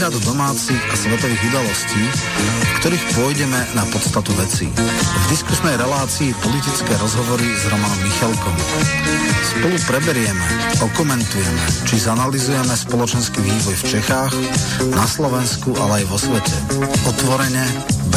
Prehľad domácich a svetových udalostí, v ktorých pôjdeme na podstatu veci. V diskusnej relácii politické rozhovory s Romanom Michalkom. Spolu preberieme, okomentujeme, či zanalizujeme spoločenský vývoj v Čechách, na Slovensku, ale aj vo svete. Otvorene,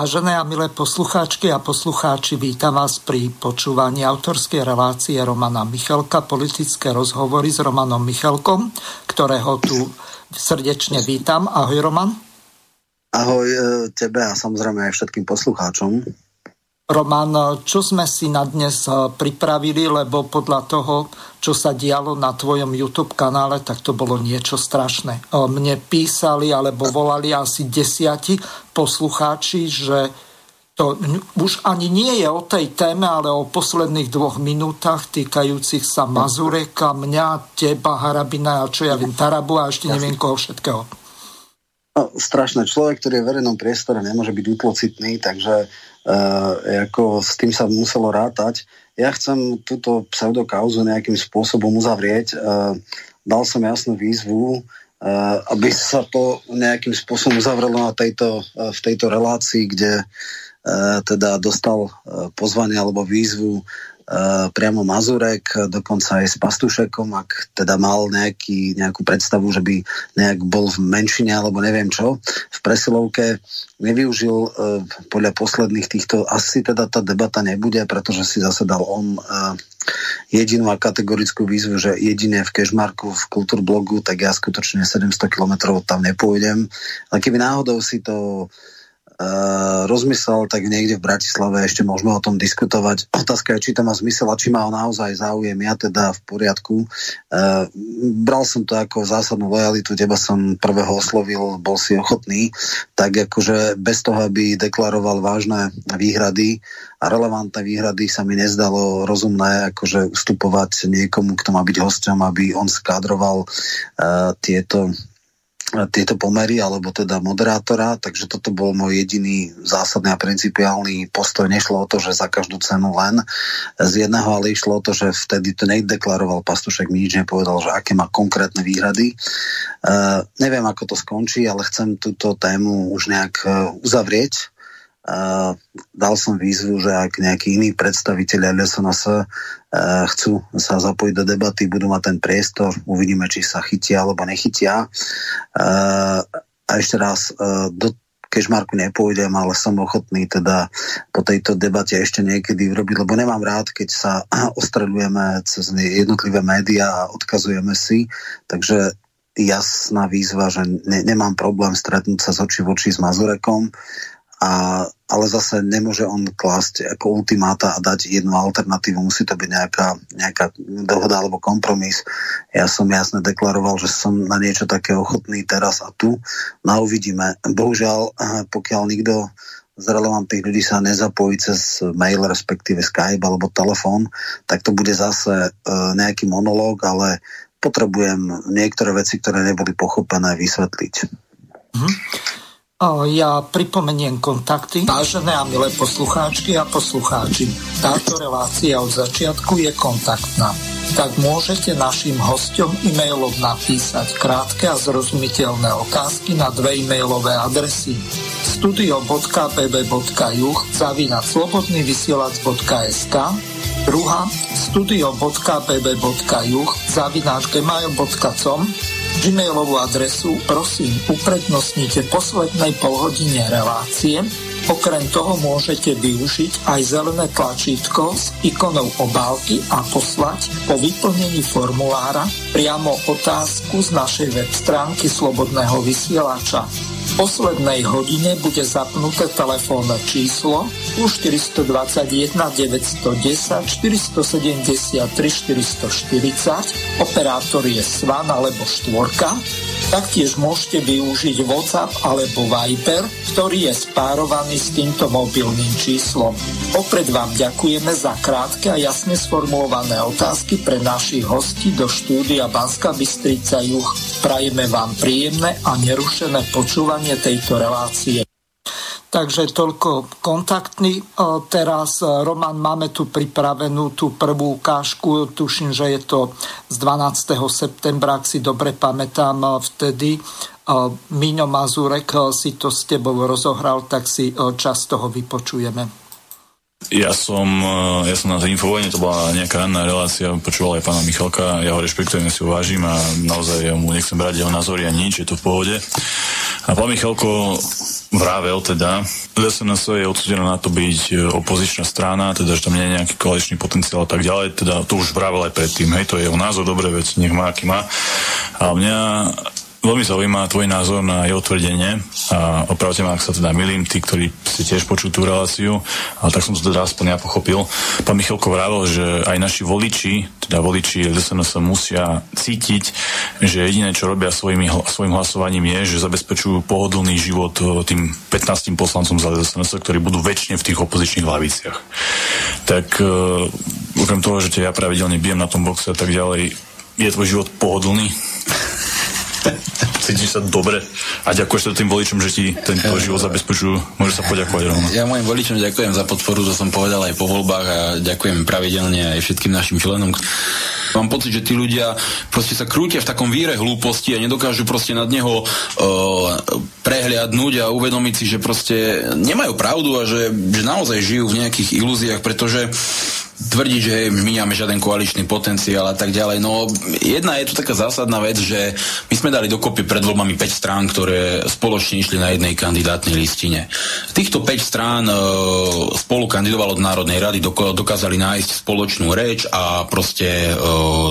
Vážené a milé poslucháčky a poslucháči, vítam vás pri počúvaní autorskej relácie Romana Michalka, politické rozhovory s Romanom Michalkom, ktorého tu srdečne vítam. Ahoj Roman. Ahoj e, tebe a samozrejme aj všetkým poslucháčom. Roman, čo sme si na dnes eh, pripravili, lebo podľa toho, čo sa dialo na tvojom YouTube kanále, tak to bolo niečo strašné. Eh, mne písali alebo volali asi desiati poslucháči, že to už ani nie je o tej téme, ale o posledných dvoch minútach týkajúcich sa Mazureka, mňa, teba, Harabina a čo ja viem, Tarabu a ešte neviem koho všetkého. No, strašné. Človek, ktorý je v verejnom priestore, nemôže byť utlocitný, takže Uh, ako s tým sa muselo rátať. Ja chcem túto pseudokauzu nejakým spôsobom uzavrieť. Uh, dal som jasnú výzvu, uh, aby sa to nejakým spôsobom uzavrelo na tejto, uh, v tejto relácii, kde uh, teda dostal uh, pozvanie alebo výzvu priamo Mazurek, dokonca aj s Pastušekom, ak teda mal nejaký, nejakú predstavu, že by nejak bol v menšine alebo neviem čo. V presilovke nevyužil uh, podľa posledných týchto, asi teda tá debata nebude, pretože si zase dal on uh, jedinú a kategorickú výzvu, že jedine v Kešmarku v Kultúrblogu, tak ja skutočne 700 km tam nepôjdem. Ale keby náhodou si to rozmyslel, tak niekde v Bratislave ešte môžeme o tom diskutovať. Otázka je, či to má zmysel a či má naozaj záujem. Ja teda v poriadku. Uh, bral som to ako zásadnú lojalitu, teba som prvého oslovil, bol si ochotný, tak akože bez toho, aby deklaroval vážne výhrady a relevantné výhrady sa mi nezdalo rozumné akože ustupovať niekomu, kto má byť hosťom, aby on skádroval uh, tieto tieto pomery, alebo teda moderátora, takže toto bol môj jediný zásadný a principiálny postoj. Nešlo o to, že za každú cenu len z jedného, ale išlo o to, že vtedy to nedeklaroval Pastušek, mi nič nepovedal, že aké má konkrétne výhrady. Uh, neviem, ako to skončí, ale chcem túto tému už nejak uh, uzavrieť Dal som výzvu, že ak nejakí iní predstaviteľi LSNS uh, chcú sa zapojiť do debaty, budú mať ten priestor, uvidíme, či sa chytia alebo nechytia. Uh, a ešte raz, uh, do Kešmarku nepôjdem, ale som ochotný teda po tejto debate ešte niekedy urobiť, lebo nemám rád, keď sa ostredujeme cez jednotlivé médiá a odkazujeme si, takže jasná výzva, že ne, nemám problém stretnúť sa z očí v oči s Mazurekom, a, ale zase nemôže on klásť ako ultimáta a dať jednu alternatívu, musí to byť nejaká, nejaká dohoda alebo kompromis. Ja som jasne deklaroval, že som na niečo také ochotný teraz a tu. No uvidíme. Bohužiaľ, eh, pokiaľ nikto z relevantných ľudí sa nezapojí cez mail, respektíve Skype alebo telefón, tak to bude zase uh, nejaký monológ, ale potrebujem niektoré veci, ktoré neboli pochopené, vysvetliť. Mm-hmm. Ja pripomeniem kontakty. Vážené a milé poslucháčky a poslucháči, táto relácia od začiatku je kontaktná. Tak môžete našim hostom e-mailom napísať krátke a zrozumiteľné otázky na dve e-mailové adresy studio.bb.juh zavinať slobodnyvysielac.sk druhá studio.bb.juh zavinať gmail.com Gmailovú adresu prosím uprednostnite poslednej polhodine relácie. Okrem toho môžete využiť aj zelené tlačítko s ikonou obálky a poslať po vyplnení formulára priamo otázku z našej web stránky Slobodného vysielača. poslednej hodine bude zapnuté telefónne číslo plus 421 910 473 440, operátor je Svan alebo Štvorka, Taktiež môžete využiť WhatsApp alebo Viber, ktorý je spárovaný s týmto mobilným číslom. Opred vám ďakujeme za krátke a jasne sformulované otázky pre našich hostí do štúdia Banska Bystrica Juch. Prajeme vám príjemné a nerušené počúvanie tejto relácie. Takže toľko kontaktný. E, teraz, e, Roman, máme tu pripravenú tú prvú ukážku. Tuším, že je to z 12. septembra, ak si dobre pamätám, e, vtedy Miňo Mazurek si to s tebou rozohral, tak si čas toho vypočujeme. Ja som, ja som na tej to bola nejaká ranná relácia, počúval aj pána Michalka, ja ho rešpektujem, si ho a naozaj ja mu nechcem brať jeho názory a nič, je to v pohode. A pán Michalko vravel teda, SNS je odsudená na to byť e, opozičná strana, teda že tam nie je nejaký koaličný potenciál a tak ďalej, teda to už vravel aj predtým, hej, to je jeho názor, dobre vec, nech má, aký má. A mňa Veľmi zaujíma tvoj názor na jeho tvrdenie a opravte ma, ak sa teda milím, tí, ktorí ste tiež počujú tú reláciu, ale tak som to teda aspoň ja pochopil. Pán Michalko vravel, že aj naši voliči, teda voliči SNS musia cítiť, že jediné, čo robia svojimi, svojim hlasovaním je, že zabezpečujú pohodlný život e, tým 15 poslancom za SNS, ktorí budú väčšine v tých opozičných hlaviciach. Tak uh, okrem toho, že ťa ja pravidelne bijem na tom boxe a tak ďalej, je tvoj život pohodlný? Cítiš sa dobre a ďakuješ sa tým voličom, že ti tento život zabezpečujú. Môžeš sa poďakovať rovno. Ja mojim voličom ďakujem za podporu, to som povedal aj po voľbách a ďakujem pravidelne aj všetkým našim členom. Mám pocit, že tí ľudia proste sa krútia v takom víre hlúposti a nedokážu proste nad neho uh, prehliadnúť a uvedomiť si, že proste nemajú pravdu a že, že naozaj žijú v nejakých ilúziách, pretože tvrdiť, že my nemáme žiaden koaličný potenciál a tak ďalej. No jedna je tu taká zásadná vec, že my sme dali dokopy pred voľbami 5 strán, ktoré spoločne išli na jednej kandidátnej listine. Týchto 5 strán e, spolu kandidovalo do Národnej rady, dok- dokázali nájsť spoločnú reč a proste e,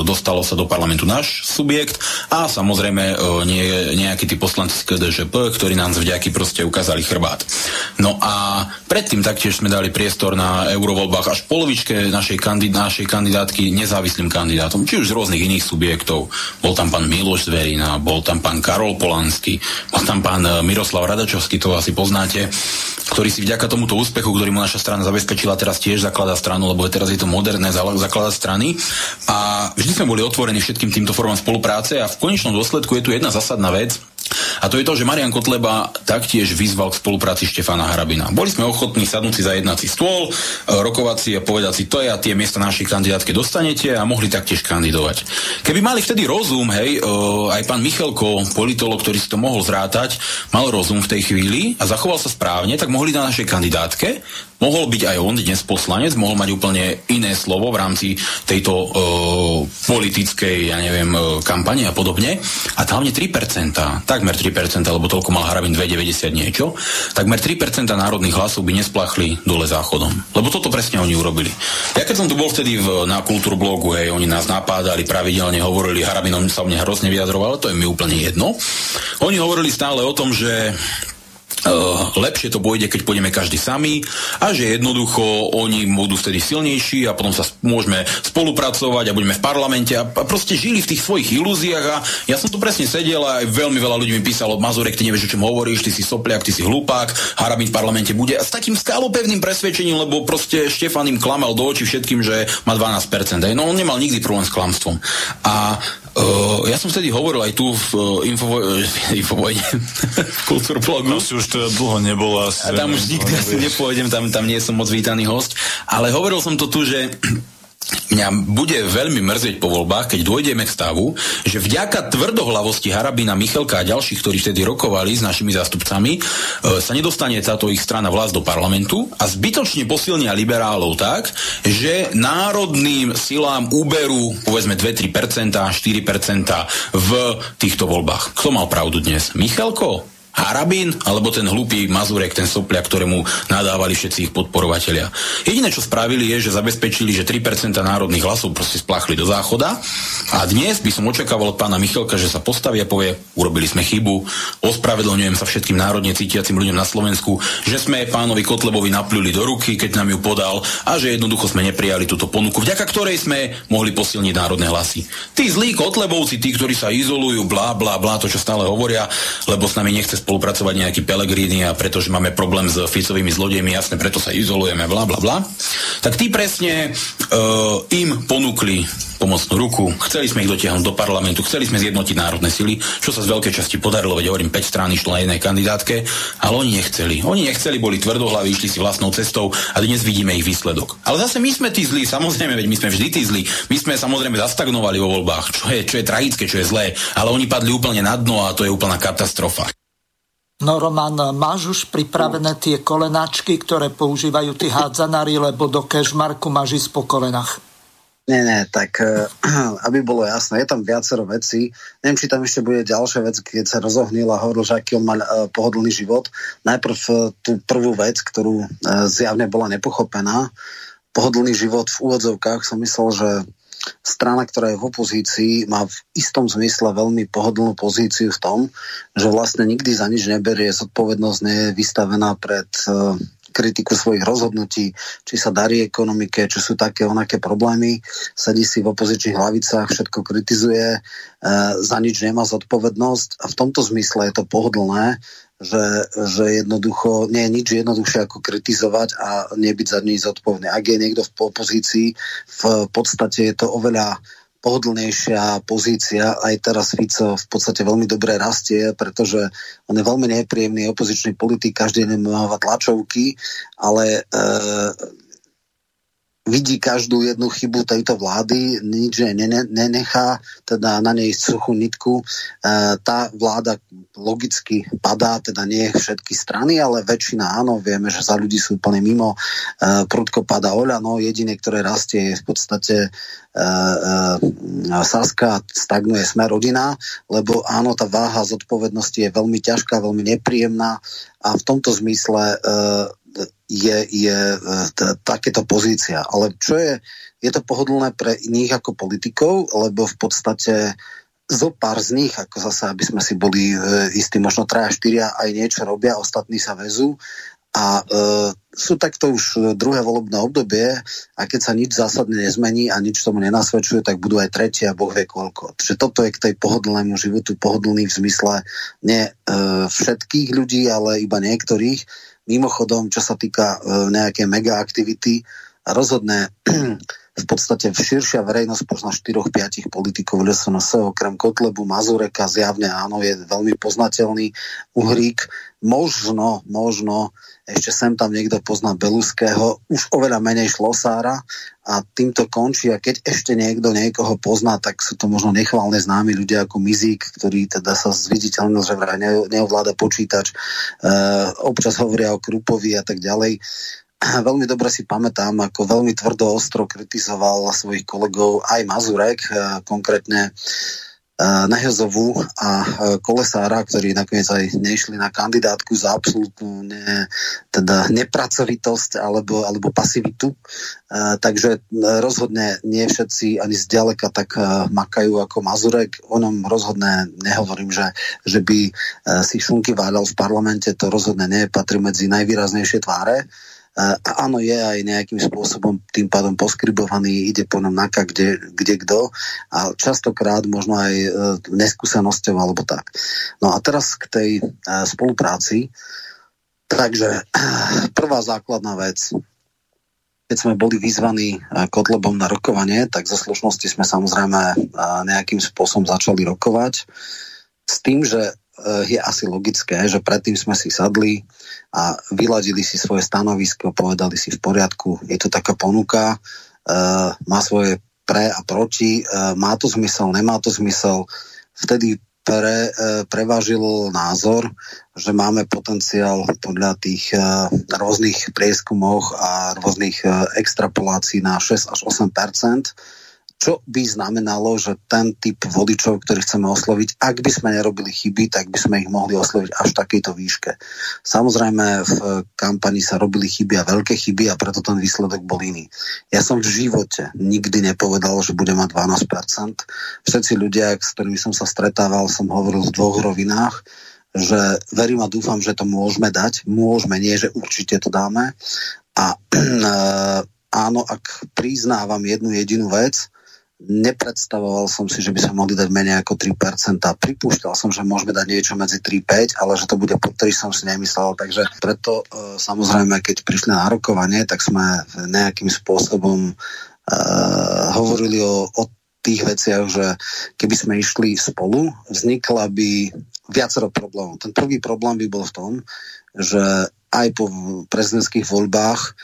dostalo sa do parlamentu náš subjekt a samozrejme e, nie, nejakí tí poslanci z KDŽP, ktorí nám vďaky proste ukázali chrbát. No a predtým taktiež sme dali priestor na eurovoľbách až polovičke našej, kandid- našej kandidátky nezávislým kandidátom, či už z rôznych iných subjektov. Bol tam pán Miloš Zverina, bol tam pán Karol Polanský, bol tam pán e, Miroslav Radačovský, to asi poznáte, ktorý si vďaka tomuto úspechu, ktorý mu naša strana zabezpečila, teraz tiež zaklada stranu, lebo teraz je to moderné zakladať strany. A vždy sme boli otvorení všetkým týmto formám spolupráce a v konečnom dôsledku je tu jedna zásadná vec, a to je to, že Marian Kotleba taktiež vyzval k spolupráci Štefana Harabina. Boli sme ochotní sadnúť si za jednací stôl, e, rokovať si a povedať si, to je a tie miesta našej kandidátke dostanete a mohli taktiež kandidovať. Keby mali vtedy rozum, hej, e, aj pán Michalko, politolog, ktorý si to mohol zrátať, mal rozum v tej chvíli a zachoval sa správne, tak mohli na našej kandidátke Mohol byť aj on dnes poslanec, mohol mať úplne iné slovo v rámci tejto uh, politickej, ja neviem, uh, kampane a podobne. A hlavne 3%, takmer 3%, lebo toľko mal Harabin 2,90 niečo, takmer 3% národných hlasov by nesplachli dole záchodom. Lebo toto presne oni urobili. Ja keď som tu bol vtedy v, na kultúrblogu, hej, oni nás napádali, pravidelne hovorili, Harabinom sa mne hrozne vyjadroval, to je mi úplne jedno. Oni hovorili stále o tom, že lepšie to pôjde, keď pôjdeme každý sami a že jednoducho oni budú vtedy silnejší a potom sa môžeme spolupracovať a budeme v parlamente a, proste žili v tých svojich ilúziách a ja som tu presne sedel a aj veľmi veľa ľudí mi písalo Mazurek, ty nevieš, o čom hovoríš, ty si sopliak, ty si hlupák, Harabin v parlamente bude a s takým skálopevným presvedčením, lebo proste Štefan im klamal do očí všetkým, že má 12%. Aj. No on nemal nikdy problém s klamstvom. A Uh, ja som vtedy hovoril aj tu v uh, info, uh, infovojne, v kultúrblogu. No si už teda dlho nebola. A tam už nikdy asi nepôjdem, tam, tam nie som moc vítaný host. Ale hovoril som to tu, že mňa bude veľmi mrzieť po voľbách, keď dôjdeme k stavu, že vďaka tvrdohlavosti Harabina, Michalka a ďalších, ktorí vtedy rokovali s našimi zástupcami, e, sa nedostane táto ich strana vlast do parlamentu a zbytočne posilnia liberálov tak, že národným silám uberú povedzme 2-3%, 4% v týchto voľbách. Kto mal pravdu dnes? Michalko? Harabín alebo ten hlupý Mazurek, ten soplia, ktorému nadávali všetci ich podporovatelia. Jediné, čo spravili, je, že zabezpečili, že 3% národných hlasov proste splachli do záchoda a dnes by som očakával od pána Michalka, že sa postaví a povie, urobili sme chybu, ospravedlňujem sa všetkým národne cítiacim ľuďom na Slovensku, že sme pánovi Kotlebovi napľuli do ruky, keď nám ju podal a že jednoducho sme neprijali túto ponuku, vďaka ktorej sme mohli posilniť národné hlasy. Tí zlí Kotlebovci, tí, ktorí sa izolujú, blá, blá, blá, to, čo stále hovoria, lebo s nami nechce spolupracovať nejaký Pelegrini a pretože máme problém s Ficovými zlodejmi, jasne, preto sa izolujeme, blá, blá, blá. Tak tí presne uh, im ponúkli pomocnú ruku. Chceli sme ich dotiahnuť do parlamentu, chceli sme zjednotiť národné sily, čo sa z veľkej časti podarilo, veď hovorím, 5 strán išlo na jednej kandidátke, ale oni nechceli. Oni nechceli, boli tvrdohlaví, išli si vlastnou cestou a dnes vidíme ich výsledok. Ale zase my sme tí zlí, samozrejme, veď my sme vždy tí zlí. My sme samozrejme zastagnovali vo voľbách, čo je, čo je tragické, čo je zlé, ale oni padli úplne na dno a to je úplná katastrofa. No Roman, máš už pripravené tie kolenáčky, ktoré používajú tí hádzanári, lebo do kežmarku máš ísť po kolenách? Nie, nie, tak eh, aby bolo jasné, je tam viacero vecí. Neviem, či tam ešte bude ďalšia vec, keď sa rozohnil a hovoril, že aký on má eh, pohodlný život. Najprv eh, tú prvú vec, ktorú zjavne bola nepochopená. Pohodlný život v úvodzovkách som myslel, že strana, ktorá je v opozícii, má v istom zmysle veľmi pohodlnú pozíciu v tom, že vlastne nikdy za nič neberie, zodpovednosť nie je vystavená pred uh, kritiku svojich rozhodnutí, či sa darí ekonomike, či sú také onaké problémy, sedí si v opozičných hlavicách, všetko kritizuje, uh, za nič nemá zodpovednosť a v tomto zmysle je to pohodlné, že, že jednoducho nie je nič jednoduchšie ako kritizovať a nebyť za nič zodpovedný. Ak je niekto v opozícii, v podstate je to oveľa pohodlnejšia pozícia. Aj teraz Fico v podstate veľmi dobre rastie, pretože on je veľmi nepríjemný opozičný politik, každý deň máva tlačovky, ale e, vidí každú jednu chybu tejto vlády, nič nenechá, teda na nej suchú nitku. E, tá vláda logicky padá, teda nie všetky strany, ale väčšina áno, vieme, že za ľudí sú úplne mimo. E, prudko padá Oľano, jediné, ktoré rastie je v podstate e, e, Saska, stagnuje sme rodina, lebo áno, tá váha zodpovednosti je veľmi ťažká, veľmi nepríjemná a v tomto zmysle e, je, je t- takéto pozícia. Ale čo je, je to pohodlné pre nich ako politikov, lebo v podstate zo pár z nich, ako zase, aby sme si boli e, istí, možno traja, štyria aj niečo robia, ostatní sa vezú a e, sú takto už druhé volebné obdobie a keď sa nič zásadne nezmení a nič tomu nenasvedčuje, tak budú aj tretie a Boh vie koľko. Čiže toto je k tej pohodlnému životu pohodlný v zmysle nie e, všetkých ľudí, ale iba niektorých Mimochodom, čo sa týka e, nejaké mega aktivity, rozhodne v podstate širšia verejnosť pozná 4-5 politikov LSNS, okrem Kotlebu, Mazureka, zjavne áno, je veľmi poznateľný Uhrík. Možno, možno ešte sem tam niekto pozná Beluského, už oveľa menej Šlosára a týmto končí. A keď ešte niekto niekoho pozná, tak sú to možno nechválne známi ľudia ako Mizík, ktorý teda sa zviditeľnil, že vraj neovláda počítač, e, občas hovoria o Krupovi a tak ďalej. Veľmi dobre si pamätám, ako veľmi tvrdo ostro kritizoval svojich kolegov aj Mazurek, e, konkrétne Nehezovú a e, Kolesára, ktorí nakoniec aj nešli na kandidátku za absolútnu ne, teda nepracovitosť alebo, alebo pasivitu. E, takže rozhodne nie všetci ani zďaleka tak e, makajú ako Mazurek. O ňom rozhodne nehovorím, že, že by si šunky váľal v parlamente, to rozhodne nie patrí medzi najvýraznejšie tváre a áno, je aj nejakým spôsobom tým pádom poskribovaný, ide po nám naka, kde, kde kto a častokrát možno aj e, neskúsenosťou alebo tak. No a teraz k tej e, spolupráci. Takže prvá základná vec, keď sme boli vyzvaní e, Kotlebom na rokovanie, tak zo slušnosti sme samozrejme nejakým spôsobom začali rokovať s tým, že je asi logické, že predtým sme si sadli a vyladili si svoje stanovisko, povedali si v poriadku, je to taká ponuka, uh, má svoje pre a proti, uh, má to zmysel, nemá to zmysel. Vtedy pre, uh, prevážil názor, že máme potenciál podľa tých uh, rôznych prieskumoch a rôznych uh, extrapolácií na 6 až 8 čo by znamenalo, že ten typ voličov, ktorý chceme osloviť, ak by sme nerobili chyby, tak by sme ich mohli osloviť až v takejto výške. Samozrejme, v kampani sa robili chyby a veľké chyby a preto ten výsledok bol iný. Ja som v živote nikdy nepovedal, že bude mať 12%. Všetci ľudia, s ktorými som sa stretával, som hovoril v dvoch rovinách že verím a dúfam, že to môžeme dať. Môžeme, nie, že určite to dáme. A áno, ak priznávam jednu jedinú vec, nepredstavoval som si, že by sme mohli dať menej ako 3%. Pripúšťal som, že môžeme dať niečo medzi 3-5, ale že to bude pod 3 som si nemyslel. Takže preto e, samozrejme, keď prišli na rokovanie, tak sme nejakým spôsobom uh, hovorili o, o tých veciach, že keby sme išli spolu, vznikla by viacero problémov. Ten prvý problém by bol v tom, že aj po prezidentských voľbách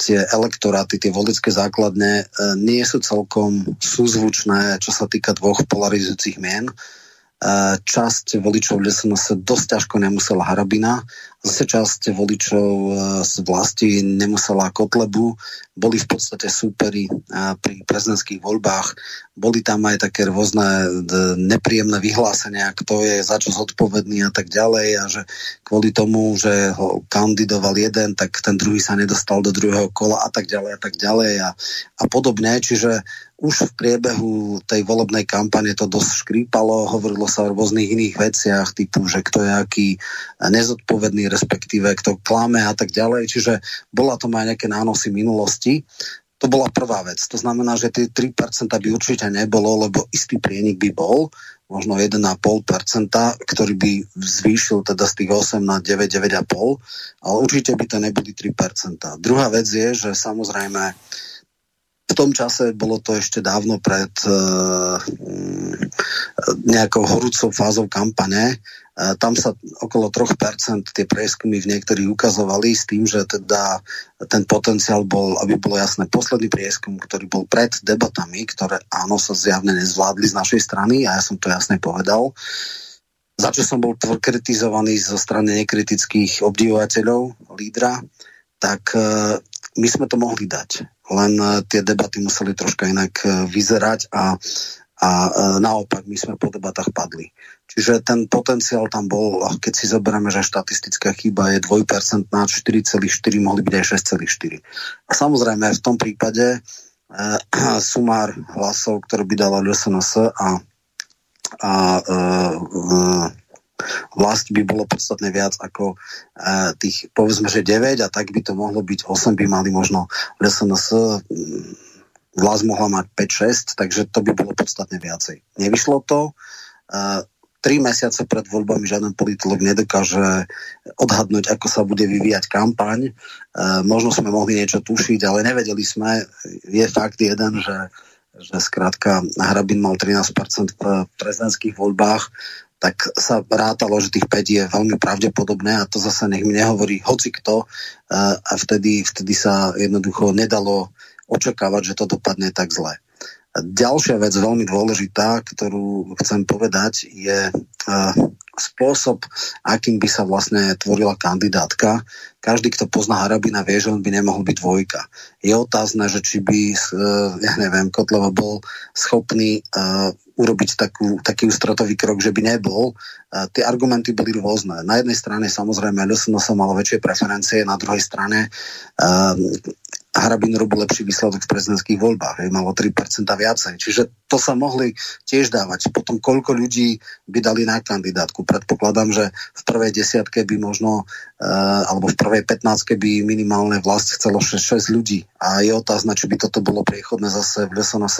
tie elektoráty, tie volické základne e, nie sú celkom súzvučné, čo sa týka dvoch polarizujúcich mien. E, časť voličov LSNS dosť ťažko nemusela Harabina, zase časť voličov e, z vlasti nemusela Kotlebu, boli v podstate súperi pri prezidentských voľbách. Boli tam aj také rôzne nepríjemné vyhlásenia, kto je za čo zodpovedný a tak ďalej a že kvôli tomu, že ho kandidoval jeden, tak ten druhý sa nedostal do druhého kola a tak ďalej a tak ďalej a, a podobne. Čiže už v priebehu tej volebnej kampane to dosť škrípalo, hovorilo sa o rôznych iných veciach, typu, že kto je aký nezodpovedný, respektíve kto klame a tak ďalej. Čiže bola to aj nejaké nánosy minulosti. To bola prvá vec. To znamená, že tie 3% by určite nebolo, lebo istý prienik by bol, možno 1,5%, ktorý by zvýšil teda z tých 8 na 9, 9,5, ale určite by to neboli 3%. Druhá vec je, že samozrejme v tom čase bolo to ešte dávno pred uh, nejakou horúcou fázou kampane, tam sa okolo 3% tie prieskumy v niektorých ukazovali s tým, že teda ten potenciál bol, aby bolo jasné, posledný prieskum, ktorý bol pred debatami, ktoré áno sa zjavne nezvládli z našej strany a ja som to jasne povedal, za čo som bol kritizovaný zo strany nekritických obdivovateľov, lídra, tak e, my sme to mohli dať. Len e, tie debaty museli troška inak e, vyzerať a a e, naopak my sme po debatách padli. Čiže ten potenciál tam bol, keď si zoberieme, že štatistická chyba je 2%, 4,4, mohli byť aj 6,4. A samozrejme v tom prípade e, sumár hlasov, ktorý by dala LSNS a, a e, vlast by bolo podstatne viac ako e, tých, povedzme, že 9 a tak by to mohlo byť 8 by mali možno LSNS vlast mohla mať 5-6, takže to by bolo podstatne viacej. Nevyšlo to. Uh, tri mesiace pred voľbami žiaden politolog nedokáže odhadnúť, ako sa bude vyvíjať kampaň. Uh, možno sme mohli niečo tušiť, ale nevedeli sme. Je fakt jeden, že, že skrátka Hrabin mal 13% v prezidentských voľbách, tak sa rátalo, že tých 5 je veľmi pravdepodobné a to zase nech mi nehovorí hoci kto uh, a vtedy, vtedy sa jednoducho nedalo očakávať, že to dopadne tak zle. Ďalšia vec veľmi dôležitá, ktorú chcem povedať, je uh, spôsob, akým by sa vlastne tvorila kandidátka. Každý, kto pozná Harabina, vie, že on by nemohol byť dvojka. Je otázne, že či by, uh, ja neviem, Kotlova bol schopný uh, urobiť takú, taký ústratový krok, že by nebol. Uh, tie argumenty boli rôzne. Na jednej strane samozrejme LSNS malo väčšie preferencie, na druhej strane uh, Harabin robil lepší výsledok v prezidentských voľbách, hej, malo 3% viacej. Čiže to sa mohli tiež dávať. Potom koľko ľudí by dali na kandidátku. Predpokladám, že v prvej desiatke by možno, uh, alebo v prvej 15 by minimálne vlast chcelo 6, 6 ľudí. A je otázne, či by toto bolo priechodné zase v LSNS.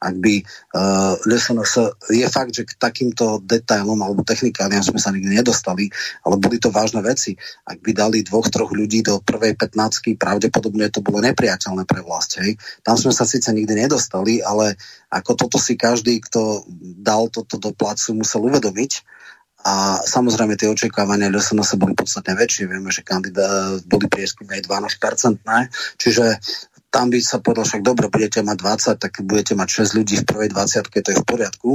Ak by uh, eh, LSNS, je fakt, že k takýmto detailom alebo technikáliam sme sa nikdy nedostali, ale boli to vážne veci. Ak by dali dvoch, troch ľudí do prvej 15 pravdepodobne to bolo nepriateľné pre vlast. Hej. Tam sme sa síce nikdy nedostali, ale ako toto si každý, kto dal toto do placu, musel uvedomiť. A samozrejme tie očakávania LSNS boli podstatne väčšie. Vieme, že kandidát boli prieskumy aj 12%. Čiže tam by sa povedal však, dobre, budete mať 20, tak budete mať 6 ľudí v prvej 20, to je v poriadku.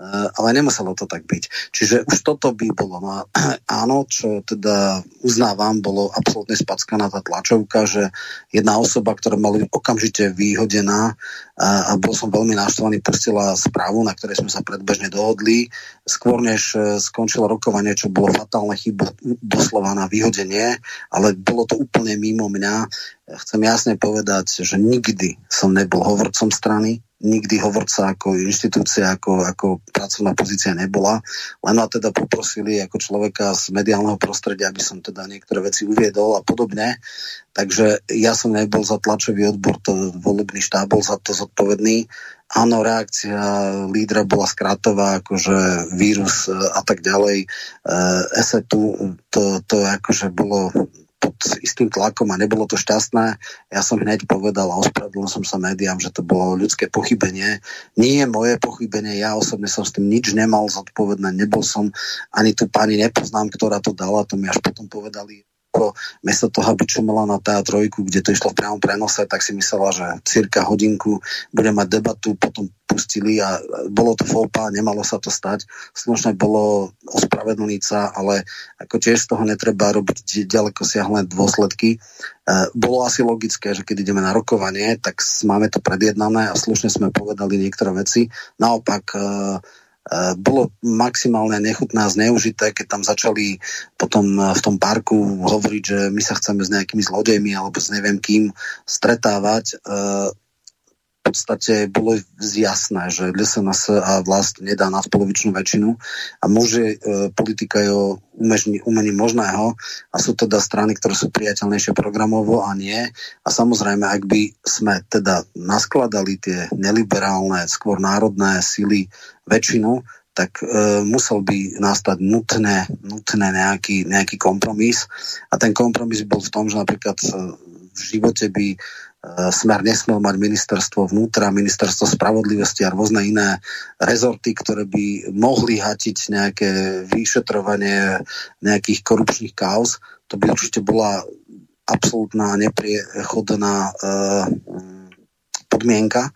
Ale nemuselo to tak byť. Čiže už toto by bolo. No a áno, čo teda uznávam, bolo absolútne spackaná tá tlačovka, že jedna osoba, ktorá mala okamžite vyhodená a, a bol som veľmi naštvaný, pustila správu, na ktorej sme sa predbežne dohodli. Skôr než e, skončilo rokovanie, čo bolo fatálne chyba doslova na vyhodenie, ale bolo to úplne mimo mňa. Chcem jasne povedať, že nikdy som nebol hovorcom strany, nikdy hovorca ako inštitúcia, ako, ako pracovná pozícia nebola. Len ma teda poprosili ako človeka z mediálneho prostredia, aby som teda niektoré veci uviedol a podobne. Takže ja som nebol za tlačový odbor, to volebný štáb bol za to zodpovedný. Áno, reakcia lídra bola skrátová, akože vírus a tak ďalej. E, esetu, to, to akože bolo pod istým tlakom a nebolo to šťastné. Ja som hneď povedal a ospravedlnil som sa médiám, že to bolo ľudské pochybenie. Nie je moje pochybenie, ja osobne som s tým nič nemal zodpovedné, nebol som, ani tu pani nepoznám, ktorá to dala, to mi až potom povedali ako mesto toho, aby čumela na teatrojku, kde to išlo v priamom prenose, tak si myslela, že cirka hodinku bude mať debatu, potom pustili a bolo to fópa, nemalo sa to stať. Slušne bolo ospravedlniť sa, ale ako tiež z toho netreba robiť ďaleko siahle dôsledky. E, bolo asi logické, že keď ideme na rokovanie, tak máme to predjednané a slušne sme povedali niektoré veci. Naopak E, bolo maximálne nechutné a zneužité, keď tam začali potom e, v tom parku hovoriť, že my sa chceme s nejakými zlodejmi alebo s neviem kým stretávať. E, podstate bolo jasné, že LSNS a vlast nedá nadpolovičnú väčšinu a môže politika je o umení možného a sú teda strany, ktoré sú priateľnejšie programovo a nie. A samozrejme, ak by sme teda naskladali tie neliberálne, skôr národné sily väčšinu, tak e, musel by nastať nutné, nutné nejaký, nejaký kompromis. A ten kompromis bol v tom, že napríklad e, v živote by e, Smer nesmel mať ministerstvo vnútra, ministerstvo spravodlivosti a rôzne iné rezorty, ktoré by mohli hatiť nejaké vyšetrovanie nejakých korupčných kauz. To by určite bola absolútna nepriechodná e, podmienka,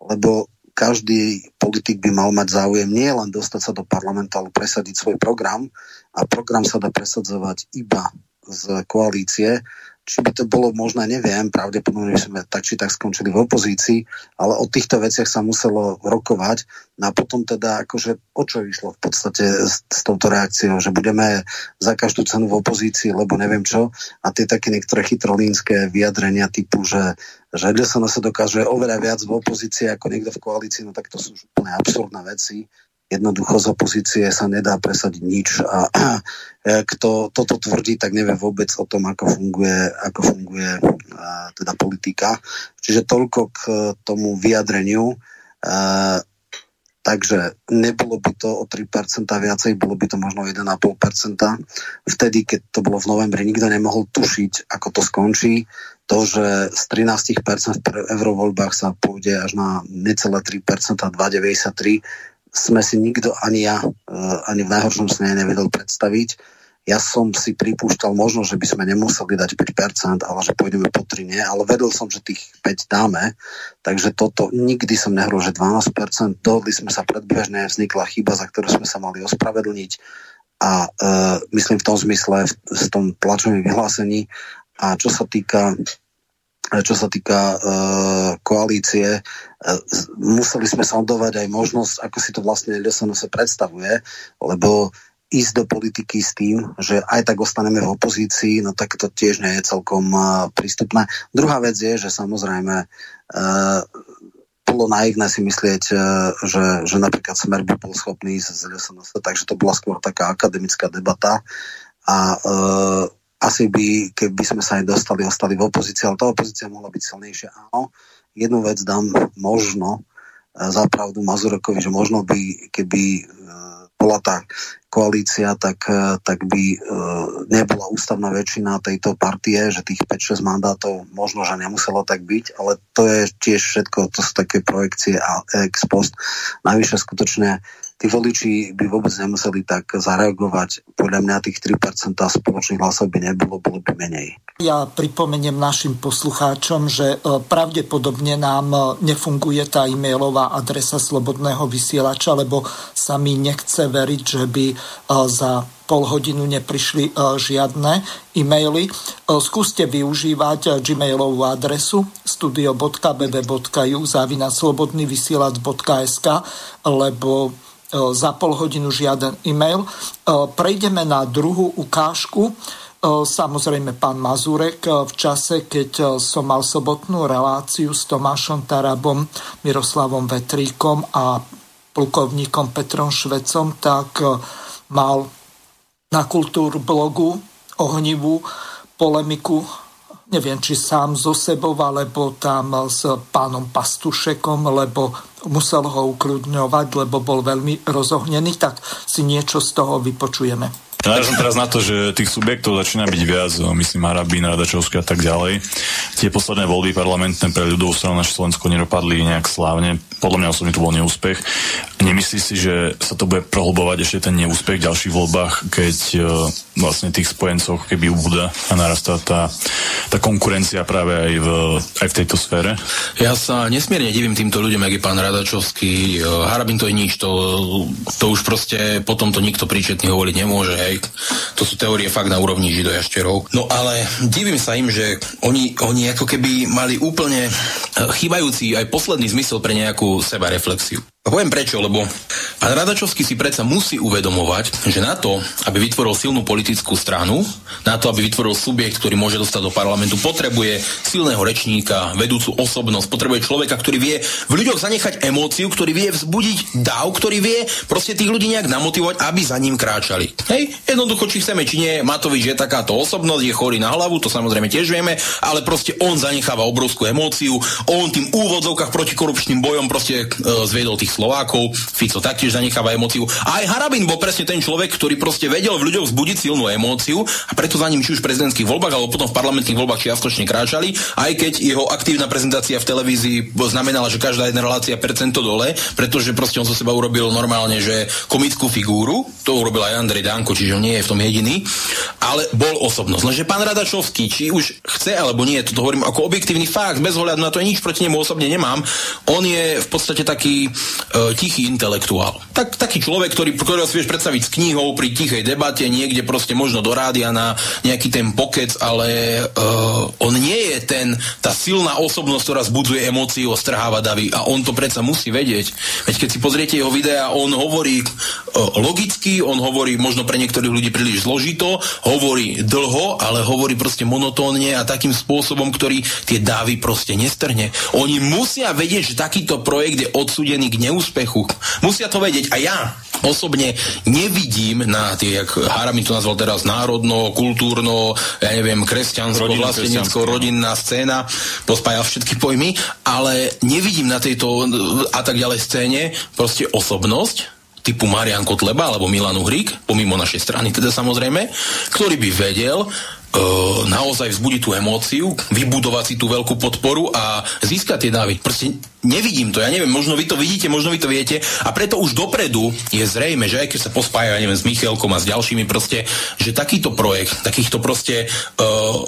lebo každý politik by mal mať záujem nie len dostať sa do parlamentu, ale presadiť svoj program a program sa dá presadzovať iba z koalície či by to bolo možné, neviem, pravdepodobne by sme tak či tak skončili v opozícii, ale o týchto veciach sa muselo rokovať. No a potom teda, akože o čo išlo v podstate s, s touto reakciou, že budeme za každú cenu v opozícii, lebo neviem čo. A tie také niektoré chytrolínske vyjadrenia typu, že, že sa dokáže oveľa viac v opozícii ako niekto v koalícii, no tak to sú úplne absurdné veci jednoducho z opozície sa nedá presadiť nič a, a kto toto tvrdí, tak nevie vôbec o tom, ako funguje, ako funguje a, teda politika. Čiže toľko k tomu vyjadreniu. Takže nebolo by to o 3% viacej, bolo by to možno 1,5%. Vtedy, keď to bolo v novembri, nikto nemohol tušiť, ako to skončí. To, že z 13% v eurovoľbách sa pôjde až na necelé 3%, 2,93%, sme si nikto, ani ja, eh, ani v najhoršom sne nevedel predstaviť. Ja som si pripúšťal možno, že by sme nemuseli dať 5%, ale že pôjdeme po 3 nie, ale vedel som, že tých 5 dáme, takže toto nikdy som nehrol, že 12%, dohodli sme sa predbežne, vznikla chyba, za ktorú sme sa mali ospravedlniť. A e, myslím v tom zmysle, v, v tom tlačovom vyhlásení. A čo sa týka čo sa týka e, koalície, e, museli sme sondovať aj možnosť, ako si to vlastne LSNS predstavuje, lebo ísť do politiky s tým, že aj tak ostaneme v opozícii, no tak to tiež nie je celkom uh, prístupné. Druhá vec je, že samozrejme uh, bolo naivné si myslieť, uh, že, že napríklad Smer by bol schopný ísť z LSNS, takže to bola skôr taká akademická debata a uh, asi by, keby sme sa aj dostali, ostali v opozícii, ale tá opozícia mohla byť silnejšia. Áno, jednu vec dám možno e, za pravdu Mazurokovi, že možno by, keby e, bola tá koalícia, tak, e, tak by nebola ústavná väčšina tejto partie, že tých 5-6 mandátov možno, že nemuselo tak byť, ale to je tiež všetko, to sú také projekcie a ex post. Najvyššie skutočne tí voliči by vôbec nemuseli tak zareagovať. Podľa mňa tých 3% spoločných hlasov by nebolo, bolo by menej. Ja pripomeniem našim poslucháčom, že e, pravdepodobne nám e, nefunguje tá e-mailová adresa Slobodného vysielača, lebo sa mi nechce veriť, že by e, za pol hodinu neprišli žiadne e-maily. Skúste využívať gmailovú adresu studio.bb.ju závina slobodnyvysielac.sk lebo za pol hodinu žiaden e-mail. Prejdeme na druhú ukážku Samozrejme, pán Mazurek v čase, keď som mal sobotnú reláciu s Tomášom Tarabom, Miroslavom Vetríkom a plukovníkom Petrom Švecom, tak mal na kultúr blogu ohnivú polemiku neviem, či sám so sebou, alebo tam s pánom Pastušekom, lebo musel ho ukľudňovať, lebo bol veľmi rozohnený, tak si niečo z toho vypočujeme. Narazím teraz na to, že tých subjektov začína byť viac, myslím Harabín, Radačovský a tak ďalej. Tie posledné voľby parlamentné pre ľudovú stranu na Slovensku nedopadli nejak slávne. Podľa mňa osobne to bol neúspech. Nemyslí si, že sa to bude prohlbovať ešte ten neúspech v ďalších voľbách, keď uh, vlastne tých spojencov keby ubúda a narastá tá, tá konkurencia práve aj v, aj v tejto sfére? Ja sa nesmierne divím týmto ľuďom, jak je pán Radačovský. E, Harabin to je nič, to, to už proste potom to nikto príčetný hovoriť nemôže. Hej. To sú teórie fakt na úrovni židojašterov. No ale divím sa im, že oni, oni ako keby mali úplne eh, chýbajúci aj posledný zmysel pre nejakú sebareflexiu. Poviem prečo, lebo pán Radačovský si predsa musí uvedomovať, že na to, aby vytvoril silnú politickú stranu, na to, aby vytvoril subjekt, ktorý môže dostať do parlamentu, potrebuje silného rečníka, vedúcu osobnosť, potrebuje človeka, ktorý vie v ľuďoch zanechať emóciu, ktorý vie vzbudiť dáv, ktorý vie proste tých ľudí nejak namotivovať, aby za ním kráčali. Hej, jednoducho, či chceme, či nie, Matovič je takáto osobnosť, je chorý na hlavu, to samozrejme tiež vieme, ale proste on zanecháva obrovskú emóciu, on tým úvodzovkách protikorupčným bojom proste e, zviedol tých Slovákov, Fico taktiež zanecháva emóciu. A aj Harabin bol presne ten človek, ktorý proste vedel v ľuďoch vzbudiť silnú emóciu a preto za ním či už v prezidentských voľbách alebo potom v parlamentných voľbách čiastočne kráčali, aj keď jeho aktívna prezentácia v televízii znamenala, že každá jedna relácia percento dole, pretože proste on zo seba urobil normálne, že komickú figúru, to urobil aj Andrej Danko, čiže on nie je v tom jediný, ale bol osobnosť. Lenže pán Radačovský, či už chce alebo nie, toto hovorím ako objektívny fakt, bez ohľadu na to nič proti nemu osobne nemám, on je v podstate taký tichý intelektuál. Tak, taký človek, ktorý, ktorého si vieš predstaviť s knihou pri tichej debate, niekde proste možno do rádia na nejaký ten pokec, ale e, on nie je ten, tá silná osobnosť, ktorá zbudzuje emóciu, strháva davy a on to predsa musí vedieť. Veď keď si pozriete jeho videa, on hovorí e, logicky, on hovorí možno pre niektorých ľudí príliš zložito, hovorí dlho, ale hovorí proste monotónne a takým spôsobom, ktorý tie dávy proste nestrhne. Oni musia vedieť, že takýto projekt je odsudený k neúspechu. Musia to vedieť. A ja osobne nevidím na tie, jak Harami to nazval teraz, národno, kultúrno, ja neviem, kresťansko, Rodin, vlastenecko, rodinná scéna, pospájal všetky pojmy, ale nevidím na tejto a tak ďalej scéne proste osobnosť, typu Marian Kotleba alebo Milan Uhrík, pomimo našej strany teda samozrejme, ktorý by vedel uh, naozaj vzbudiť tú emóciu, vybudovať si tú veľkú podporu a získať tie dávy. Proste nevidím to, ja neviem, možno vy to vidíte, možno vy to viete a preto už dopredu je zrejme, že aj keď sa pospája, ja neviem, s Michalkom a s ďalšími proste, že takýto projekt, takýchto proste uh,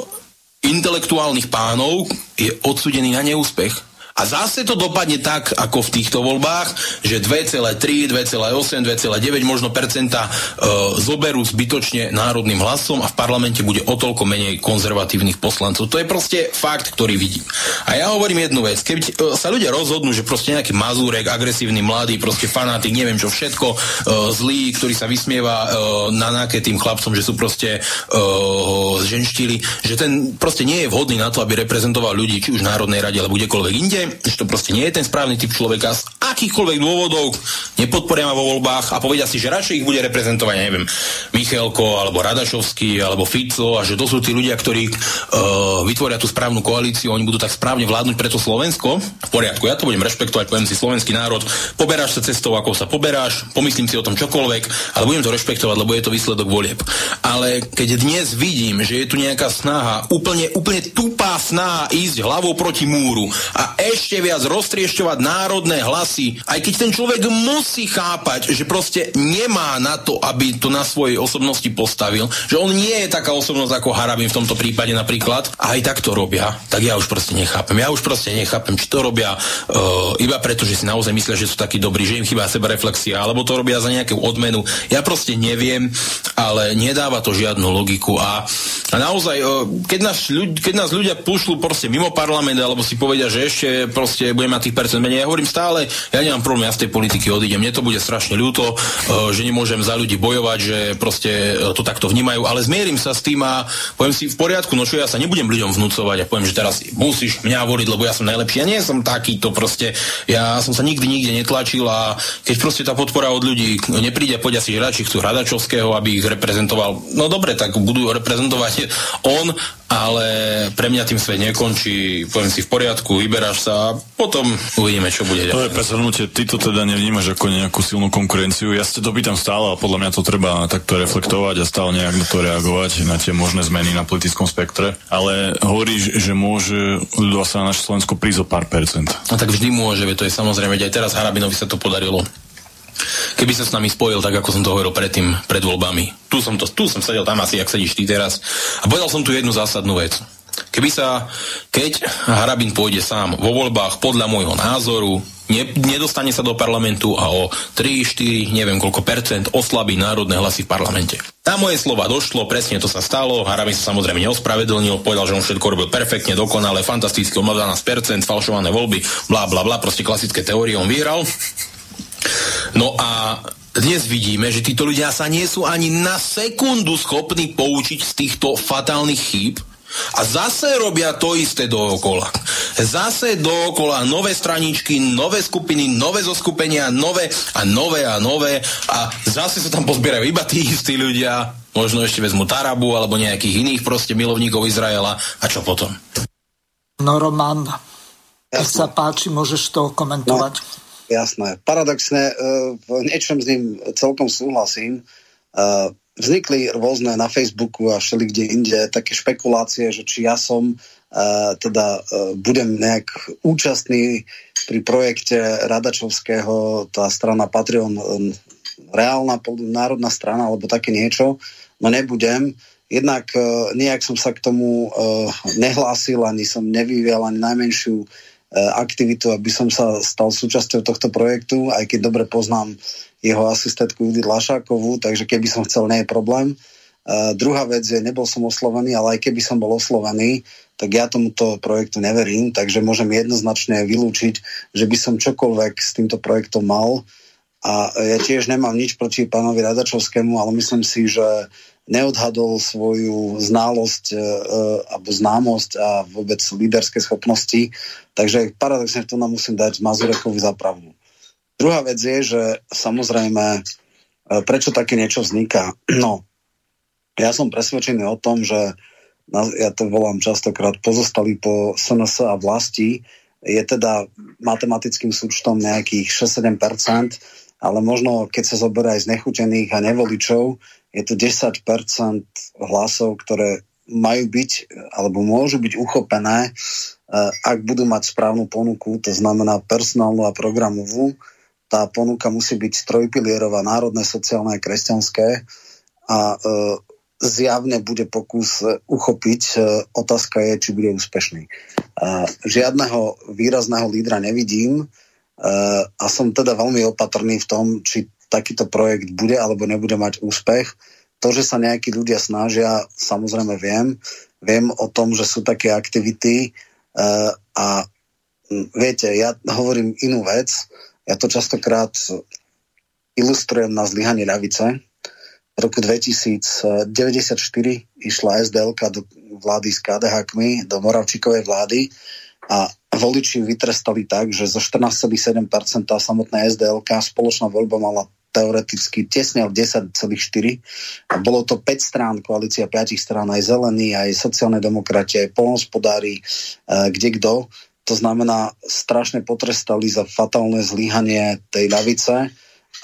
intelektuálnych pánov je odsudený na neúspech a zase to dopadne tak, ako v týchto voľbách, že 2,3, 2,8, 2,9 možno percenta e, zoberú zbytočne národným hlasom a v parlamente bude o toľko menej konzervatívnych poslancov. To je proste fakt, ktorý vidím. A ja hovorím jednu vec. Keď e, sa ľudia rozhodnú, že proste nejaký mazúrek, agresívny mladý, proste fanatik, neviem čo všetko, e, zlý, ktorý sa vysmieva e, na nejaké tým chlapcom, že sú proste e, ženštili, že ten proste nie je vhodný na to, aby reprezentoval ľudí, či už v Národnej rade, alebo kdekoľvek inde, že to proste nie je ten správny typ človeka z akýchkoľvek dôvodov nepodporia ma vo voľbách a povedia si, že radšej ich bude reprezentovať, neviem, Michalko alebo Radašovský alebo Fico a že to sú tí ľudia, ktorí uh, vytvoria tú správnu koalíciu, oni budú tak správne vládnuť pre to Slovensko. V poriadku, ja to budem rešpektovať, poviem si slovenský národ, poberáš sa cestou, ako sa poberáš, pomyslím si o tom čokoľvek, ale budem to rešpektovať, lebo je to výsledok volieb. Ale keď dnes vidím, že je tu nejaká snaha, úplne, úplne tupá snaha ísť hlavou proti múru a ešte viac roztriešťovať národné hlasy aj keď ten človek musí chápať, že proste nemá na to, aby to na svojej osobnosti postavil, že on nie je taká osobnosť ako Harabin v tomto prípade napríklad, a aj tak to robia, tak ja už proste nechápem. Ja už proste nechápem, či to robia uh, iba preto, že si naozaj myslia, že sú takí dobrí, že im chýba seba reflexia, alebo to robia za nejakú odmenu. Ja proste neviem, ale nedáva to žiadnu logiku a, a naozaj, uh, keď, nás ľud, keď nás ľudia pušľú proste mimo parlament, alebo si povedia, že ešte proste budem mať tých percent menej, ja hovorím stále, ja nemám problém, ja z tej politiky odídem, mne to bude strašne ľúto, uh, že nemôžem za ľudí bojovať, že proste to takto vnímajú, ale zmierim sa s tým a poviem si v poriadku, no čo ja sa nebudem ľuďom vnúcovať a poviem, že teraz musíš mňa voliť, lebo ja som najlepší. Ja nie som takýto proste. Ja som sa nikdy nikde netlačil a keď proste tá podpora od ľudí nepríde, poďa si hráči chcú Hradačovského, aby ich reprezentoval. No dobre, tak budú reprezentovať on ale pre mňa tým svet nekončí, poviem si v poriadku, vyberáš sa a potom uvidíme, čo bude. To je pre ty to teda nevnímaš ako nejakú silnú konkurenciu. Ja sa to pýtam stále a podľa mňa to treba takto reflektovať a stále nejak na to reagovať, na tie možné zmeny na politickom spektre. Ale hovoríš, že môže ľudová sa na naše Slovensko prísť o pár percent. No tak vždy môže, to je samozrejme, aj teraz Harabinovi sa to podarilo keby sa s nami spojil, tak ako som to hovoril predtým, pred voľbami. Tu som, to, tu som sedel tam asi, ak sedíš ty teraz. A povedal som tu jednu zásadnú vec. Keby sa, keď Harabin pôjde sám vo voľbách podľa môjho názoru, ne, nedostane sa do parlamentu a o 3, 4, neviem koľko percent oslabí národné hlasy v parlamente. Na moje slova došlo, presne to sa stalo, Harabin sa samozrejme neospravedlnil, povedal, že on všetko robil perfektne, dokonale, fantasticky, 12%, falšované voľby, bla bla bla, proste klasické teórie, on vyhral. No a dnes vidíme, že títo ľudia sa nie sú ani na sekundu schopní poučiť z týchto fatálnych chýb a zase robia to isté dookola. Zase dookola nové straničky, nové skupiny, nové zoskupenia, nové a nové a nové a zase sa tam pozbierajú iba tí istí ľudia, možno ešte vezmu Tarabu alebo nejakých iných proste milovníkov Izraela a čo potom? No Roman, ak sa páči, môžeš to komentovať. No. Jasné. Paradoxne, e, v niečom s ním celkom súhlasím. E, vznikli rôzne na Facebooku a všeli kde inde také špekulácie, že či ja som e, teda budem nejak účastný pri projekte Radačovského, tá strana Patreon, reálna národná strana alebo také niečo, no nebudem. Jednak nejak som sa k tomu nehlásil, ani som nevyvíjal ani najmenšiu aktivitu, aby som sa stal súčasťou tohto projektu, aj keď dobre poznám jeho asistentku Judith Lašákovú, takže keby som chcel, nie je problém. Uh, druhá vec je, nebol som oslovený, ale aj keby som bol oslovený, tak ja tomuto projektu neverím, takže môžem jednoznačne vylúčiť, že by som čokoľvek s týmto projektom mal. A ja tiež nemám nič proti pánovi Radačovskému, ale myslím si, že neodhadol svoju znalosť e, e, alebo známosť a vôbec líderské schopnosti. Takže paradoxne to nám musím dať Mazurekovi za pravdu. Druhá vec je, že samozrejme, e, prečo také niečo vzniká? No, ja som presvedčený o tom, že ja to volám častokrát pozostali po SNS a vlasti, je teda matematickým súčtom nejakých 6-7%, ale možno keď sa zoberá aj z nechutených a nevoličov, je to 10% hlasov, ktoré majú byť alebo môžu byť uchopené, eh, ak budú mať správnu ponuku, to znamená personálnu a programovú. Tá ponuka musí byť trojpilierová, národné, sociálne a kresťanské a eh, zjavne bude pokus uchopiť. Eh, otázka je, či bude úspešný. Žiadneho výrazného lídra nevidím a som teda veľmi opatrný v tom, či takýto projekt bude alebo nebude mať úspech. To, že sa nejakí ľudia snažia, samozrejme viem. Viem o tom, že sú také aktivity uh, a viete, ja hovorím inú vec. Ja to častokrát ilustrujem na zlyhanie ľavice. V roku 2094 išla SDLK do vlády s KDH do Moravčíkovej vlády a voliči vytrestali tak, že zo 14,7% samotná SDLK spoločná voľba mala teoreticky tesne o 10,4 a bolo to 5 strán, koalícia 5 strán, aj zelený, aj sociálne demokratie, aj polnospodári, e, kde kto. To znamená, strašne potrestali za fatálne zlyhanie tej ľavice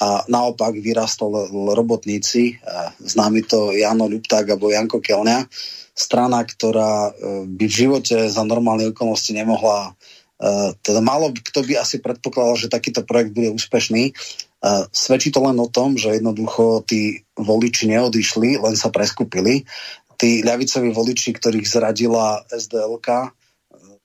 a naopak vyrastol robotníci, e, známy to Jano Ľupták alebo Janko Kelňa, strana, ktorá e, by v živote za normálne okolnosti nemohla teda málo kto by asi predpokladal, že takýto projekt bude úspešný. Svedčí to len o tom, že jednoducho tí voliči neodišli, len sa preskupili. Tí ľavicoví voliči, ktorých zradila SDLK,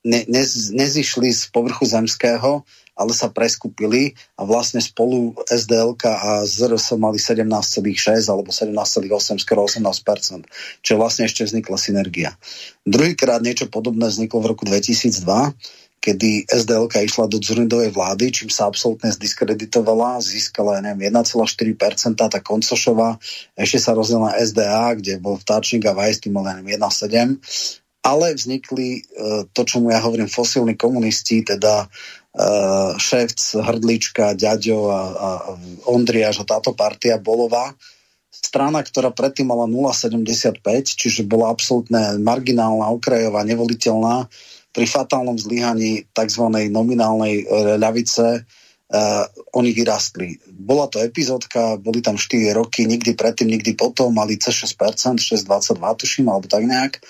ne, ne, nezišli z povrchu zemského, ale sa preskupili a vlastne spolu SDLK a ZRS mali 17,6 alebo 17,8, skoro 18%, čo vlastne ešte vznikla synergia. Druhýkrát niečo podobné vzniklo v roku 2002, kedy SDLK išla do Dzurindovej vlády, čím sa absolútne zdiskreditovala, získala, neviem, 1,4%, tá Koncošová, ešte sa rozdiela na SDA, kde bol vtáčnik a Vajs, tým mal, neviem, 1,7%, ale vznikli e, to, čo mu ja hovorím, fosílni komunisti, teda uh, Ševc, Hrdlička, Ďaďo a, a Ondriaž a táto partia Bolová, strana, ktorá predtým mala 0,75, čiže bola absolútne marginálna, okrajová, nevoliteľná, pri fatálnom zlyhaní tzv. nominálnej e, ľavice uh, oni vyrastli. Bola to epizódka, boli tam 4 roky, nikdy predtým, nikdy potom, mali C6%, 6,22 tuším, alebo tak nejak.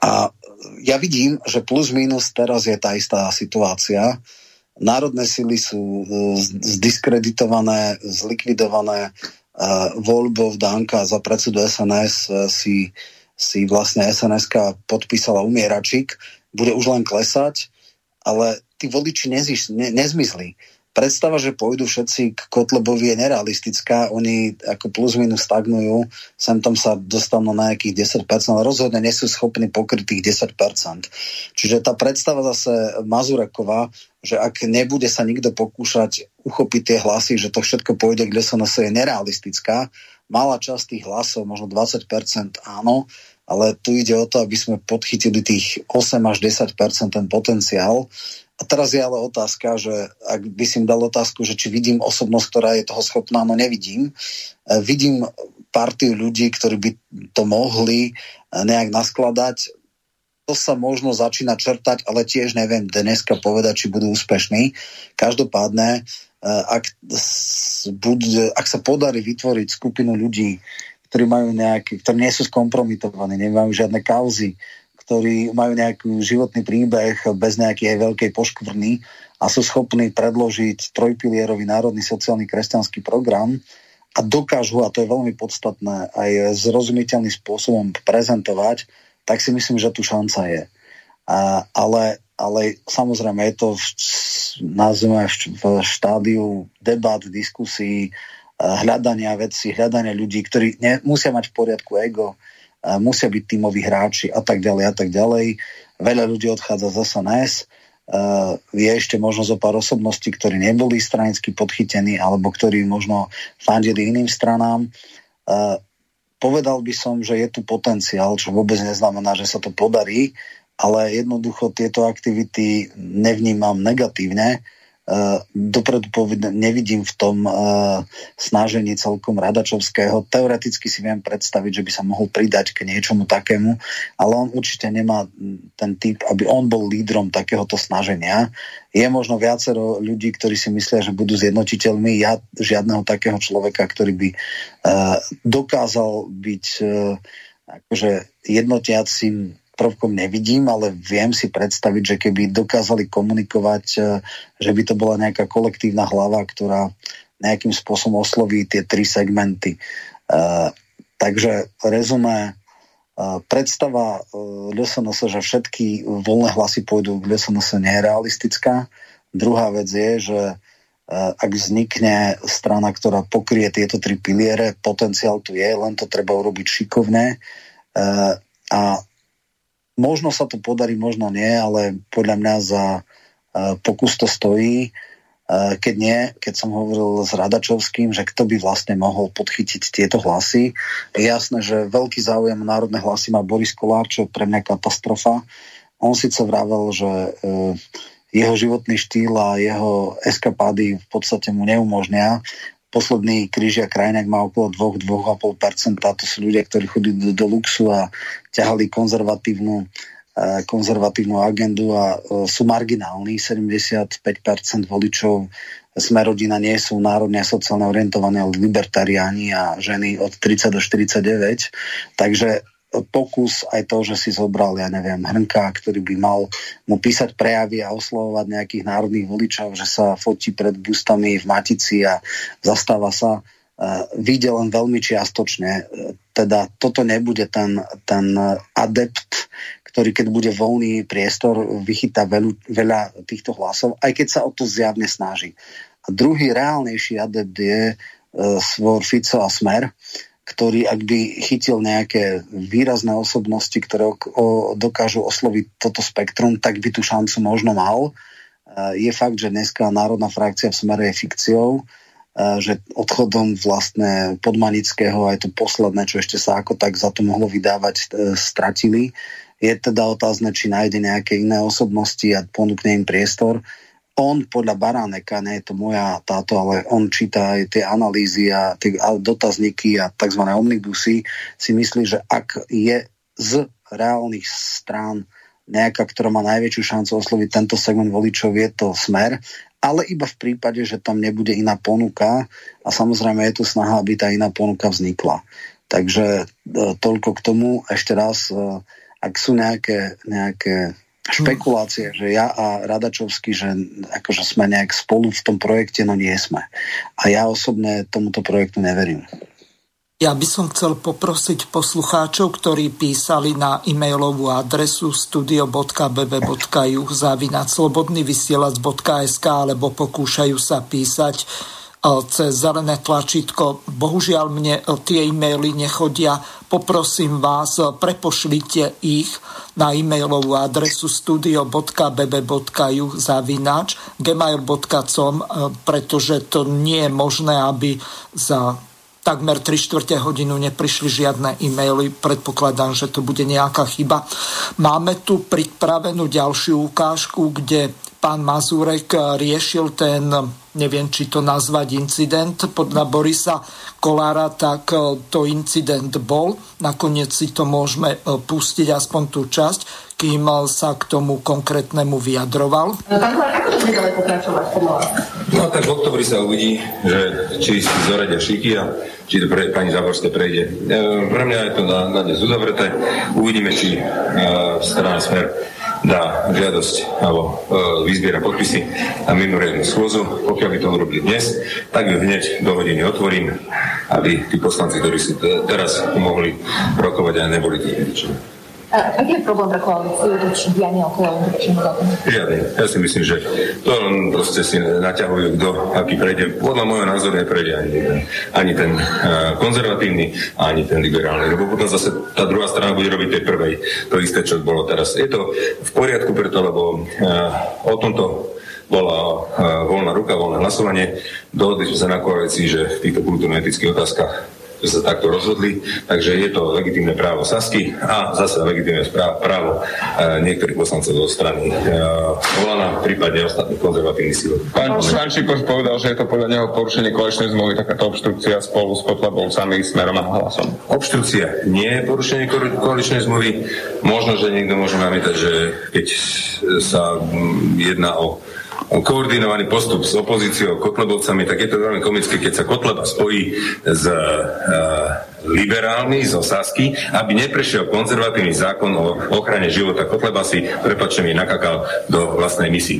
A ja vidím, že plus minus teraz je tá istá situácia. Národné sily sú e, zdiskreditované, zlikvidované. E, voľbou Danka za predsedu SNS si, si vlastne sns podpísala umieračik. Bude už len klesať, ale tí voliči neziš, ne, nezmizli predstava, že pôjdu všetci k Kotlebovi je nerealistická. Oni ako plus minus stagnujú, sem tam sa dostanú na nejakých 10%, ale rozhodne nie sú schopní pokryť tých 10%. Čiže tá predstava zase Mazurekova, že ak nebude sa nikto pokúšať uchopiť tie hlasy, že to všetko pôjde k LSNS je nerealistická. Malá časť tých hlasov, možno 20% áno, ale tu ide o to, aby sme podchytili tých 8 až 10% ten potenciál a teraz je ale otázka, že ak by si im dal otázku, že či vidím osobnosť, ktorá je toho schopná, no nevidím. E, vidím partiu ľudí, ktorí by to mohli e, nejak naskladať. To sa možno začína čertať, ale tiež neviem dneska povedať, či budú úspešní. Každopádne, e, ak, ak sa podarí vytvoriť skupinu ľudí, ktorí majú nejaké, ktorí nie sú skompromitovaní, nemajú žiadne kauzy, ktorí majú nejaký životný príbeh bez nejakej veľkej poškvrny a sú schopní predložiť trojpilierový národný sociálny kresťanský program a dokážu, a to je veľmi podstatné, aj zrozumiteľným spôsobom prezentovať, tak si myslím, že tu šanca je. A, ale, ale samozrejme je to v, v štádiu debat, diskusí, hľadania vecí, hľadania ľudí, ktorí ne, musia mať v poriadku ego, musia byť tímoví hráči a tak ďalej a tak ďalej. Veľa ľudí odchádza z SNS, je ešte možno zo pár osobností, ktorí neboli stranicky podchytení alebo ktorí možno fandili iným stranám. Povedal by som, že je tu potenciál, čo vôbec neznamená, že sa to podarí, ale jednoducho tieto aktivity nevnímam negatívne. Dopredu povedne, nevidím v tom uh, snažení celkom Radačovského. Teoreticky si viem predstaviť, že by sa mohol pridať k niečomu takému, ale on určite nemá ten typ, aby on bol lídrom takéhoto snaženia. Je možno viacero ľudí, ktorí si myslia, že budú zjednotiteľmi. Ja žiadneho takého človeka, ktorý by uh, dokázal byť uh, akože jednotiacim prvkom nevidím, ale viem si predstaviť, že keby dokázali komunikovať, e, že by to bola nejaká kolektívna hlava, ktorá nejakým spôsobom osloví tie tri segmenty. Uh, takže rezumé, uh, predstava LSNS, že všetky voľné hlasy pôjdu k LSNS nie je realistická. Druhá vec je, že ak vznikne strana, ktorá pokrie tieto tri piliere, potenciál tu je, len to treba urobiť šikovne. A Možno sa to podarí, možno nie, ale podľa mňa za uh, pokus to stojí. Uh, keď nie, keď som hovoril s Radačovským, že kto by vlastne mohol podchytiť tieto hlasy. Je jasné, že veľký záujem národné hlasy má Boris Kolár, čo je pre mňa katastrofa. On síce vravel, že uh, jeho životný štýl a jeho eskapády v podstate mu neumožnia posledný krížia krajinák má okolo 2-2,5%. To sú ľudia, ktorí chodí do, do luxu a ťahali konzervatívnu, uh, konzervatívnu agendu a uh, sú marginálni. 75% voličov sme rodina nie sú národne a sociálne orientované, ale libertariáni a ženy od 30 do 49. Takže pokus aj to, že si zobral, ja neviem, Hrnka, ktorý by mal mu písať prejavy a oslovovať nejakých národných voličov, že sa fotí pred bustami v Matici a zastáva sa, uh, vidie len veľmi čiastočne. Teda toto nebude ten, ten adept, ktorý keď bude voľný priestor, vychytá veľu, veľa týchto hlasov, aj keď sa o to zjavne snaží. A druhý reálnejší adept je uh, svor Fico a Smer, ktorý ak by chytil nejaké výrazné osobnosti, ktoré dokážu osloviť toto spektrum, tak by tú šancu možno mal. E, je fakt, že dneska národná frakcia v smere je fikciou, e, že odchodom vlastne podmanického aj to posledné, čo ešte sa ako tak za to mohlo vydávať, e, stratili. Je teda otázne, či nájde nejaké iné osobnosti a ponúkne im priestor on podľa Baráneka, nie je to moja táto, ale on číta aj tie analýzy a tie dotazníky a tzv. omnibusy, si myslí, že ak je z reálnych strán nejaká, ktorá má najväčšiu šancu osloviť tento segment voličov, je to smer, ale iba v prípade, že tam nebude iná ponuka a samozrejme je tu snaha, aby tá iná ponuka vznikla. Takže e, toľko k tomu. Ešte raz, e, ak sú nejaké, nejaké špekulácie, že ja a Radačovský, že akože sme nejak spolu v tom projekte, no nie sme. A ja osobne tomuto projektu neverím. Ja by som chcel poprosiť poslucháčov, ktorí písali na e-mailovú adresu studio.bb.ju zavinať slobodnyvysielac.sk alebo pokúšajú sa písať cez zelené tlačítko. Bohužiaľ mne tie e-maily nechodia. Poprosím vás, prepošlite ich na e-mailovú adresu studio.bb.ju zavinač gmail.com, pretože to nie je možné, aby za takmer 3 čtvrte hodinu neprišli žiadne e-maily. Predpokladám, že to bude nejaká chyba. Máme tu pripravenú ďalšiu ukážku, kde pán Mazurek riešil ten, neviem či to nazvať incident, podľa Borisa Kolára, tak e, to incident bol. Nakoniec si to môžeme e, pustiť aspoň tú časť, kým e, sa k tomu konkrétnemu vyjadroval. Pán Kolár, ako to bude ďalej pokračovať No tak v oktobri sa uvidí, že či si zoradia šiky a či to pre, pani Záborské prejde. E, pre mňa je to na, na dnes uzavreté. Uvidíme, či e, strana Smer dá žiadosť alebo e, vyzbiera podpisy na mimoriadnu schôzu. Pokiaľ by to urobili dnes, tak ju hneď do hodiny otvorím, aby tí poslanci, ktorí si teraz mohli rokovať a neboli tí aký je problém pre koalíciu, či dianie okolo integračného zákona? Žiadny. Ja si myslím, že to len proste si naťahujú, kto aký prejde. Podľa môjho názoru neprejde ani ten, ani ten uh, konzervatívny, ani ten liberálny. Lebo potom zase tá druhá strana bude robiť tej prvej to isté, čo bolo teraz. Je to v poriadku preto, lebo uh, o tomto bola uh, voľná ruka, voľné hlasovanie. Dohodli sme sa na koalícii, že v týchto kultúrno-etických otázkach že sa takto rozhodli, takže je to legitímne právo Sasky a zase legitímne právo e, niektorých poslancov zo strany e, Volana, prípadne ostatných konzervatívnych síl. Pán Šikoš povedal, že je to podľa neho porušenie koaličnej zmluvy, takáto obštrukcia spolu s Kotlebovcami smerom a hlasom. Obštrukcia nie je porušenie koaličnej zmluvy. Možno, že niekto môže namietať, že keď sa jedná o koordinovaný postup s opozíciou, Kotlebovcami, tak je to veľmi komické, keď sa Kotleba spojí s uh, liberálmi zo Sasky, aby neprešiel konzervatívny zákon o ochrane života. Kotleba si, prepačte mi, nakakal do vlastnej misie.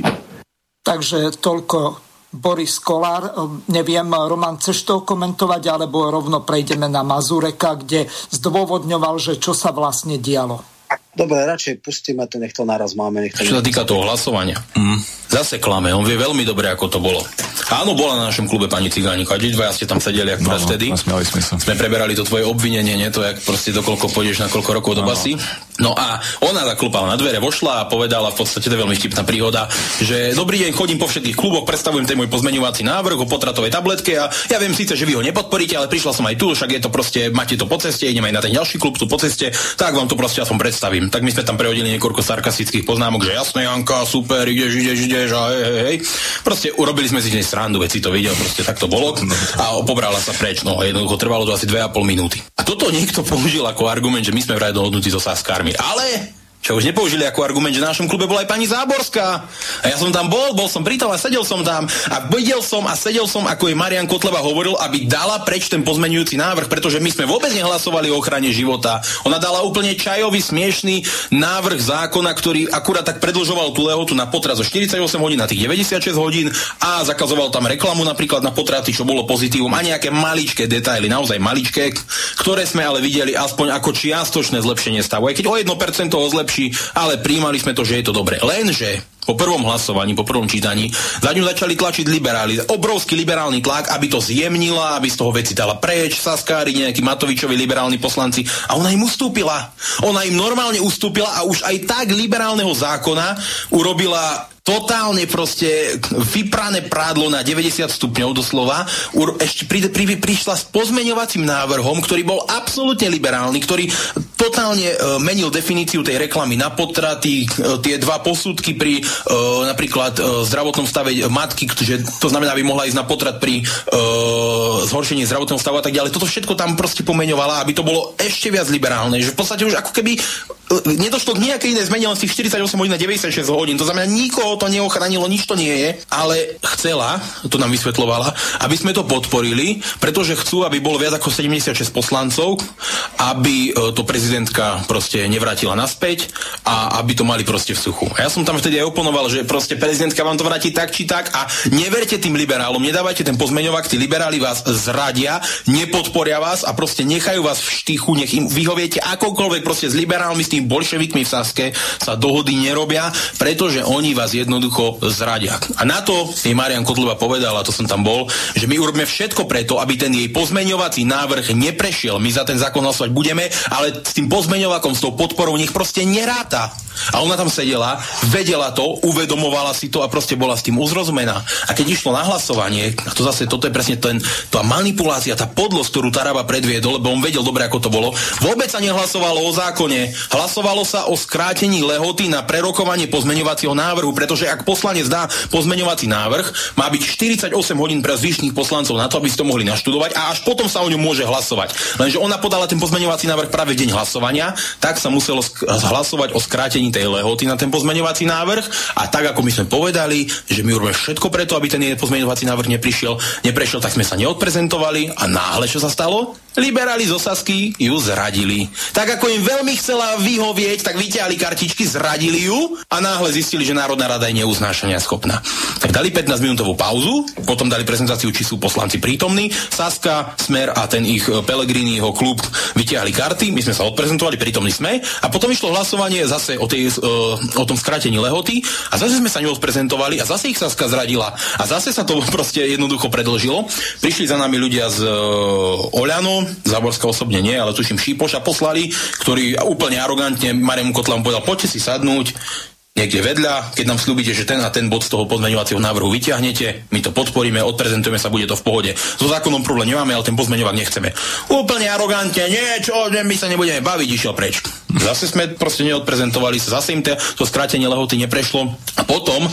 Takže toľko Boris Kolár. Neviem, Roman, chceš to komentovať, alebo rovno prejdeme na Mazureka, kde zdôvodňoval, že čo sa vlastne dialo. Dobre, radšej pustíme to, nech to naraz máme. Nech to Čo sa týka toho hlasovania. Mm. Zase klame, on vie veľmi dobre, ako to bolo. Áno, bola na našom klube pani Cigánika. Vy dvaja ste tam sedeli akurát no, vtedy. Sme, sme preberali to tvoje obvinenie, nie to, jak proste dokoľko pôjdeš na koľko rokov do basy. No a ona zaklopala na dvere, vošla a povedala v podstate, to je veľmi vtipná príhoda, že dobrý deň, chodím po všetkých kluboch, predstavujem ten môj pozmeňovací návrh o potratovej tabletke a ja viem síce, že vy ho nepodporíte, ale prišla som aj tu, však je to proste, máte to po ceste, idem aj na ten ďalší klub tu po ceste, tak vám to proste aspoň predstavím. Tak my sme tam prehodili niekoľko sarkastických poznámok, že jasné, Janka, super, ideš, ideš, ideš a hej, hej. Proste urobili sme si dnes srandu, veci to videl, proste tak to bolo a pobrala sa preč. No jednoducho trvalo to asi 2,5 minúty. A toto niekto použil ako argument, že my sme vraj dohodnutí so Saskármi. Ale čo už nepoužili ako argument, že v našom klube bola aj pani Záborská. A ja som tam bol, bol som pritom a sedel som tam a videl som a sedel som, ako je Marian Kotleba hovoril, aby dala preč ten pozmenujúci návrh, pretože my sme vôbec nehlasovali o ochrane života. Ona dala úplne čajový, smiešný návrh zákona, ktorý akurát tak predlžoval tú lehotu na potrat zo 48 hodín na tých 96 hodín a zakazoval tam reklamu napríklad na potraty, čo bolo pozitívum a nejaké maličké detaily, naozaj maličké, ktoré sme ale videli aspoň ako čiastočné zlepšenie stavu. Aj keď o 1% ho zlepšenie lepší, ale príjmali sme to, že je to dobre. Lenže po prvom hlasovaní, po prvom čítaní, za ňu začali tlačiť liberáli. Obrovský liberálny tlak, aby to zjemnila, aby z toho veci dala preč, Saskári, nejakí Matovičovi liberálni poslanci. A ona im ustúpila. Ona im normálne ustúpila a už aj tak liberálneho zákona urobila totálne proste vyprané prádlo na 90 stupňov doslova. Ešte pri, pri, prišla s pozmeňovacím návrhom, ktorý bol absolútne liberálny, ktorý totálne uh, menil definíciu tej reklamy na potraty, uh, tie dva posudky pri uh, napríklad uh, zdravotnom stave matky, že to znamená, aby mohla ísť na potrat pri uh, zhoršení zdravotného stavu a tak ďalej. Toto všetko tam proste pomeňovala, aby to bolo ešte viac liberálne, že v podstate už ako keby nedošlo k nejakej inej zmene len z tých 48 hodín na 96 hodín. To znamená, nikoho to neochránilo, nič to nie je, ale chcela, to nám vysvetlovala, aby sme to podporili, pretože chcú, aby bolo viac ako 76 poslancov, aby e, to prezidentka proste nevrátila naspäť a aby to mali proste v suchu. A ja som tam vtedy aj oponoval, že proste prezidentka vám to vráti tak či tak a neverte tým liberálom, nedávajte ten pozmeňovak, tí liberáli vás zradia, nepodporia vás a proste nechajú vás v štychu, nech im vyhoviete akokoľvek proste s liberálmi, s tým tými bolševikmi v Saske sa dohody nerobia, pretože oni vás jednoducho zradia. A na to jej Marian Kotlova povedal, a to som tam bol, že my urobíme všetko preto, aby ten jej pozmeňovací návrh neprešiel. My za ten zákon hlasovať budeme, ale s tým pozmeňovakom, s tou podporou nech proste neráta. A ona tam sedela, vedela to, uvedomovala si to a proste bola s tým uzrozumená. A keď išlo na hlasovanie, a to zase toto je presne ten, tá manipulácia, tá podlosť, ktorú Taraba predviedol, lebo on vedel dobre, ako to bolo, vôbec sa nehlasovalo o zákone. Hlasovalo sa o skrátení lehoty na prerokovanie pozmeňovacieho návrhu, pretože ak poslanec dá pozmeňovací návrh, má byť 48 hodín pre zvyšných poslancov na to, aby ste to mohli naštudovať a až potom sa o ňom môže hlasovať. Lenže ona podala ten pozmeňovací návrh práve v deň hlasovania, tak sa muselo hlasovať o skrátení tej lehoty na ten pozmeňovací návrh a tak ako my sme povedali, že my urobíme všetko preto, aby ten pozmeňovací návrh neprišiel, neprešiel, tak sme sa neodprezentovali a náhle čo sa stalo? Liberáli z Osasky ju zradili. Tak ako im veľmi chcela vyhovieť, tak vyťahli kartičky, zradili ju a náhle zistili, že Národná rada je neuznášania schopná. Tak dali 15 minútovú pauzu, potom dali prezentáciu, či sú poslanci prítomní. Saska, Smer a ten ich Pelegriniho klub vyťahli karty, my sme sa odprezentovali, prítomní sme a potom išlo hlasovanie zase o, tej, uh, o tom skrátení lehoty a zase sme sa neodprezentovali a zase ich Saska zradila a zase sa to proste jednoducho predlžilo. Prišli za nami ľudia z uh, Záborská osobne nie, ale tuším Šípoša poslali, ktorý úplne arogantne Mariemu Kotlamu povedal, poďte si sadnúť, niekde vedľa, keď nám slúbite, že ten a ten bod z toho pozmeňovacieho návrhu vyťahnete, my to podporíme, odprezentujeme sa, bude to v pohode. So zákonom problém nemáme, ale ten pozmeňovák nechceme. Úplne arogantne, nie, čo, nie, my sa nebudeme baviť, išiel preč. Zase sme proste neodprezentovali sa, zase im to, to skrátenie lehoty neprešlo. A potom uh,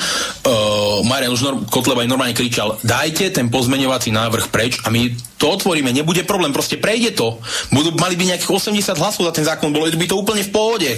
Marian už Kotleba normálne kričal, dajte ten pozmeňovací návrh preč a my to otvoríme, nebude problém, proste prejde to. Budú, mali by nejakých 80 hlasov za ten zákon, bolo by to úplne v pohode.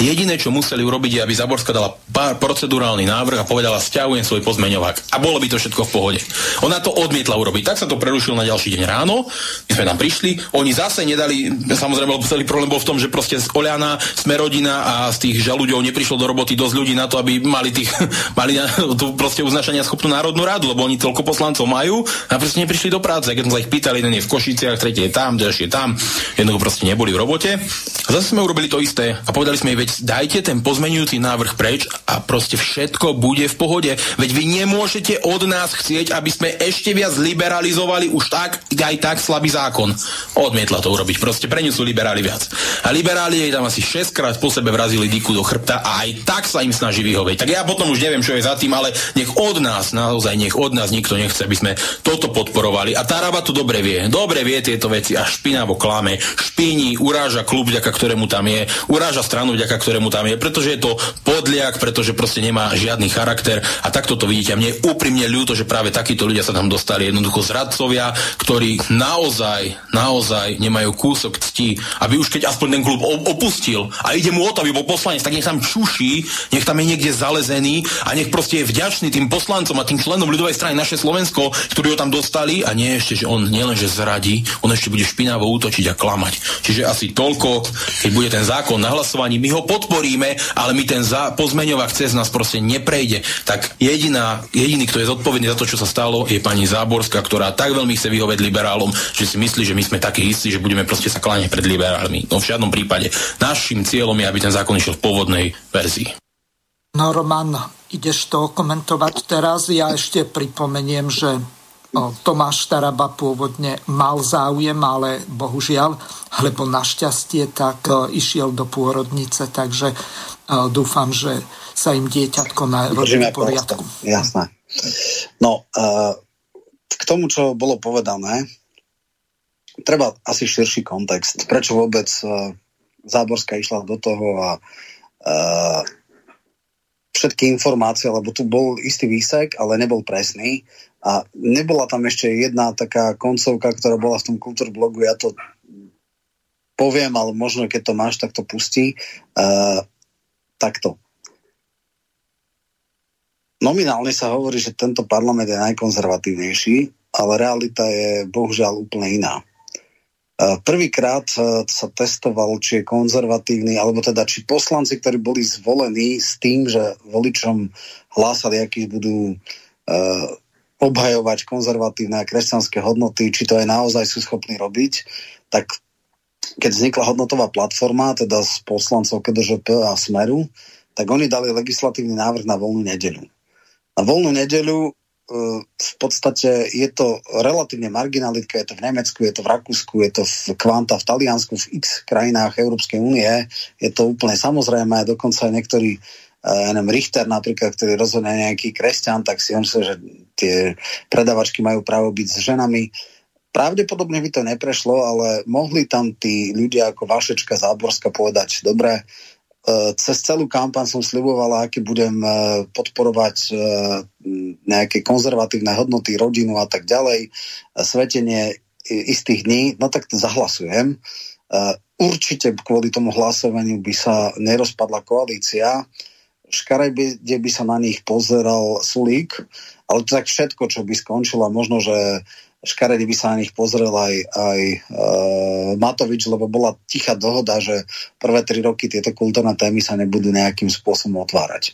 Jediné, čo museli urobiť, je, aby Zaborská dala pár procedurálny návrh a povedala, stiahujem svoj pozmeňovák. A bolo by to všetko v pohode. Ona to odmietla urobiť. Tak sa to prerušilo na ďalší deň ráno. My sme tam prišli. Oni zase nedali, samozrejme, celý problém bol v tom, že proste z Oliana, sme rodina a z tých žalúďov neprišlo do roboty dosť ľudí na to, aby mali tých, mali tu proste uznašania schopnú národnú radu, lebo oni toľko poslancov majú a proste neprišli do práce. Keď sme ich pýtali, jeden je v Košiciach, tretí je tam, ďalší je tam, jednoducho proste neboli v robote. A zase sme urobili to isté a povedali sme, veď dajte ten pozmenujúci návrh preč a proste všetko bude v pohode. Veď vy nemôžete od nás chcieť, aby sme ešte viac liberalizovali už tak, aj tak slabý zákon. Odmietla to urobiť, proste pre ňu sú liberáli viac. A liberáli jej tam asi 6 krát po sebe vrazili diku do chrbta a aj tak sa im snaží vyhovieť. Tak ja potom už neviem, čo je za tým, ale nech od nás, naozaj nech od nás nikto nechce, aby sme toto podporovali. A Taraba to dobre vie. Dobre vie tieto veci a špinavo klame. Špíni, uráža klub, vďaka ktorému tam je, uráža stranu, vďaka ktorému tam je, pretože je to podliak, pretože proste nemá žiadny charakter a takto to vidíte. A mne je úprimne ľúto, že práve takíto ľudia sa tam dostali. Jednoducho zradcovia, ktorí naozaj, naozaj nemajú kúsok cti, aby už keď aspoň ten klub opustil a ide mu o to, aby bol poslanec, tak nech tam čuší, nech tam je niekde zalezený a nech proste je vďačný tým poslancom a tým členom ľudovej strany naše Slovensko, ktorí ho tam dostali a nie ešte, že on nielen, že zradí, on ešte bude špinavo útočiť a klamať. Čiže asi toľko, keď bude ten zákon na hlasovaní, my ho podporíme, ale my ten za- pozmeňovák cez nás proste neprejde. Tak jediná, jediný, kto je zodpovedný za to, čo sa stalo, je pani Záborská, ktorá tak veľmi chce vyhovieť liberálom, že si myslí, že my sme takí istí, že budeme proste sa kláňať pred liberálmi. No v žiadnom prípade. Našim cieľom je, aby ten zákon išiel v pôvodnej verzii. No Roman, ideš to komentovať teraz. Ja ešte pripomeniem, že Tomáš Taraba pôvodne mal záujem, ale bohužiaľ, alebo našťastie, tak išiel do pôrodnice, takže dúfam, že sa im dieťatko narodí v poriadku. Jasné. No, k tomu, čo bolo povedané, treba asi širší kontext. Prečo vôbec Záborská išla do toho a všetky informácie, lebo tu bol istý výsek, ale nebol presný. A nebola tam ešte jedna taká koncovka, ktorá bola v tom kultúrblogu, ja to poviem, ale možno keď to máš, tak to pustí. Uh, takto. Nominálne sa hovorí, že tento parlament je najkonzervatívnejší, ale realita je bohužiaľ úplne iná. Prvýkrát eh, sa testoval, či je konzervatívny, alebo teda či poslanci, ktorí boli zvolení s tým, že voličom hlásali, aký budú uh, obhajovať konzervatívne a kresťanské hodnoty, či to aj naozaj sú schopní robiť, tak keď vznikla hodnotová platforma, teda s poslancov KDŽP a Smeru, tak oni dali legislatívny návrh na voľnú nedeľu. Na voľnú nedeľu v podstate je to relatívne marginalitka, je to v Nemecku, je to v Rakúsku, je to v Kvanta, v Taliansku, v x krajinách Európskej únie, je to úplne samozrejme, dokonca aj niektorí ja neviem, Richter napríklad, ktorý rozhodne nejaký kresťan, tak si on že tie predavačky majú právo byť s ženami. Pravdepodobne by to neprešlo, ale mohli tam tí ľudia ako Vašečka Záborská povedať, dobre, Eh, cez celú kampaň som slibovala, aké budem eh, podporovať eh, nejaké konzervatívne hodnoty, rodinu a tak ďalej, svetenie istých dní, no tak zahlasujem. Určite kvôli tomu hlasovaniu by sa nerozpadla koalícia, škarej kde by sa na nich pozeral Sulík, ale to tak všetko, čo by skončilo, možno, že škaredy by sa na nich pozrel aj, aj e, Matovič, lebo bola tichá dohoda, že prvé tri roky tieto kultúrne témy sa nebudú nejakým spôsobom otvárať. E,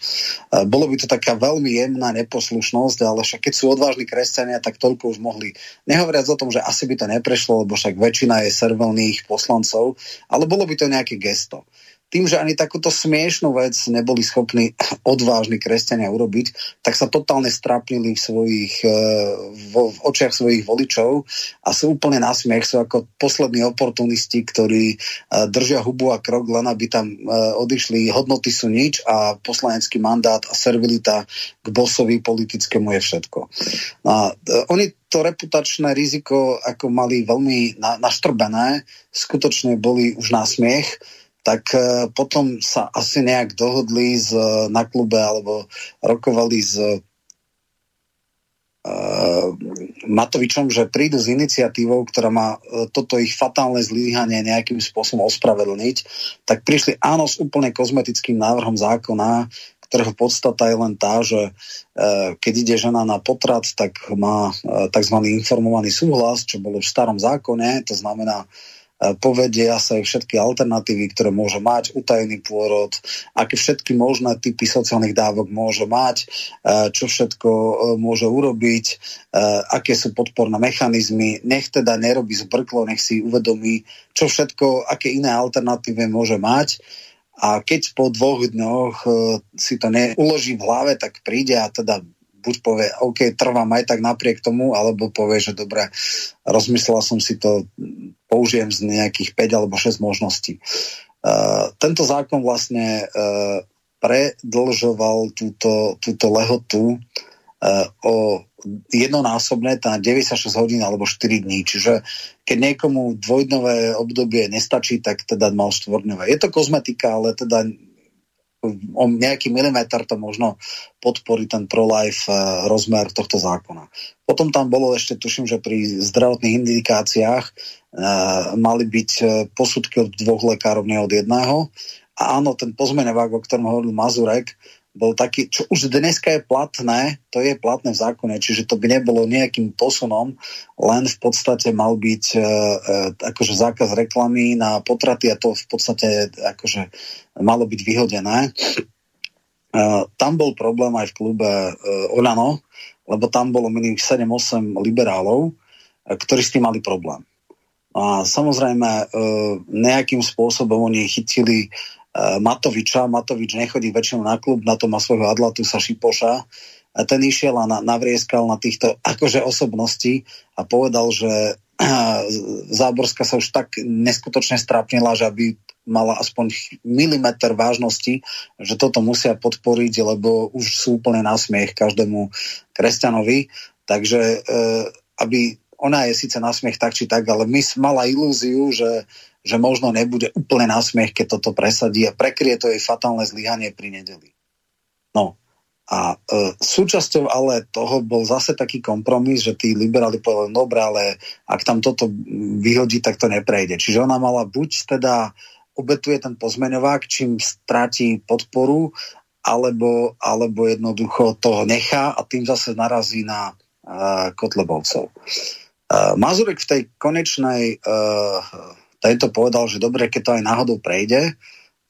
bolo by to taká veľmi jemná neposlušnosť, ale však keď sú odvážni kresťania, tak toľko už mohli. Nehovoriac o tom, že asi by to neprešlo, lebo však väčšina je servelných poslancov, ale bolo by to nejaké gesto tým, že ani takúto smiešnú vec neboli schopní odvážni kresťania urobiť, tak sa totálne strapnili v, svojich, e, v, v očiach svojich voličov a sú úplne na smiech, sú ako poslední oportunisti, ktorí e, držia hubu a krok, len aby tam e, odišli, hodnoty sú nič a poslanecký mandát a servilita k bosovi politickému je všetko. A oni to reputačné riziko ako mali veľmi na, naštrbené, skutočne boli už na smiech, tak e, potom sa asi nejak dohodli z, na klube alebo rokovali s Uh, Matovičom, že prídu s iniciatívou, ktorá má uh, toto ich fatálne zlyhanie nejakým spôsobom ospravedlniť, tak prišli áno s úplne kozmetickým návrhom zákona, ktorého podstata je len tá, že uh, keď ide žena na potrat, tak má tzv. informovaný súhlas, čo bolo v starom zákone, to znamená, povedia sa aj všetky alternatívy, ktoré môže mať, utajený pôrod, aké všetky možné typy sociálnych dávok môže mať, čo všetko e, môže urobiť, e, aké sú podporné mechanizmy, nech teda nerobí zbrklo, nech si uvedomí, čo všetko, aké iné alternatívy môže mať. A keď po dvoch dňoch e, si to neuloží v hlave, tak príde a teda buď povie, OK, trvám aj tak napriek tomu, alebo povie, že dobre, rozmyslela som si to, použijem z nejakých 5 alebo 6 možností. Uh, tento zákon vlastne uh, predlžoval túto, túto lehotu uh, o jednonásobné, tá 96 hodín alebo 4 dní. Čiže keď niekomu dvojdnové obdobie nestačí, tak teda mal štvorňové. Je to kozmetika, ale teda o nejaký milimeter to možno podporí ten pro-life eh, rozmer tohto zákona. Potom tam bolo ešte, tuším, že pri zdravotných indikáciách mali byť posudky od dvoch lekárov, nie od jedného. A áno, ten pozmeňovák, o ktorom hovoril Mazurek, bol taký, čo už dneska je platné, to je platné v zákone, čiže to by nebolo nejakým posunom, len v podstate mal byť e, e, akože zákaz reklamy na potraty a to v podstate akože malo byť vyhodené. E, tam bol problém aj v klube e, Olano, lebo tam bolo minimum 7-8 liberálov, e, ktorí s tým mali problém. A samozrejme, e, nejakým spôsobom oni chytili Eh, Matoviča. Matovič nechodí väčšinou na klub, na to má svojho Adlatusa Šipoša. A ten išiel a na, navrieskal na týchto akože osobností a povedal, že Záborská sa už tak neskutočne strápnila, že aby mala aspoň milimeter vážnosti, že toto musia podporiť, lebo už sú úplne násmiech každému kresťanovi. Takže e, aby ona je síce násmiech tak či tak, ale my mala ilúziu, že že možno nebude úplne násmiech, keď toto presadí a prekrie to jej fatálne zlyhanie pri nedeli. No a e, súčasťou ale toho bol zase taký kompromis, že tí liberáli povedali, no dobre, ale ak tam toto vyhodí, tak to neprejde. Čiže ona mala buď teda obetuje ten pozmeňovák, čím stráti podporu, alebo, alebo jednoducho toho nechá a tým zase narazí na uh, Kotlebovcov. Uh, Mazurek v tej konečnej uh, tento povedal, že dobre, keď to aj náhodou prejde,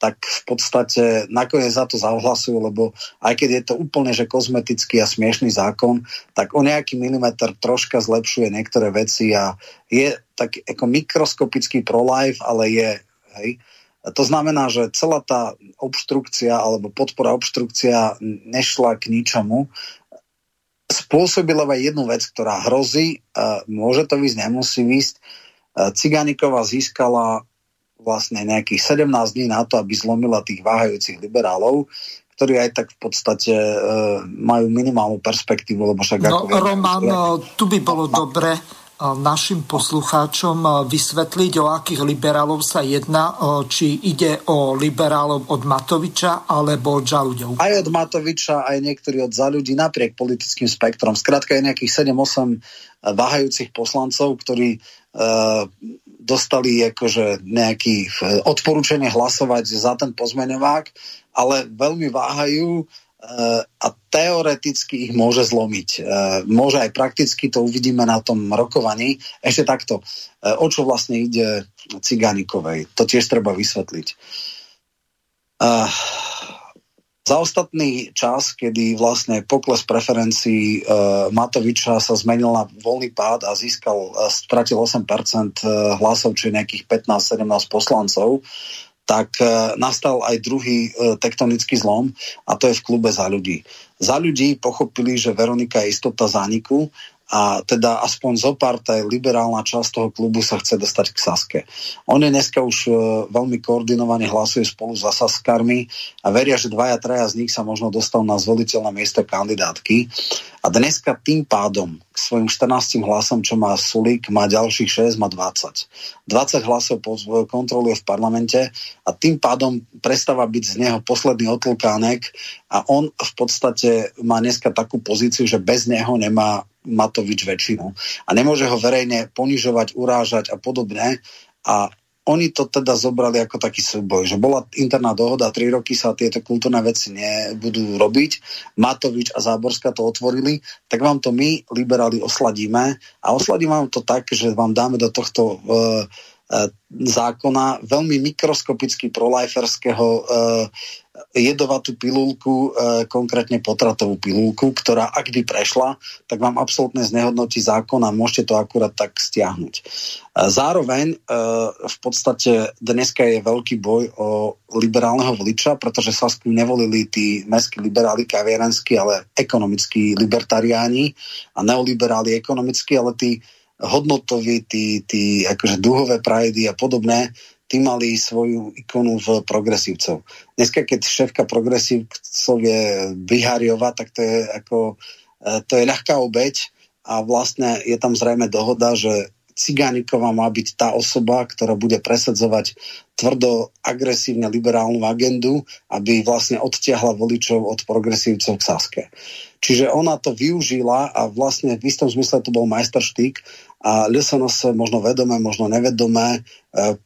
tak v podstate nakoniec za to zahlasujú, lebo aj keď je to úplne že kozmetický a smiešný zákon, tak o nejaký milimeter troška zlepšuje niektoré veci a je tak ako mikroskopický pro-life, ale je, hej. To znamená, že celá tá obštrukcia alebo podpora obštrukcia nešla k ničomu. Spôsobila aj jednu vec, ktorá hrozí, môže to vysť, nemusí vysť, E, Cigániková získala vlastne nejakých 17 dní na to, aby zlomila tých váhajúcich liberálov, ktorí aj tak v podstate e, majú minimálnu perspektívu, lebo však no, ako... Roman, vieme, tu by bolo no, dobre našim poslucháčom e, vysvetliť, o akých liberálov sa jedná, či ide o liberálov od Matoviča alebo od Žaludov. Aj od Matoviča, aj niektorí od za ľudí napriek politickým spektrom. Skrátka je nejakých 7-8 váhajúcich poslancov, ktorí Eh, dostali akože nejaký eh, odporúčanie hlasovať za ten pozmeňovák, ale veľmi váhajú a teoreticky ich môže zlomiť. Môže aj prakticky, to uvidíme na tom rokovaní. Ešte takto, o čo vlastne ide Cigánikovej, to tiež treba vysvetliť. Za ostatný čas, kedy vlastne pokles preferencií Matoviča sa zmenil na voľný pád a získal, stratil 8% e, hlasov, čiže nejakých 15-17 poslancov, tak e, nastal aj druhý e, tektonický zlom a to je v klube za ľudí. Za ľudí pochopili, že Veronika je istota zániku a teda aspoň zo pár, tá liberálna časť toho klubu sa chce dostať k Saske. On je dneska už e, veľmi koordinovane hlasuje spolu s Saskármi a veria, že dvaja, traja z nich sa možno dostanú na zvoliteľné miesto kandidátky. A dneska tým pádom k svojim 14 hlasom, čo má Sulík, má ďalších 6, má 20. 20 hlasov kontroluje v parlamente a tým pádom prestáva byť z neho posledný otlkánek a on v podstate má dneska takú pozíciu, že bez neho nemá Matovič väčšinu. A nemôže ho verejne ponižovať, urážať a podobne. A oni to teda zobrali ako taký súboj, že bola interná dohoda, tri roky sa tieto kultúrne veci nebudú robiť, Matovič a Záborská to otvorili, tak vám to my, liberáli, osladíme a osladíme vám to tak, že vám dáme do tohto uh, zákona veľmi mikroskopicky proliferského e, jedovatú pilulku, e, konkrétne potratovú pilulku, ktorá ak by prešla, tak vám absolútne znehodnotí zákon a môžete to akurát tak stiahnuť. Zároveň v podstate dneska je veľký boj o liberálneho voliča, pretože sa s nevolili tí mestskí liberáli kavierenskí, ale ekonomickí libertariáni a neoliberáli ekonomickí, ale tí hodnotoví, tí, tí akože duhové prajdy a podobné, tí mali svoju ikonu v progresívcov. Dneska, keď šéfka progresívcov je Bihariova, tak to je ako to je ľahká obeď a vlastne je tam zrejme dohoda, že Cigániková má byť tá osoba, ktorá bude presadzovať tvrdo agresívne liberálnu agendu, aby vlastne odtiahla voličov od progresívcov k Saske. Čiže ona to využila a vlastne v istom zmysle to bol majsterštík a LSNS možno vedomé, možno nevedomé e,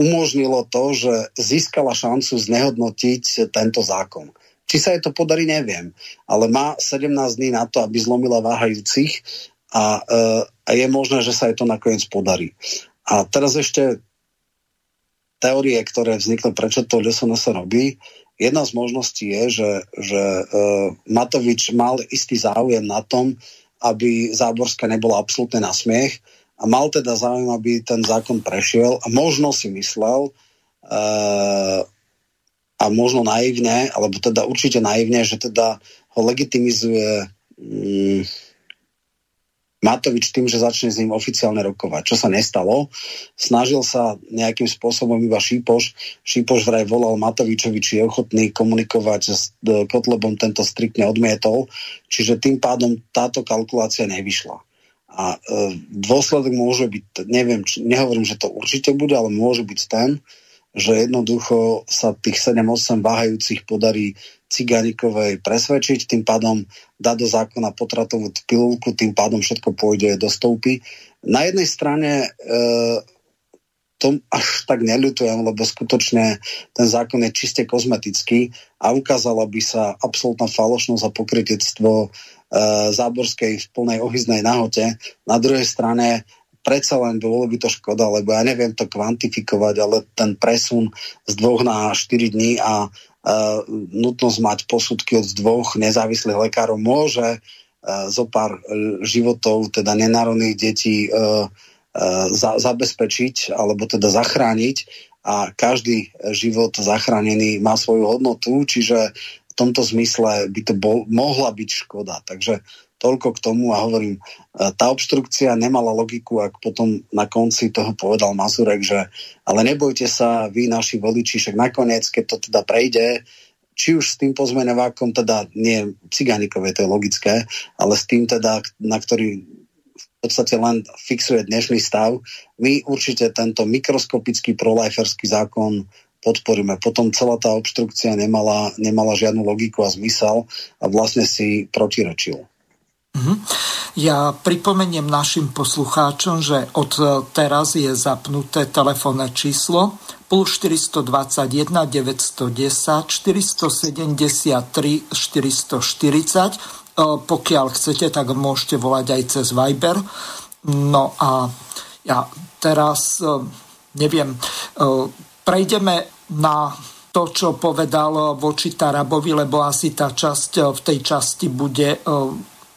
umožnilo to, že získala šancu znehodnotiť tento zákon. Či sa jej to podarí, neviem. Ale má 17 dní na to, aby zlomila váhajúcich a, e, a je možné, že sa jej to nakoniec podarí. A teraz ešte teórie, ktoré vznikli, prečo to sa robí. Jedna z možností je, že, že uh, Matovič mal istý záujem na tom, aby Záborská nebola absolútne na smiech a mal teda záujem, aby ten zákon prešiel a možno si myslel, uh, a možno naivne, alebo teda určite naivne, že teda ho legitimizuje mm, Matovič tým, že začne s ním oficiálne rokovať, čo sa nestalo. Snažil sa nejakým spôsobom iba Šípoš. Šípoš vraj volal Matovičovi, či je ochotný komunikovať s Kotlebom, tento striktne odmietol. Čiže tým pádom táto kalkulácia nevyšla. A e, dôsledok môže byť, neviem, či, nehovorím, že to určite bude, ale môže byť ten, že jednoducho sa tých 7-8 váhajúcich podarí Cigánikovej presvedčiť, tým pádom dá do zákona potratovú pilulku, tým pádom všetko pôjde do stoupy. Na jednej strane e, to až tak neľutujem, lebo skutočne ten zákon je čiste kozmetický a ukázala by sa absolútna falošnosť a pokrytectvo e, Záborskej v plnej ohyznej nahote. Na druhej strane predsa len bolo by to škoda, lebo ja neviem to kvantifikovať, ale ten presun z dvoch na 4 dní a uh, nutnosť mať posudky od dvoch nezávislých lekárov môže uh, zo pár životov, teda nenárodných detí uh, uh, za, zabezpečiť alebo teda zachrániť a každý život zachránený má svoju hodnotu, čiže tomto zmysle by to bol, mohla byť škoda. Takže toľko k tomu a hovorím, e, tá obštrukcia nemala logiku, ak potom na konci toho povedal Mazurek, že ale nebojte sa, vy naši voliči, však nakoniec, keď to teda prejde, či už s tým pozmenevákom, teda nie cigánikové, to je logické, ale s tým teda, na ktorý v podstate len fixuje dnešný stav, my určite tento mikroskopický proliferský zákon podporíme. Potom celá tá obštrukcia nemala, nemala žiadnu logiku a zmysel a vlastne si protirečil. Mhm. Ja pripomeniem našim poslucháčom, že od teraz je zapnuté telefónne číslo plus 421 910 473 440. Pokiaľ chcete, tak môžete volať aj cez Viber. No a ja teraz e, neviem, e, prejdeme na to, čo povedal voči Tarabovi, lebo asi tá časť v tej časti bude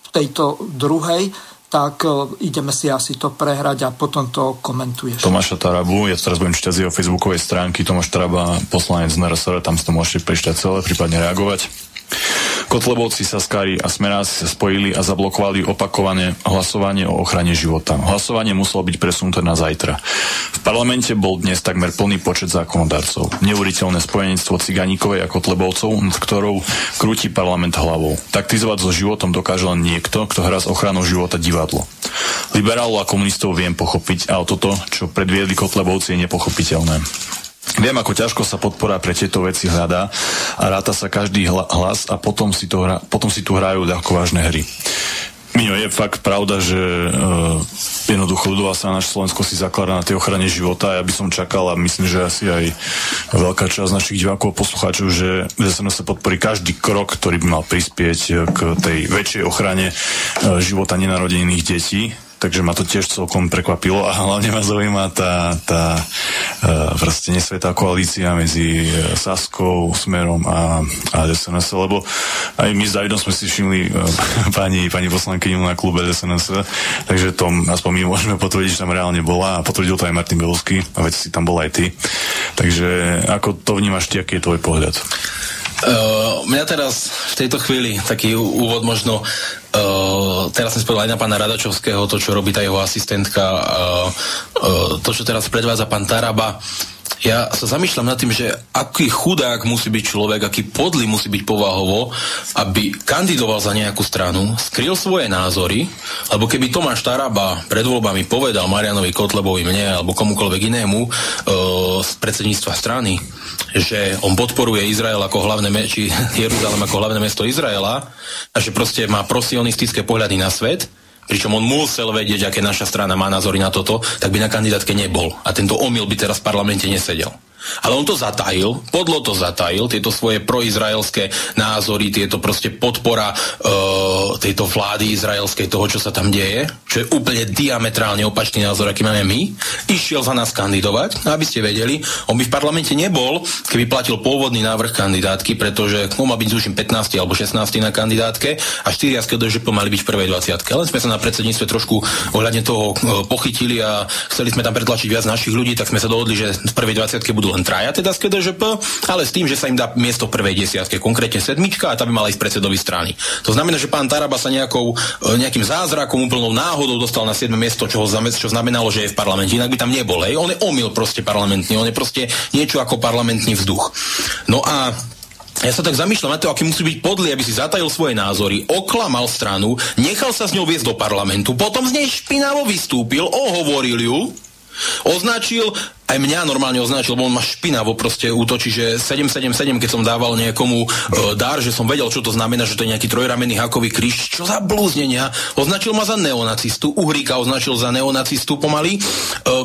tejto druhej, tak e, ideme si asi to prehrať a potom to komentuješ. Tomáša Tarabu, ja teraz budem čítať z jeho facebookovej stránky, Tomáš Taraba, poslanec z NRSR, tam si to môžete prečítať celé, prípadne reagovať. Kotlebovci, Saskári a Smeráci sa spojili a zablokovali opakovane hlasovanie o ochrane života. Hlasovanie muselo byť presunuté na zajtra. V parlamente bol dnes takmer plný počet zákonodarcov. Neuveriteľné spojenectvo Ciganíkovej a Kotlebovcov, nad ktorou krúti parlament hlavou. Taktizovať so životom dokáže len niekto, kto hrá s ochranou života divadlo. Liberálov a komunistov viem pochopiť, ale toto, čo predviedli Kotlebovci, je nepochopiteľné. Viem, ako ťažko sa podpora pre tieto veci hľadá a ráta sa každý hlas a potom si, to hra, potom si tu hrajú ľahko vážne hry. Mino, je fakt pravda, že uh, jednoducho ľudová sa naš Slovensko si zakladá na tej ochrane života. Ja by som čakal a myslím, že asi aj veľká časť našich divákov a poslucháčov, že SNS podporí každý krok, ktorý by mal prispieť k tej väčšej ochrane uh, života nenarodených detí takže ma to tiež celkom prekvapilo a hlavne ma zaujíma tá, tá uh, proste nesvetá koalícia medzi uh, Saskou, Smerom a, a SNS, lebo aj my s Davidom sme si všimli uh, pani, pani poslankyňu na klube SNS, takže tom aspoň my môžeme potvrdiť, že tam reálne bola a potvrdil to aj Martin Belovský a veď si tam bol aj ty. Takže ako to vnímaš ty, aký je tvoj pohľad? Uh, mňa teraz v tejto chvíli taký úvod možno uh, teraz som spovedal aj na pána Radačovského, to, čo robí tá jeho asistentka, uh, uh, to, čo teraz predvádza pán Taraba, ja sa zamýšľam nad tým, že aký chudák musí byť človek, aký podlý musí byť povahovo, aby kandidoval za nejakú stranu, skryl svoje názory, lebo keby Tomáš Taraba pred voľbami povedal Marianovi Kotlebovi, mne alebo komukoľvek inému e, z predsedníctva strany, že on podporuje Izrael ako hlavné me- či Jeruzalem ako hlavné mesto Izraela a že proste má prosionistické pohľady na svet, pričom on musel vedieť, aké naša strana má názory na toto, tak by na kandidátke nebol. A tento omyl by teraz v parlamente nesedel. Ale on to zatajil, podlo to zatajil, tieto svoje proizraelské názory, tieto proste podpora uh, tejto vlády izraelskej, toho, čo sa tam deje, čo je úplne diametrálne opačný názor, aký máme my, išiel za nás kandidovať, aby ste vedeli, on by v parlamente nebol, keby platil pôvodný návrh kandidátky, pretože on má byť zúšim 15 alebo 16 na kandidátke a 4 z KDŽP mali byť v prvej 20. Len sme sa na predsedníctve trošku ohľadne toho uh, pochytili a chceli sme tam pretlačiť viac našich ľudí, tak sme sa dohodli, že v prvej 20 budú len traja teda z KDŽP, ale s tým, že sa im dá miesto prvej desiatke, konkrétne sedmička a tá by mala ísť predsedovi strany. To znamená, že pán Taraba sa nejakou, e, nejakým zázrakom, úplnou náhodou dostal na 7 miesto, čo, čo znamenalo, že je v parlamente, inak by tam nebol. Hej. On je omyl proste parlamentný, on je proste niečo ako parlamentný vzduch. No a ja sa tak zamýšľam na to, aký musí byť podlý, aby si zatajil svoje názory, oklamal stranu, nechal sa s ňou viesť do parlamentu, potom z nej špinavo vystúpil, ohovoril ju, označil aj mňa normálne označil, lebo on ma špinavo proste útočí, že 777, keď som dával niekomu e, dar, že som vedel, čo to znamená, že to je nejaký trojramenný hakový kríž, čo za blúznenia. Označil ma za neonacistu, Uhríka označil za neonacistu pomaly, e,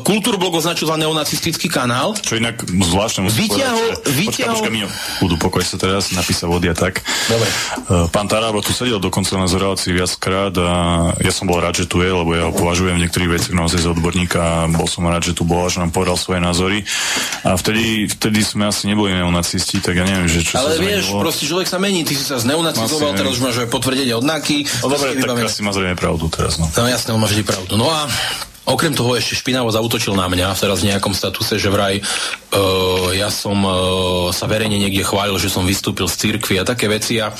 Kultúrblog označil za neonacistický kanál. Čo inak zvláštne musím vyťahol, povedať. Vyťahol... Počka, počka, budú pokoj sa teraz, napísa vodia tak. Dobre. E, pán Tarábo tu sedel dokonca na relácii viackrát a ja som bol rád, že tu je, lebo ja ho považujem v niektorých veciach naozaj za odborníka a bol som rád, že tu bol a že nám povedal svoje názory. A vtedy, vtedy sme asi neboli neonacisti, tak ja neviem, že čo Ale sa vieš, zmenilo. proste človek sa mení, ty si sa zneonacizoval, teraz už máš aj potvrdenie od NAKY. No dobre, tak asi má zrejme pravdu teraz. No. No jasné, on má vždy pravdu. No a Okrem toho ešte špinavo zautočil na mňa teraz v nejakom statuse, že vraj uh, ja som uh, sa verejne niekde chválil, že som vystúpil z cirkvi a také veci a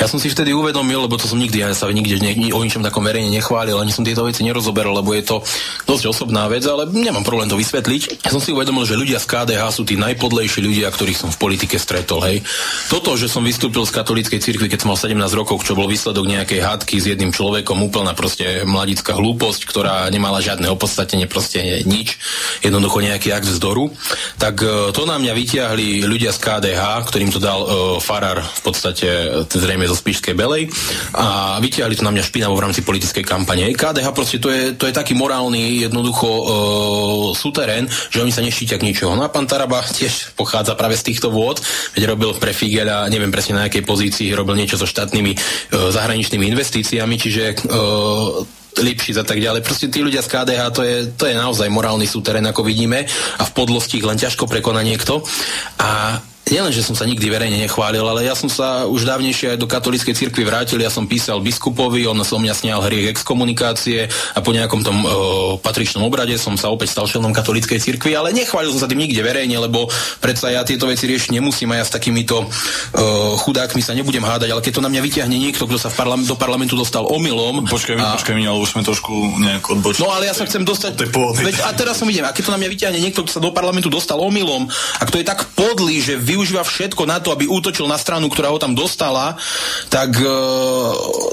ja som si vtedy uvedomil, lebo to som nikdy, ja sa nikde ne, o ničom takom verejne nechválil, ani som tieto veci nerozoberal, lebo je to dosť osobná vec, ale nemám problém to vysvetliť. Ja som si uvedomil, že ľudia z KDH sú tí najpodlejší ľudia, ktorých som v politike stretol. Hej. Toto, že som vystúpil z katolíckej cirkvi, keď som mal 17 rokov, čo bol výsledok nejakej hádky s jedným človekom, úplná proste mladická hlúposť, ktorá nemala žiadne opodstatnenie, proste nič, jednoducho nejaký akt vzdoru, tak e, to na mňa vyťahli ľudia z KDH, ktorým to dal uh, Farar v podstate e, zrejme zo Spišskej Belej a vyťahli to na mňa špinavo v rámci politickej kampane. KDH proste to je, to je taký morálny jednoducho uh, suterén, že oni sa nešítia k ničoho. No a pán Taraba tiež pochádza práve z týchto vôd, veď robil pre Figela, neviem presne na akej pozícii, robil niečo so štátnymi uh, zahraničnými investíciami, čiže uh, Lipšic a tak ďalej. Proste tí ľudia z KDH, to je, to je naozaj morálny súterén, ako vidíme a v podlosti len ťažko prekoná niekto. A nielen, že som sa nikdy verejne nechválil, ale ja som sa už dávnejšie aj do katolíckej cirkvi vrátil, ja som písal biskupovi, on so mňa snial hriech exkomunikácie a po nejakom tom e, patričnom obrade som sa opäť stal členom katolíckej cirkvi, ale nechválil som sa tým nikde verejne, lebo predsa ja tieto veci riešiť nemusím a ja s takýmito e, chudákmi sa nebudem hádať, ale keď to na mňa vyťahne niekto, kto sa v parlament, do parlamentu dostal omylom. Počkaj mi, a... počkaj mi, ale už sme trošku nejak odbočili. No ale ja sa chcem dostať. Veď, a teraz som idem, a keď to na mňa vyťahne niekto, kto sa do parlamentu dostal omylom a kto je tak podlý, že vy využíva všetko na to, aby útočil na stranu, ktorá ho tam dostala, tak uh,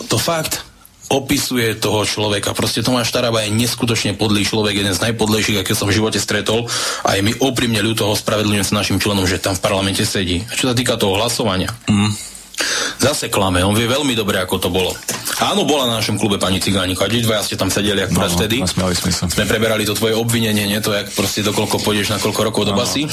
to fakt opisuje toho človeka. Proste Tomáš Taraba je neskutočne podlý človek, jeden z najpodlejších, aké som v živote stretol a je mi úprimne ľúto, ospravedlňujem sa našim členom, že tam v parlamente sedí. A čo sa týka toho hlasovania, mm. Zase klame, on vie veľmi dobre, ako to bolo. Áno, bola na našom klube pani Cigánika, a dvaja ste tam sedeli akurát no, vtedy. No, sme, sme preberali to tvoje obvinenie, nie to, jak proste dokoľko pôjdeš na koľko rokov do basy.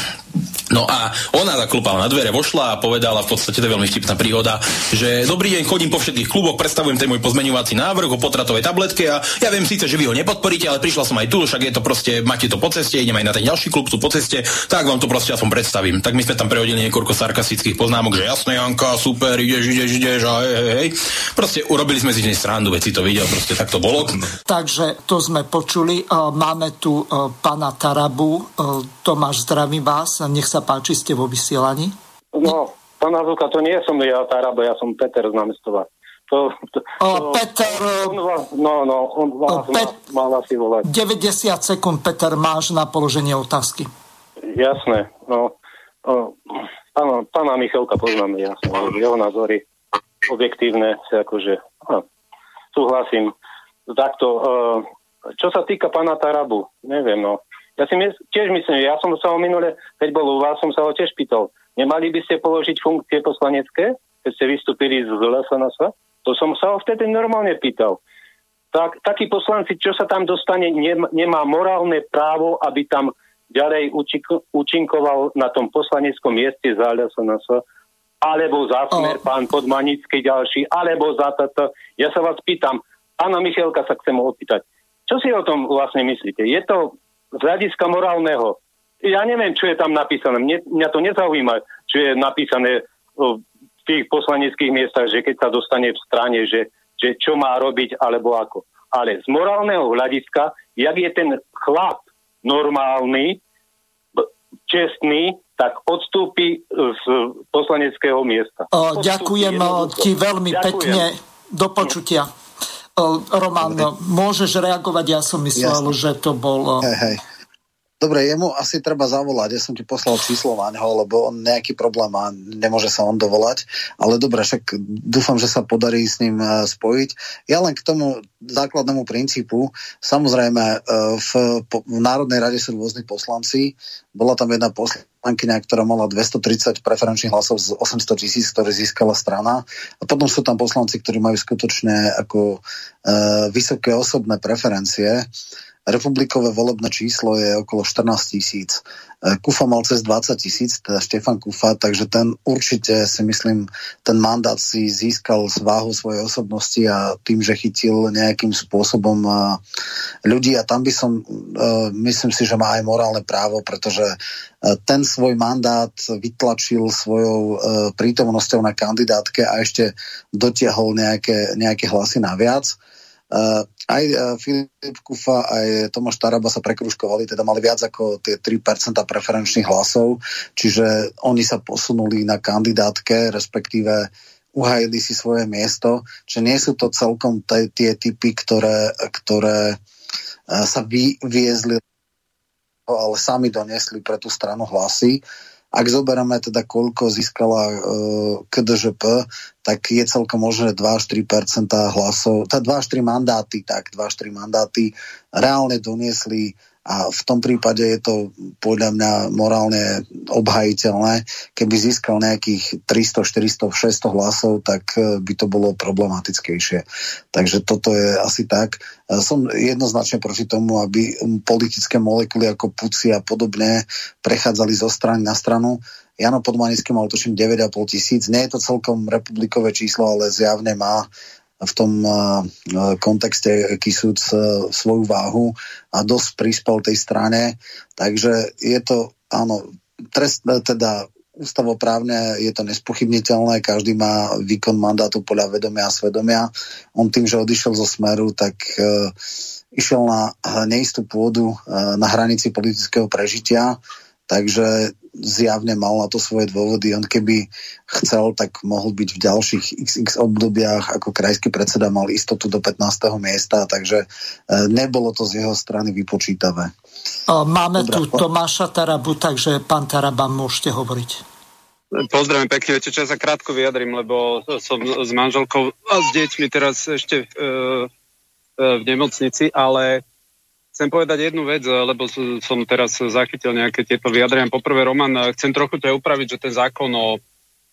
No a ona zaklopala na dvere, vošla a povedala v podstate, to je veľmi vtipná príhoda, že dobrý deň, chodím po všetkých kluboch, predstavujem ten môj pozmeňovací návrh o potratovej tabletke a ja viem síce, že vy ho nepodporíte, ale prišla som aj tu, však je to proste, máte to po ceste, idem aj na ten ďalší klub tu po ceste, tak vám to proste aspoň predstavím. Tak my sme tam prehodili niekoľko sarkastických poznámok, že jasné, Janka, super, ideš, ideš, ideš a hej, hej. Proste urobili sme si dnes srandu, veci to videl, proste tak to bolo. Takže to sme počuli. Máme tu pana Tarabu. Tomáš, zdravím vás. Nech sa páči, ste vo vysielaní? No, Pán Hazuka, to nie som ja Tarabo, ja som Peter z námestova. To, to, o, to, Peter... On vás, no, no, on vás Pet, mal, mal asi volať. 90 sekúnd, Peter, máš na položenie otázky. Jasné, no. O, pána, pána Michalka poznáme, jasné, jeho názory objektívne, si akože no, súhlasím. Takto, uh, čo sa týka pána Tarabu, neviem, no. Ja si my, tiež myslím, ja som sa o minule, keď bol u vás, som sa ho tiež pýtal, nemali by ste položiť funkcie poslanecké, keď ste vystúpili z LSNS? To som sa ho vtedy normálne pýtal. Tak, takí poslanci, čo sa tam dostane, nemá morálne právo, aby tam ďalej účinkoval na tom poslaneckom mieste za LSNS, alebo za smer, oh. pán Podmanický ďalší, alebo za toto. Ja sa vás pýtam, pána Michalka sa chcem opýtať, čo si o tom vlastne myslíte? Je to z hľadiska morálneho, ja neviem, čo je tam napísané, mne, mňa to nezaujíma, čo je napísané v tých poslaneckých miestach, že keď sa dostane v strane, že, že čo má robiť, alebo ako. Ale z morálneho hľadiska, jak je ten chlap normálny, čestný, tak odstúpi z poslaneckého miesta. O, ďakujem ti veľmi ďakujem. pekne. Do počutia. O, Roman, Dobre. môžeš reagovať? Ja som myslel, Jasne. že to bol... Hej, hej. Dobre, jemu asi treba zavolať, ja som ti poslal číslo neho, lebo on nejaký problém má, nemôže sa on dovolať, ale dobre, však dúfam, že sa podarí s ním e, spojiť. Ja len k tomu základnému princípu, samozrejme e, v, v Národnej rade sú rôzni poslanci, bola tam jedna poslankyňa, ktorá mala 230 preferenčných hlasov z 800 tisíc, ktoré získala strana. A potom sú tam poslanci, ktorí majú skutočne ako e, vysoké osobné preferencie. Republikové volebné číslo je okolo 14 tisíc. E, Kufa mal cez 20 tisíc, teda Štefan Kufa, takže ten určite si myslím, ten mandát si získal z váhu svojej osobnosti a tým, že chytil nejakým spôsobom e, ľudí a tam by som, e, myslím si, že má aj morálne právo, pretože ten svoj mandát vytlačil svojou prítomnosťou na kandidátke a ešte dotiahol nejaké, nejaké hlasy naviac. Uh, aj uh, Filip Kufa, aj Tomáš Taraba sa prekruškovali, teda mali viac ako tie 3% preferenčných hlasov, čiže oni sa posunuli na kandidátke, respektíve uhajili si svoje miesto, že nie sú to celkom tie typy, ktoré, ktoré uh, sa vyviezli, ale sami donesli pre tú stranu hlasy. Ak zoberieme teda, koľko získala uh, KDŽP, tak je celkom možné 2 až 3 hlasov, teda 2 až 3 mandáty, tak 2 až 3 mandáty reálne doniesli a v tom prípade je to podľa mňa morálne obhajiteľné. Keby získal nejakých 300, 400, 600 hlasov, tak e, by to bolo problematickejšie. Takže toto je asi tak. E, som jednoznačne proti tomu, aby politické molekuly ako puci a podobne prechádzali zo strany na stranu. Jano Podmanický mal tuším 9,5 tisíc. Nie je to celkom republikové číslo, ale zjavne má v tom kontexte Kisúc svoju váhu a dosť prispel tej strane. Takže je to, áno, trest, teda ústavoprávne je to nespochybniteľné, každý má výkon mandátu podľa vedomia a svedomia. On tým, že odišiel zo smeru, tak uh, išiel na neistú pôdu uh, na hranici politického prežitia, takže zjavne mal na to svoje dôvody. On keby chcel, tak mohol byť v ďalších XX obdobiach ako krajský predseda mal istotu do 15. miesta, takže e, nebolo to z jeho strany vypočítavé. Máme Dobre, tu po... Tomáša Tarabu, takže pán Taraba, môžete hovoriť. Pozdravím pekne, viete čo, ja sa krátko vyjadrím, lebo som s manželkou a s deťmi teraz ešte e, e, v nemocnici, ale Chcem povedať jednu vec, lebo som teraz zachytil nejaké tieto vyjadrenia. Poprvé, Roman, chcem trochu ťa upraviť, že ten zákon o,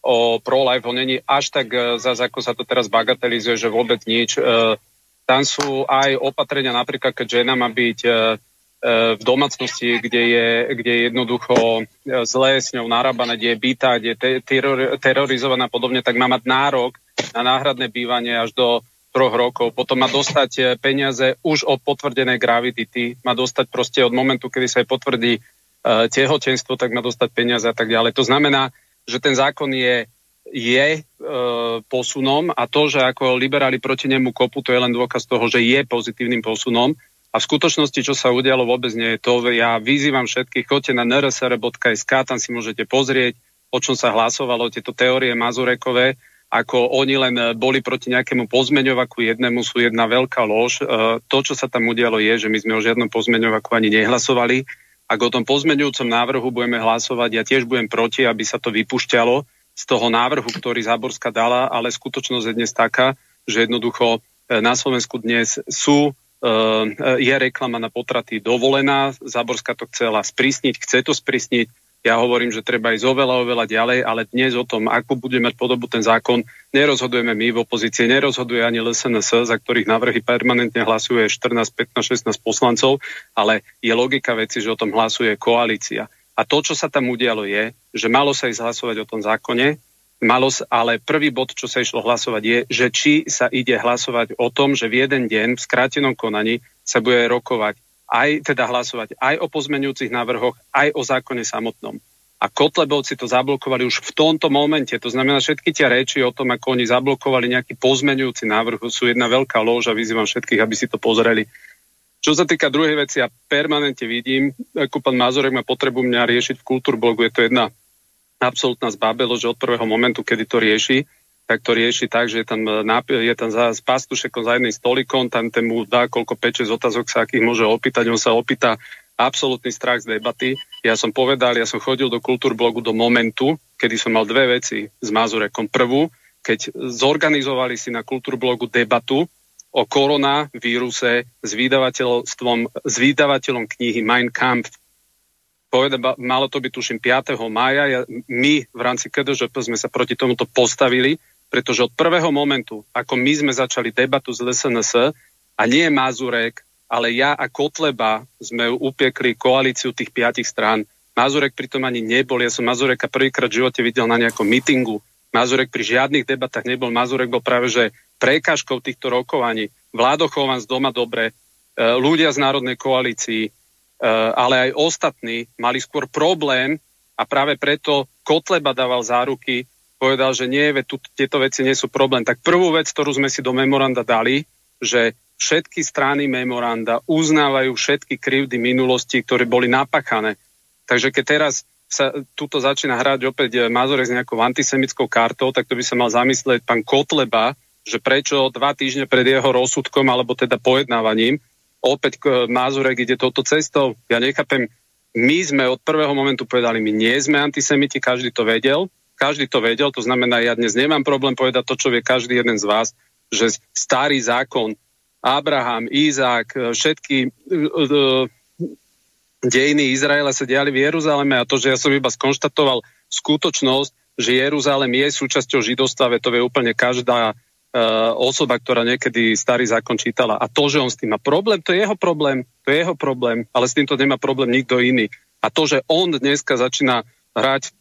o pro-life, on není až tak e, zase, ako sa to teraz bagatelizuje, že vôbec nič. Tam sú aj opatrenia, napríklad, keď žena má byť v domácnosti, kde je, kde je jednoducho zlé s ňou narábané, kde je bytá, kde je terorizovaná podobne, tak má mať nárok na náhradné bývanie až do troch rokov, potom má dostať eh, peniaze už od potvrdenej gravidity, má dostať proste od momentu, kedy sa jej potvrdí uh, tehotenstvo, tak má dostať peniaze a tak ďalej. To znamená, že ten zákon je, je uh, posunom a to, že ako liberáli proti nemu kopu, to je len dôkaz toho, že je pozitívnym posunom. A v skutočnosti, čo sa udialo, vôbec nie je to. Ja vyzývam všetkých, choďte na nrsr.sk, tam si môžete pozrieť, o čom sa hlasovalo, tieto teórie Mazurekové, ako oni len boli proti nejakému pozmeňovaku jednému, sú jedna veľká lož. E, to, čo sa tam udialo, je, že my sme o žiadnom pozmeňovaku ani nehlasovali. Ak o tom pozmeňujúcom návrhu budeme hlasovať, ja tiež budem proti, aby sa to vypušťalo z toho návrhu, ktorý Záborská dala, ale skutočnosť je dnes taká, že jednoducho e, na Slovensku dnes sú e, je reklama na potraty dovolená. Záborská to chcela sprísniť, chce to sprísniť. Ja hovorím, že treba ísť oveľa, oveľa ďalej, ale dnes o tom, ako bude mať podobu ten zákon, nerozhodujeme my v opozícii, nerozhoduje ani LSNS, za ktorých návrhy permanentne hlasuje 14, 15, 16 poslancov, ale je logika veci, že o tom hlasuje koalícia. A to, čo sa tam udialo, je, že malo sa ísť hlasovať o tom zákone, malo ale prvý bod, čo sa išlo hlasovať, je, že či sa ide hlasovať o tom, že v jeden deň v skrátenom konaní sa bude rokovať aj teda hlasovať aj o pozmenujúcich návrhoch, aj o zákone samotnom. A Kotlebovci to zablokovali už v tomto momente. To znamená, všetky tie reči o tom, ako oni zablokovali nejaký pozmenujúci návrh, sú jedna veľká lož a vyzývam všetkých, aby si to pozreli. Čo sa týka druhej veci, ja permanentne vidím, ako pán Mazurek má potrebu mňa riešiť v kultúrblogu, je to jedna absolútna zbabelo, že od prvého momentu, kedy to rieši, tak to rieši tak, že je tam, e, je tam za, s pastušekom za jedným stolikom, tam ten mu dá koľko 5-6 otázok sa akých môže opýtať, on sa opýta absolútny strach z debaty. Ja som povedal, ja som chodil do kultúrblogu do momentu, kedy som mal dve veci s Mazurekom. Prvú, keď zorganizovali si na kultúrblogu debatu o koronavíruse s vydavateľom, s vydavateľom knihy Mein Kampf. Poveda, malo to byť tuším 5. mája. Ja, my v rámci KDŽP sme sa proti tomuto postavili pretože od prvého momentu, ako my sme začali debatu z SNS, a nie Mazurek, ale ja a Kotleba sme upiekli koalíciu tých piatich strán. Mazurek pritom ani nebol, ja som Mazureka prvýkrát v živote videl na nejakom mítingu. Mazurek pri žiadnych debatách nebol, Mazurek bol práve že prekážkou týchto rokovaní. Vládo Chovan z Doma Dobre, e, ľudia z Národnej koalícii, e, ale aj ostatní mali skôr problém a práve preto Kotleba dával záruky, povedal, že nie, tu, tieto veci nie sú problém. Tak prvú vec, ktorú sme si do memoranda dali, že všetky strany memoranda uznávajú všetky krivdy minulosti, ktoré boli napachané. Takže keď teraz sa tuto začína hrať opäť Mazorek s nejakou antisemickou kartou, tak to by sa mal zamyslieť pán Kotleba, že prečo dva týždne pred jeho rozsudkom alebo teda pojednávaním opäť Mazurek ide touto cestou. Ja nechápem, my sme od prvého momentu povedali, my nie sme antisemiti, každý to vedel, každý to vedel, to znamená, ja dnes nemám problém povedať to, čo vie každý jeden z vás, že starý zákon, Abraham, Izák, e, všetky uh, dejiny Izraela sa diali v Jeruzaleme a to, že ja som iba skonštatoval skutočnosť, že Jeruzalem je súčasťou židovstva, to vie úplne každá uh, osoba, ktorá niekedy starý zákon čítala. A to, že on s tým má problém, to je jeho problém, to je jeho problém, ale s týmto nemá problém nikto iný. A to, že on dneska začína hrať,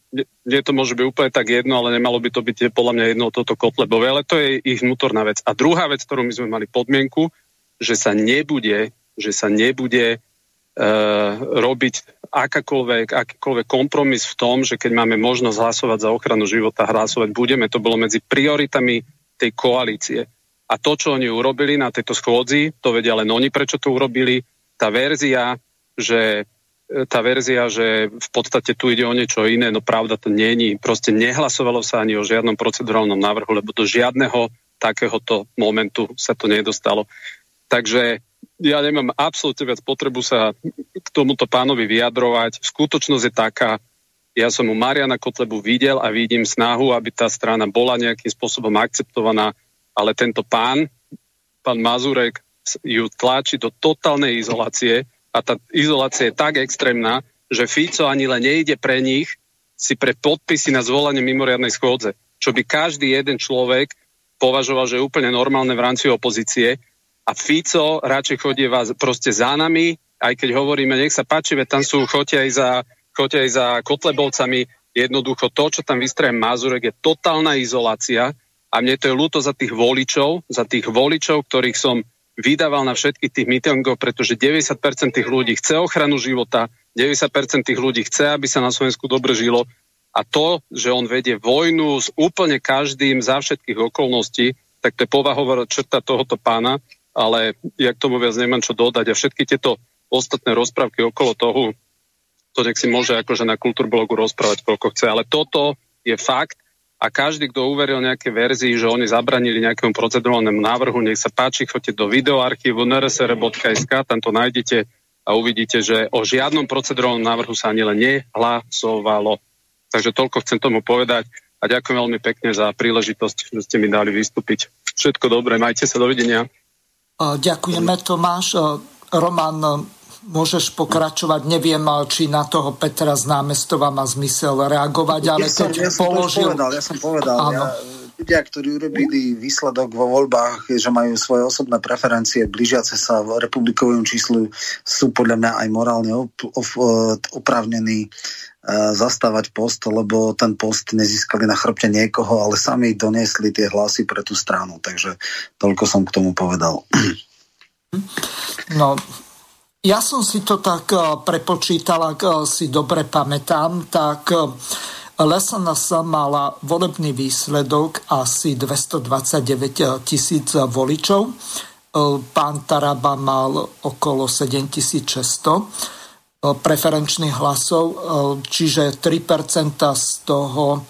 nie to môže byť úplne tak jedno, ale nemalo by to byť podľa mňa jedno toto kotlebové, ale to je ich vnútorná vec. A druhá vec, ktorú my sme mali podmienku, že sa nebude, že sa nebude uh, robiť akákoľvek, akýkoľvek kompromis v tom, že keď máme možnosť hlasovať za ochranu života, hlasovať budeme. To bolo medzi prioritami tej koalície. A to, čo oni urobili na tejto schôdzi, to vedia len oni, prečo to urobili. Tá verzia, že tá verzia, že v podstate tu ide o niečo iné, no pravda to není. Proste nehlasovalo sa ani o žiadnom procedurálnom návrhu, lebo do žiadneho takéhoto momentu sa to nedostalo. Takže ja nemám absolútne viac potrebu sa k tomuto pánovi vyjadrovať. Skutočnosť je taká, ja som u Mariana Kotlebu videl a vidím snahu, aby tá strana bola nejakým spôsobom akceptovaná, ale tento pán, pán Mazurek, ju tlačí do totálnej izolácie, a tá izolácia je tak extrémna, že Fico ani len nejde pre nich si pre podpisy na zvolanie mimoriadnej schôdze, čo by každý jeden človek považoval, že je úplne normálne v rámci opozície. A Fico radšej chodí vás proste za nami, aj keď hovoríme, nech sa páči, veď tam sú, chodia aj za, chodia aj za Kotlebovcami, jednoducho to, čo tam vystreje Mazurek, je totálna izolácia. A mne to je ľúto za tých voličov, za tých voličov, ktorých som vydával na všetkých tých mítingov, pretože 90% tých ľudí chce ochranu života, 90% tých ľudí chce, aby sa na Slovensku dobre žilo a to, že on vedie vojnu s úplne každým za všetkých okolností, tak to je povahová črta tohoto pána, ale ja k tomu viac nemám čo dodať a všetky tieto ostatné rozprávky okolo toho, to nech si môže akože na kultúrblogu rozprávať, koľko chce. Ale toto je fakt a každý, kto uveril nejaké verzii, že oni zabranili nejakému procedurálnemu návrhu, nech sa páči, choďte do videoarchívu nrsr.sk, tam to nájdete a uvidíte, že o žiadnom procedurálnom návrhu sa ani len nehlasovalo. Takže toľko chcem tomu povedať a ďakujem veľmi pekne za príležitosť, že ste mi dali vystúpiť. Všetko dobré, majte sa, dovidenia. Ďakujeme Tomáš. Roman, môžeš pokračovať. Neviem, či na toho Petra z námestova má zmysel reagovať, ale ja keď som, ja položil... Som povedal, ja som povedal, ja, ľudia, ktorí urobili výsledok vo voľbách, že majú svoje osobné preferencie blížiace sa v republikovom číslu, sú podľa mňa aj morálne op- op- oprávnení e, zastávať post, lebo ten post nezískali na chrbte niekoho, ale sami doniesli tie hlasy pre tú stranu. Takže toľko som k tomu povedal. No, ja som si to tak eh, prepočítal, ak eh, si dobre pamätám, tak eh, LSNS mala volebný výsledok asi 229 tisíc voličov. Pán Taraba mal okolo 7600 preferenčných hlasov, čiže 3% z toho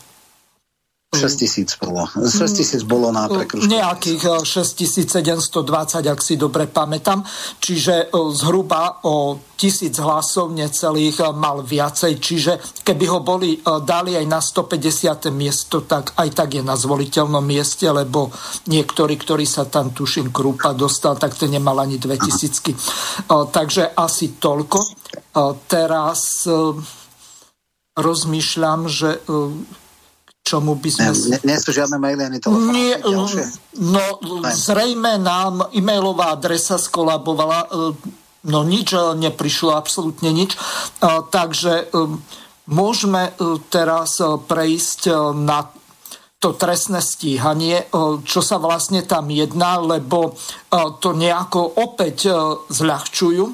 6 tisíc bolo. 6 tisíc bolo na prekružku. Nejakých 6720, eh, ak si dobre pamätám. Čiže eh, zhruba o tisíc hlasov necelých eh, mal viacej. Čiže keby ho boli dali aj na 150. miesto, tak aj tak je na zvoliteľnom mieste, lebo niektorí, ktorí sa tam tuším Krúpa dostal, tak to nemal ani 2000. Takže asi toľko. Teraz rozmýšľam, že čomu by sme... Nie, nie sú žiadne maily ani telefóny. Nie, no zrejme nám e-mailová adresa skolabovala, e, no nič e, neprišlo, absolútne nič. E, takže môžeme teraz prejsť na to trestné stíhanie, čo sa vlastne tam jedná, lebo to nejako opäť zľahčujú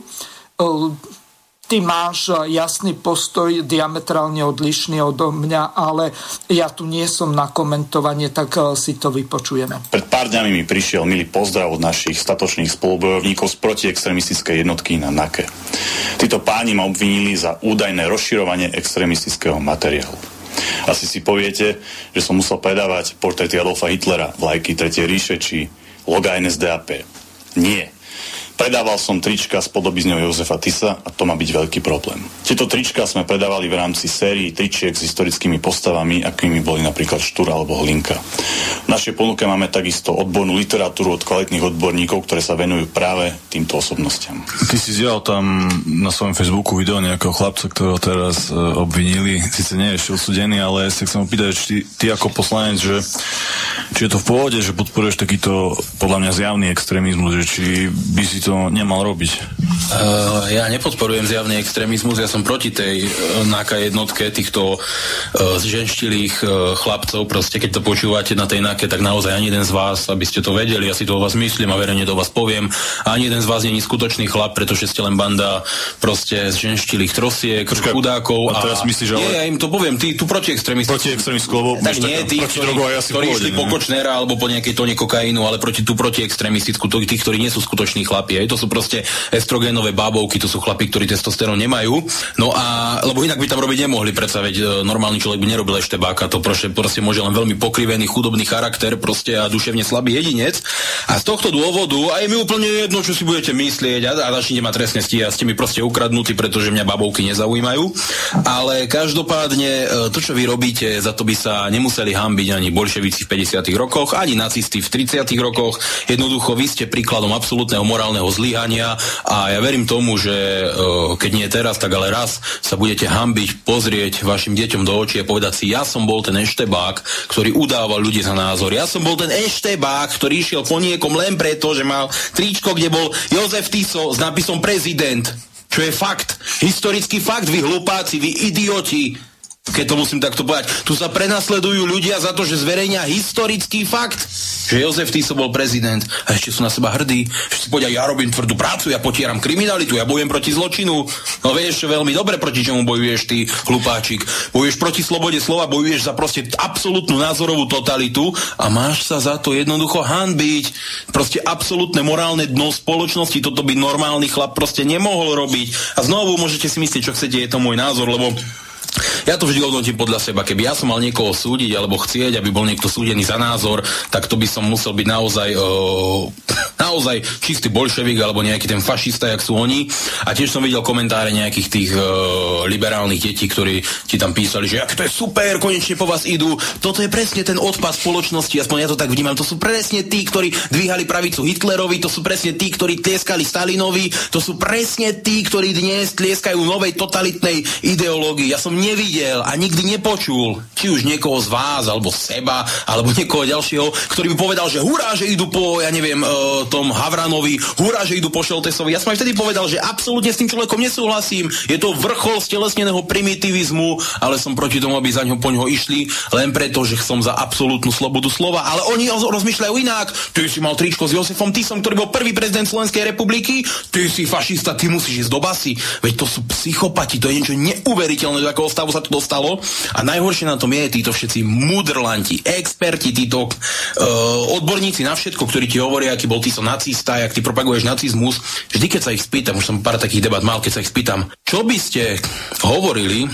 Ty máš e, jasný postoj, diametrálne odlišný od mňa, ale ja tu nie som na komentovanie, tak e, si to vypočujeme. Pred pár dňami mi prišiel milý pozdrav od našich statočných spolubojovníkov z protiextremistickej jednotky na NAKE. Títo páni ma obvinili za údajné rozširovanie extremistického materiálu. Asi si poviete, že som musel predávať portréty Adolfa Hitlera, vlajky 3. ríše či loga NSDAP. Nie. Predával som trička s podobizňou Jozefa Tisa a to má byť veľký problém. Tieto trička sme predávali v rámci sérii tričiek s historickými postavami, akými boli napríklad Štúr alebo Hlinka. V našej ponuke máme takisto odbornú literatúru od kvalitných odborníkov, ktoré sa venujú práve týmto osobnostiam. Ty si zdieľal tam na svojom Facebooku video nejakého chlapca, ktorého teraz e, obvinili. Sice nie ešte osudený, ale ja sa chcem opýtať, či ty, ako poslanec, že či je to v pohode, že podporuješ takýto podľa mňa zjavný extrémizmus, že či by si to nemal robiť? Uh, ja nepodporujem zjavný extrémizmus, ja som proti tej uh, NAKA jednotke týchto uh, zženštilých uh, chlapcov. Proste keď to počúvate na tej NAKE, tak naozaj ani jeden z vás, aby ste to vedeli, ja si to o vás myslím a verejne to o vás poviem, ani jeden z vás není skutočný chlap, pretože ste len banda proste zženštilých trosiek, Počkaj, chudákov. A teraz myslíš, že... Nie, ja im to poviem, ty tu proti extrémistov. Proti extrémistov, lebo tak nie, tí, proti ktorí, ja ktorí išli po Kočnera alebo po nejakej tone kokainu, ale proti tu proti extrémistickú, tí, ktorí nie sú skutoční chlapi to sú proste estrogénové bábovky, to sú chlapí, ktorí testosterón nemajú. No a, lebo inak by tam robiť nemohli, predsa veď e, normálny človek by nerobil ešte báka, to proste, proste môže len veľmi pokrivený, chudobný charakter proste a duševne slabý jedinec. A z tohto dôvodu, a je mi úplne jedno, čo si budete myslieť a, a začnite ma trestne stíhať, ste mi proste ukradnutí, pretože mňa babovky nezaujímajú. Ale každopádne e, to, čo vy robíte, za to by sa nemuseli hambiť ani bolševici v 50. rokoch, ani nacisti v 30. rokoch. Jednoducho, vy ste príkladom absolútneho morálneho veľkého zlyhania a ja verím tomu, že e, keď nie teraz, tak ale raz sa budete hambiť, pozrieť vašim deťom do očí a povedať si, ja som bol ten eštebák, ktorý udával ľudí za názor. Ja som bol ten eštebák, ktorý išiel po niekom len preto, že mal tričko, kde bol Jozef Tiso s nápisom prezident. Čo je fakt. Historický fakt, vy hlupáci, vy idioti. Keď to musím takto povedať. Tu sa prenasledujú ľudia za to, že zverejnia historický fakt, že Jozef Tiso bol prezident a ešte sú na seba hrdí. Že si povedia, ja robím tvrdú prácu, ja potieram kriminalitu, ja bojujem proti zločinu. No vieš veľmi dobre, proti čomu bojuješ ty, hlupáčik. Bojuješ proti slobode slova, bojuješ za proste absolútnu názorovú totalitu a máš sa za to jednoducho hanbiť. Proste absolútne morálne dno spoločnosti, toto by normálny chlap proste nemohol robiť. A znovu môžete si myslieť, čo chcete, je to môj názor, lebo ja to vždy hodnotím podľa seba. Keby ja som mal niekoho súdiť alebo chcieť, aby bol niekto súdený za názor, tak to by som musel byť naozaj, uh, naozaj čistý bolševik alebo nejaký ten fašista, jak sú oni. A tiež som videl komentáre nejakých tých uh, liberálnych detí, ktorí ti tam písali, že ak to je super, konečne po vás idú. Toto je presne ten odpad spoločnosti, aspoň ja to tak vnímam. To sú presne tí, ktorí dvíhali pravicu Hitlerovi, to sú presne tí, ktorí tlieskali Stalinovi, to sú presne tí, ktorí dnes tlieskajú novej totalitnej ideológii. Ja som nevidel a nikdy nepočul, či už niekoho z vás, alebo seba, alebo niekoho ďalšieho, ktorý by povedal, že hurá, že idú po, ja neviem, uh, tom Havranovi, hurá, že idú po Šeltesovi. Ja som aj vtedy povedal, že absolútne s tým človekom nesúhlasím. Je to vrchol stelesneného primitivizmu, ale som proti tomu, aby za ňo po ňo išli, len preto, že som za absolútnu slobodu slova. Ale oni rozmýšľajú inak. Ty si mal tričko s Josefom Tisom, ktorý bol prvý prezident Slovenskej republiky. Ty si fašista, ty musíš ísť do basy. Veď to sú psychopati, to je niečo neuveriteľné, do akého stavu sa to dostalo. A najhoršie na tom je, títo všetci mudrlanti, experti, títo uh, odborníci na všetko, ktorí ti hovoria, aký bol ty nacista, jak ty propaguješ nacizmus. Vždy, keď sa ich spýtam, už som pár takých debat mal, keď sa ich spýtam, čo by ste hovorili,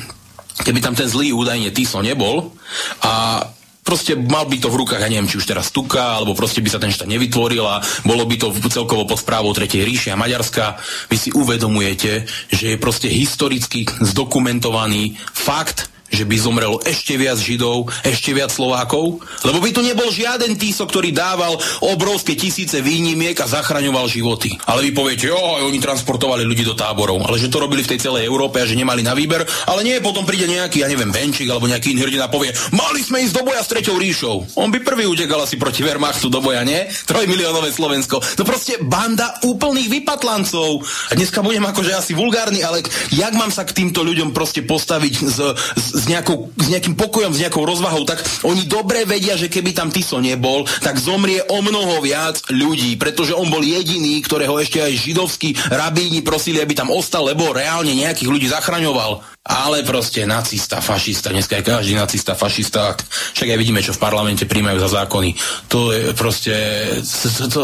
keby tam ten zlý údajne Tiso nebol a proste mal by to v rukách, ja neviem, či už teraz Tuka, alebo proste by sa ten štát nevytvoril a bolo by to celkovo pod správou Tretej ríše a Maďarska. Vy si uvedomujete, že je proste historicky zdokumentovaný fakt, že by zomrelo ešte viac Židov, ešte viac Slovákov? Lebo by tu nebol žiaden Tiso, ktorý dával obrovské tisíce výnimiek a zachraňoval životy. Ale vy poviete, jo, oni transportovali ľudí do táborov, ale že to robili v tej celej Európe a že nemali na výber, ale nie, potom príde nejaký, ja neviem, Benčík alebo nejaký iný hrdina povie, mali sme ísť do boja s treťou ríšou. On by prvý utekal asi proti Wehrmachtu do boja, nie? Trojmiliónové Slovensko. To proste banda úplných vypatlancov. A dneska budem akože asi vulgárny, ale jak mám sa k týmto ľuďom proste postaviť z, z, s, nejakou, s nejakým pokojom, s nejakou rozvahou, tak oni dobre vedia, že keby tam Tiso nebol, tak zomrie o mnoho viac ľudí, pretože on bol jediný, ktorého ešte aj židovskí rabíni prosili, aby tam ostal, lebo reálne nejakých ľudí zachraňoval. Ale proste nacista, fašista, dneska je každý nacista, fašista, však aj vidíme, čo v parlamente príjmajú za zákony. To je proste... To, to,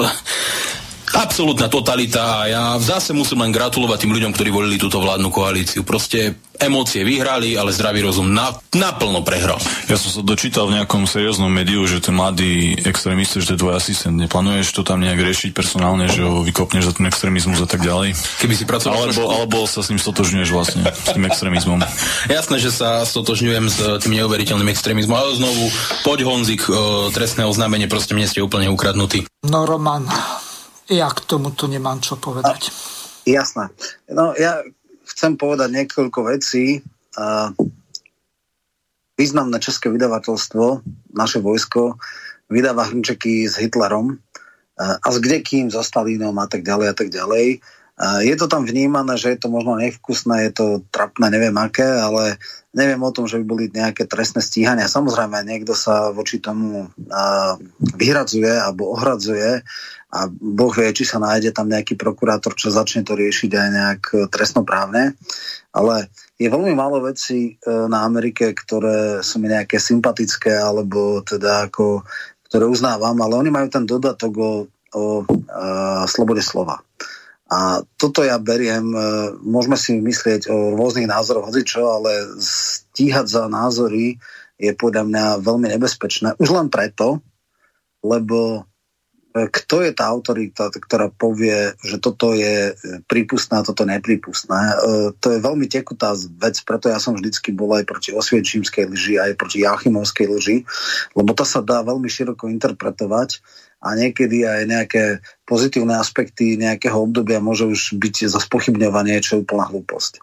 absolútna totalita a ja zase musím len gratulovať tým ľuďom, ktorí volili túto vládnu koalíciu. Proste emócie vyhrali, ale zdravý rozum na, naplno prehral. Ja som sa dočítal v nejakom serióznom médiu, že ten mladý extrémista, že to je tvoj asistent. Neplánuješ to tam nejak riešiť personálne, že ho vykopneš za ten extrémizmus a tak ďalej? Keby si pracoval alebo, alebo sa s ním stotožňuješ vlastne, s tým extrémizmom. Jasné, že sa stotožňujem s tým neuveriteľným extrémizmom, ale znovu, poď Honzik, trestné oznámenie, proste mne ste úplne ukradnutí. No Roman, ja k tomuto nemám čo povedať. A, jasné. No ja chcem povedať niekoľko vecí. A významné české vydavateľstvo, naše vojsko, vydáva hrnčeky s Hitlerom a s kdekým, so Stalínom a tak ďalej a tak ďalej. Je to tam vnímané, že je to možno nevkusné, je to trapné, neviem aké, ale neviem o tom, že by boli nejaké trestné stíhania. Samozrejme, niekto sa voči tomu vyhradzuje alebo ohradzuje a Boh vie, či sa nájde tam nejaký prokurátor, čo začne to riešiť aj nejak e, trestnoprávne. Ale je veľmi málo vecí e, na Amerike, ktoré sú mi nejaké sympatické, alebo teda ako, ktoré uznávam, ale oni majú ten dodatok o, o e, slobode slova. A toto ja beriem, môžeme si myslieť o rôznych názoroch, čo, ale stíhať za názory je podľa mňa veľmi nebezpečné. Už len preto, lebo E, kto je tá autorita, ktorá povie, že toto je prípustné a toto nepripustné. E, to je veľmi tekutá vec, preto ja som vždycky bol aj proti osviečímskej lži, aj proti Jachimovskej lži, lebo to sa dá veľmi široko interpretovať a niekedy aj nejaké pozitívne aspekty nejakého obdobia môže už byť za spochybňovanie, čo je úplná hlúposť. E,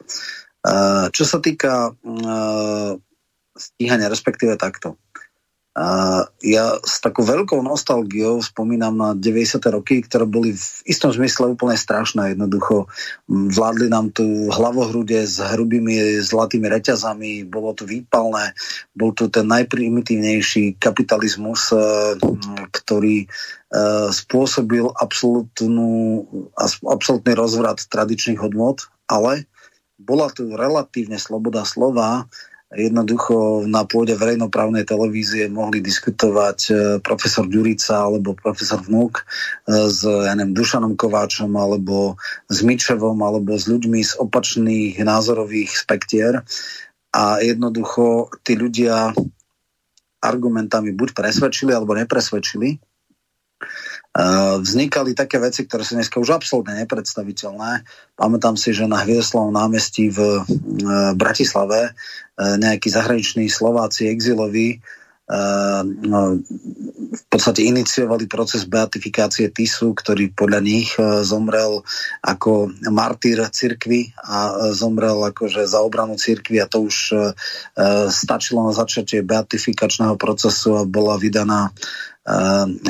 čo sa týka stíhania, respektíve takto Uh, ja s takou veľkou nostalgiou spomínam na 90. roky, ktoré boli v istom zmysle úplne strašné. Jednoducho vládli nám tu hlavohrude s hrubými zlatými reťazami, bolo tu výpalné, bol tu ten najprimitívnejší kapitalizmus, uh, ktorý uh, spôsobil absolútny rozvrat tradičných hodnot, ale bola tu relatívne sloboda slova, jednoducho na pôde verejnoprávnej televízie mohli diskutovať e, profesor Ďurica alebo profesor Vnúk e, s ja neviem, Dušanom Kováčom alebo s Mičevom alebo s ľuďmi z opačných názorových spektier. A jednoducho tí ľudia argumentami buď presvedčili alebo nepresvedčili vznikali také veci, ktoré sú dneska už absolútne nepredstaviteľné. Pamätám si, že na Hviezdoslavom námestí v Bratislave nejakí zahraniční Slováci exiloví no, v podstate iniciovali proces beatifikácie Tisu, ktorý podľa nich zomrel ako martýr cirkvy a zomrel akože za obranu cirkvy a to už stačilo na začatie beatifikačného procesu a bola vydaná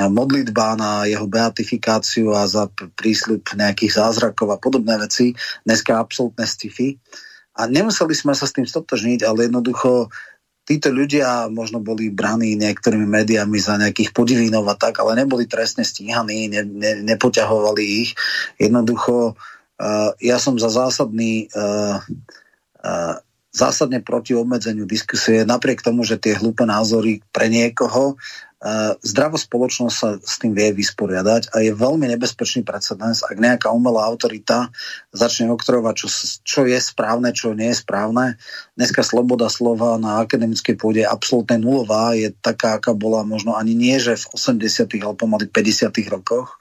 modlitba na jeho beatifikáciu a za prísľub nejakých zázrakov a podobné veci. Dneska absolútne sci-fi. A nemuseli sme sa s tým stotožniť, ale jednoducho títo ľudia možno boli braní niektorými médiami za nejakých podivínov a tak, ale neboli trestne stíhaní, ne, ne, nepoťahovali ich. Jednoducho uh, ja som za zásadný uh, uh, zásadne proti obmedzeniu diskusie, napriek tomu, že tie hlúpe názory pre niekoho zdravá spoločnosť sa s tým vie vysporiadať a je veľmi nebezpečný precedens, ak nejaká umelá autorita začne oktorovať, čo, čo je správne, čo nie je správne. Dneska sloboda slova na akademickej pôde je absolútne nulová, je taká, aká bola možno ani nie, že v 80. alebo pomaly 50. rokoch.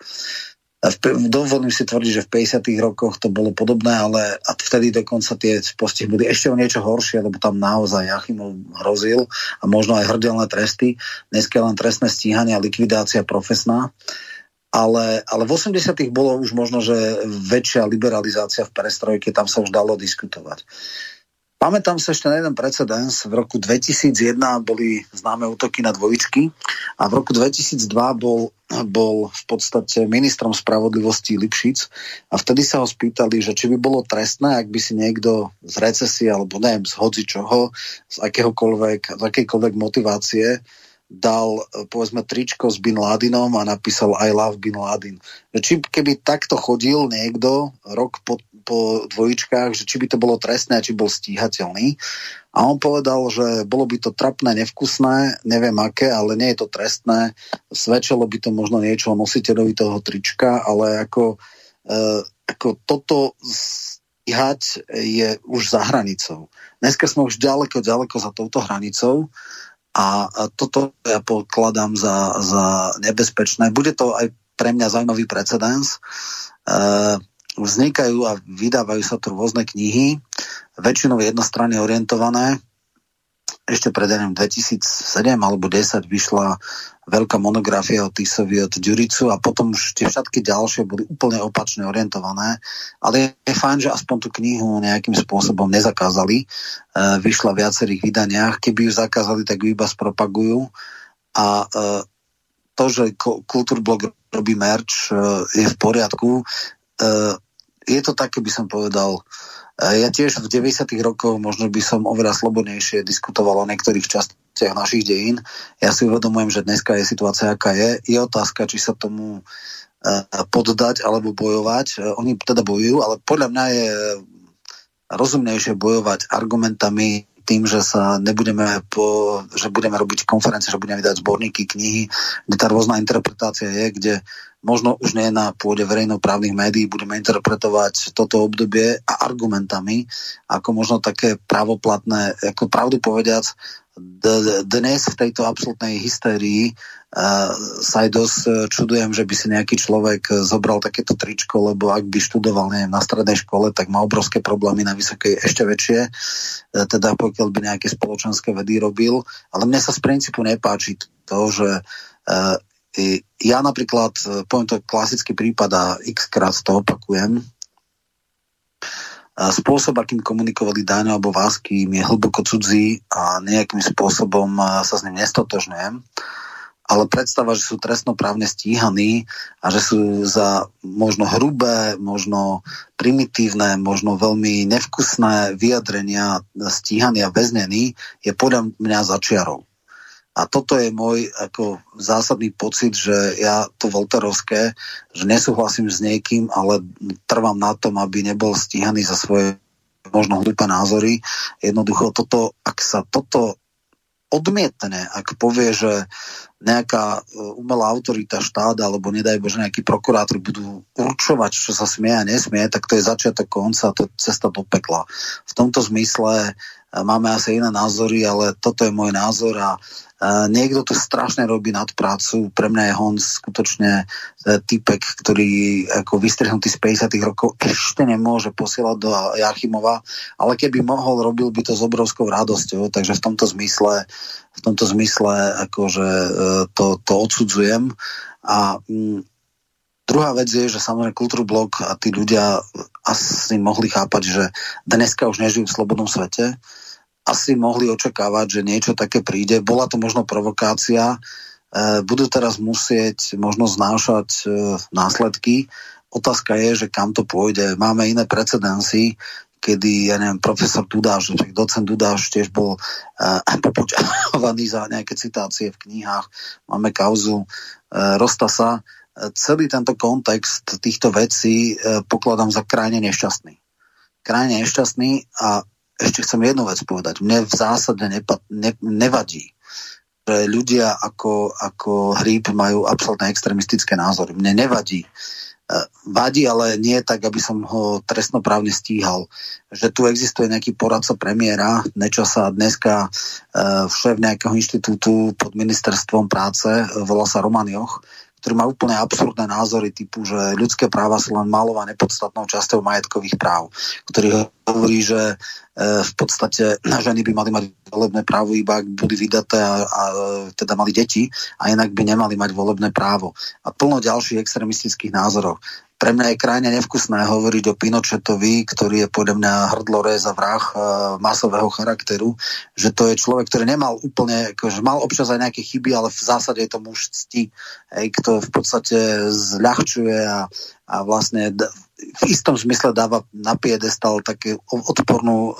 Dovolím si tvrdiť, že v 50. rokoch to bolo podobné, ale a vtedy dokonca tie postihy boli ešte o niečo horšie, lebo tam naozaj Jachimov hrozil a možno aj hrdelné tresty. Dneska len trestné stíhanie a likvidácia profesná. Ale, ale v 80. bolo už možno, že väčšia liberalizácia v perestrojke, tam sa už dalo diskutovať. Pamätám sa ešte na jeden precedens. V roku 2001 boli známe útoky na dvojičky a v roku 2002 bol, bol v podstate ministrom spravodlivosti Lipšic a vtedy sa ho spýtali, že či by bolo trestné, ak by si niekto z recesie alebo neviem, z hodzi čoho, z akéhokoľvek, z akejkoľvek motivácie dal povedzme tričko s Bin Ladinom a napísal I love Bin Ladin. Či keby takto chodil niekto rok po, po dvojičkách, že či by to bolo trestné a či bol stíhateľný. A on povedal, že bolo by to trapné, nevkusné, neviem aké, ale nie je to trestné. Svedčilo by to možno niečo nositeľovi toho trička, ale ako, e, ako toto stíhať je už za hranicou. Dneska sme už ďaleko, ďaleko za touto hranicou a toto ja pokladám za, za nebezpečné. Bude to aj pre mňa zaujímavý precedens. E, vznikajú a vydávajú sa tu rôzne knihy, väčšinou jednostranne orientované. Ešte pred 2007 alebo 10 vyšla veľká monografia o Tisovi od Ďuricu a potom už tie všetky ďalšie boli úplne opačne orientované. Ale je fajn, že aspoň tú knihu nejakým spôsobom nezakázali. E, vyšla v viacerých vydaniach. Keby ju zakázali, tak ju iba spropagujú. A e, to, že Kultúrblog robí merch, e, je v poriadku. Je to také, by som povedal, ja tiež v 90. rokoch možno by som oveľa slobodnejšie diskutoval o niektorých častiach našich dejín. Ja si uvedomujem, že dneska je situácia, aká je. Je otázka, či sa tomu e, poddať alebo bojovať. E, oni teda bojujú, ale podľa mňa je rozumnejšie bojovať argumentami tým, že sa nebudeme po, že budeme robiť konferencie, že budeme vydať zborníky, knihy, kde tá rôzna interpretácia je, kde možno už nie na pôde verejnoprávnych médií budeme interpretovať toto obdobie a argumentami, ako možno také pravoplatné, ako pravdu povediac, dnes v tejto absolútnej hystérii uh, sa aj dosť e, čudujem, že by si nejaký človek zobral takéto tričko, lebo ak by študoval neviem, na strednej škole, tak má obrovské problémy na vysokej ešte väčšie, uh, teda pokiaľ by nejaké spoločenské vedy robil. Ale mne sa z princípu nepáči to, že ja napríklad, e, poviem to klasický prípad a x krát to opakujem, spôsob, akým komunikovali Dáňo alebo Vásky, mi je hlboko cudzí a nejakým spôsobom sa s ním nestotožňujem. Ale predstava, že sú trestnoprávne stíhaní a že sú za možno hrubé, možno primitívne, možno veľmi nevkusné vyjadrenia stíhaní a väznení, je podľa mňa začiarov. A toto je môj ako zásadný pocit, že ja to Volterovské, že nesúhlasím s niekým, ale trvám na tom, aby nebol stíhaný za svoje možno hlúpe názory. Jednoducho toto, ak sa toto odmietne, ak povie, že nejaká e, umelá autorita štát alebo nedaj Bože nejakí prokurátori budú určovať, čo sa smie a nesmie, tak to je začiatok konca, to je cesta do pekla. V tomto zmysle e, máme asi iné názory, ale toto je môj názor a niekto tu strašne robí nadprácu. Pre mňa je Hon skutočne e, typek, ktorý ako vystrihnutý z 50 rokov ešte nemôže posielať do Jarchimova, ale keby mohol, robil by to s obrovskou radosťou, takže v tomto zmysle v tomto zmysle akože e, to, to odsudzujem. A mm, Druhá vec je, že samozrejme kultúrblok a tí ľudia asi mohli chápať, že dneska už nežijú v slobodnom svete, asi mohli očakávať, že niečo také príde. Bola to možno provokácia. E, budú teraz musieť možno znášať e, následky. Otázka je, že kam to pôjde. Máme iné precedensy, kedy, ja neviem, profesor Dudáš, docent Dudáš tiež bol uh, popočávaný za nejaké citácie v knihách. Máme kauzu uh, Rostasa. Celý tento kontext týchto vecí uh, pokladám za krajne nešťastný. Krajne nešťastný a ešte chcem jednu vec povedať. Mne v zásade nepa, ne, nevadí, že ľudia ako, ako hríb majú absolútne extremistické názory. Mne nevadí. E, vadí, ale nie tak, aby som ho trestnoprávne stíhal. Že tu existuje nejaký poradca premiéra, Nečasa dneska e, šéf nejakého inštitútu pod ministerstvom práce, e, volá sa Roman Joch, ktorý má úplne absurdné názory typu, že ľudské práva sú len malou a nepodstatnou časťou majetkových práv, ktorý hovorí, že e, v podstate ženy by mali mať volebné právo iba ak boli vydaté a, a teda mali deti a inak by nemali mať volebné právo. A plno ďalších extremistických názorov pre mňa je krajne nevkusné hovoriť o Pinochetovi, ktorý je podľa mňa hrdlorez a vrah e, masového charakteru, že to je človek, ktorý nemal úplne, akože mal občas aj nejaké chyby, ale v zásade je to muž cti, hej, kto v podstate zľahčuje a, a vlastne v istom zmysle dáva na piedestal také odpornú e,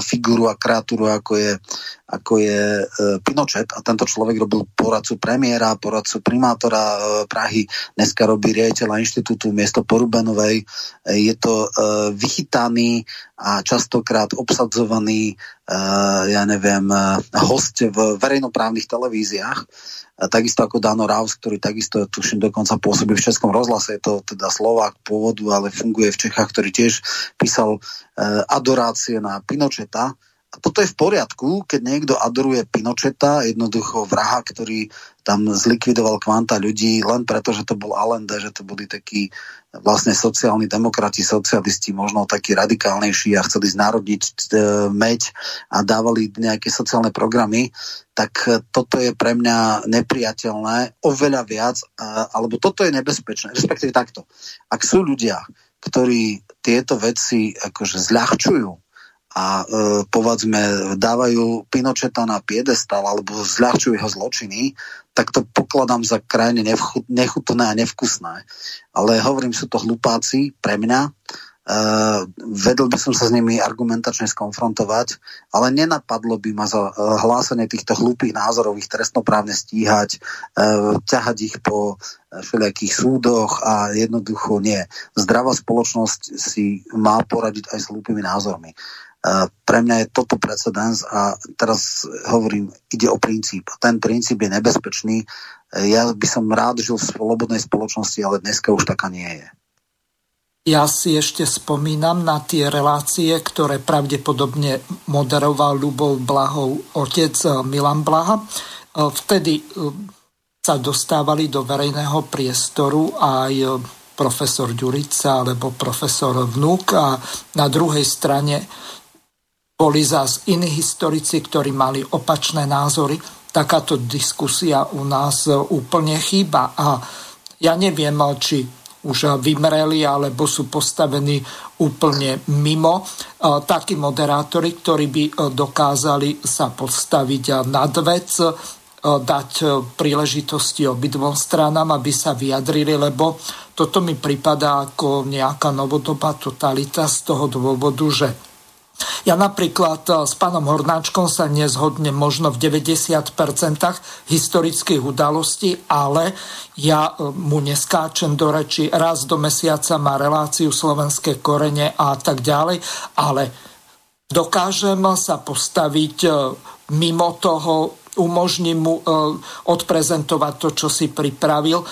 figuru a kreatúru, ako je, ako je e, Pinochet. A tento človek robil poradcu premiéra, poradcu primátora e, Prahy, dneska robí riaditeľa inštitútu miesto Porubenovej. E, je to e, vychytaný a častokrát obsadzovaný, e, ja neviem, e, host v verejnoprávnych televíziách takisto ako Dano Raus, ktorý takisto, tuším, dokonca pôsobí v Českom rozhlase, je to teda Slovák pôvodu, ale funguje v Čechách, ktorý tiež písal e, adorácie na Pinocheta. A toto je v poriadku, keď niekto adoruje Pinocheta, jednoducho vraha, ktorý tam zlikvidoval kvanta ľudí len preto, že to bol Allende, že to boli takí vlastne sociálni demokrati, socialisti, možno takí radikálnejší a chceli znárodniť e, meď a dávali nejaké sociálne programy, tak e, toto je pre mňa nepriateľné oveľa viac, alebo toto je nebezpečné, respektíve takto. Ak sú ľudia, ktorí tieto veci akože zľahčujú a e, povedzme dávajú Pinocheta na piedestal alebo zľahčujú jeho zločiny, tak to pokladám za krajne nechutné a nevkusné. Ale hovorím, sú to hlupáci pre mňa. Uh, vedel by som sa s nimi argumentačne skonfrontovať, ale nenapadlo by ma za uh, hlásenie týchto hlúpých názorov ich trestnoprávne stíhať, uh, ťahať ich po uh, všelijakých súdoch a jednoducho nie. Zdravá spoločnosť si má poradiť aj s hlúpými názormi. Pre mňa je toto precedens a teraz hovorím, ide o princíp. Ten princíp je nebezpečný. Ja by som rád žil v slobodnej spoločnosti, ale dneska už taká nie je. Ja si ešte spomínam na tie relácie, ktoré pravdepodobne moderoval Ľubov Blahov otec eh, Milan Blaha. Eh, vtedy eh, sa dostávali do verejného priestoru aj profesor Ďurica alebo profesor Vnúk a na druhej strane boli zás iní historici, ktorí mali opačné názory. Takáto diskusia u nás úplne chýba a ja neviem, či už vymreli alebo sú postavení úplne mimo. Takí moderátori, ktorí by dokázali sa postaviť nad vec, dať príležitosti obidvom stranám, aby sa vyjadrili, lebo toto mi pripadá ako nejaká novodobá totalita z toho dôvodu, že ja napríklad eh, s pánom Hornáčkom sa nezhodnem možno v 90% historických udalostí, ale ja eh, mu neskáčem do reči, raz do mesiaca má reláciu slovenské korene a tak ďalej, ale dokážem sa postaviť eh, mimo toho umožní mu e, odprezentovať to, čo si pripravil. E,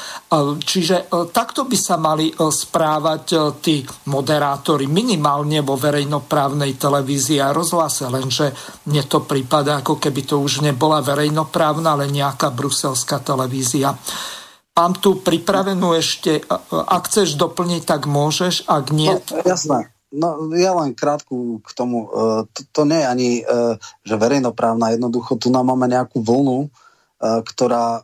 čiže e, takto by sa mali správať tí moderátori minimálne vo verejnoprávnej televízii a rozhlase, lenže mne to prípada, ako keby to už nebola verejnoprávna, ale nejaká bruselská televízia. Mám tu pripravenú ešte, ak chceš doplniť, tak môžeš, ak nie... No, jasné. No ja len krátku k tomu. E, to, to nie je ani, e, že verejnoprávna, jednoducho tu nám máme nejakú vlnu, e, ktorá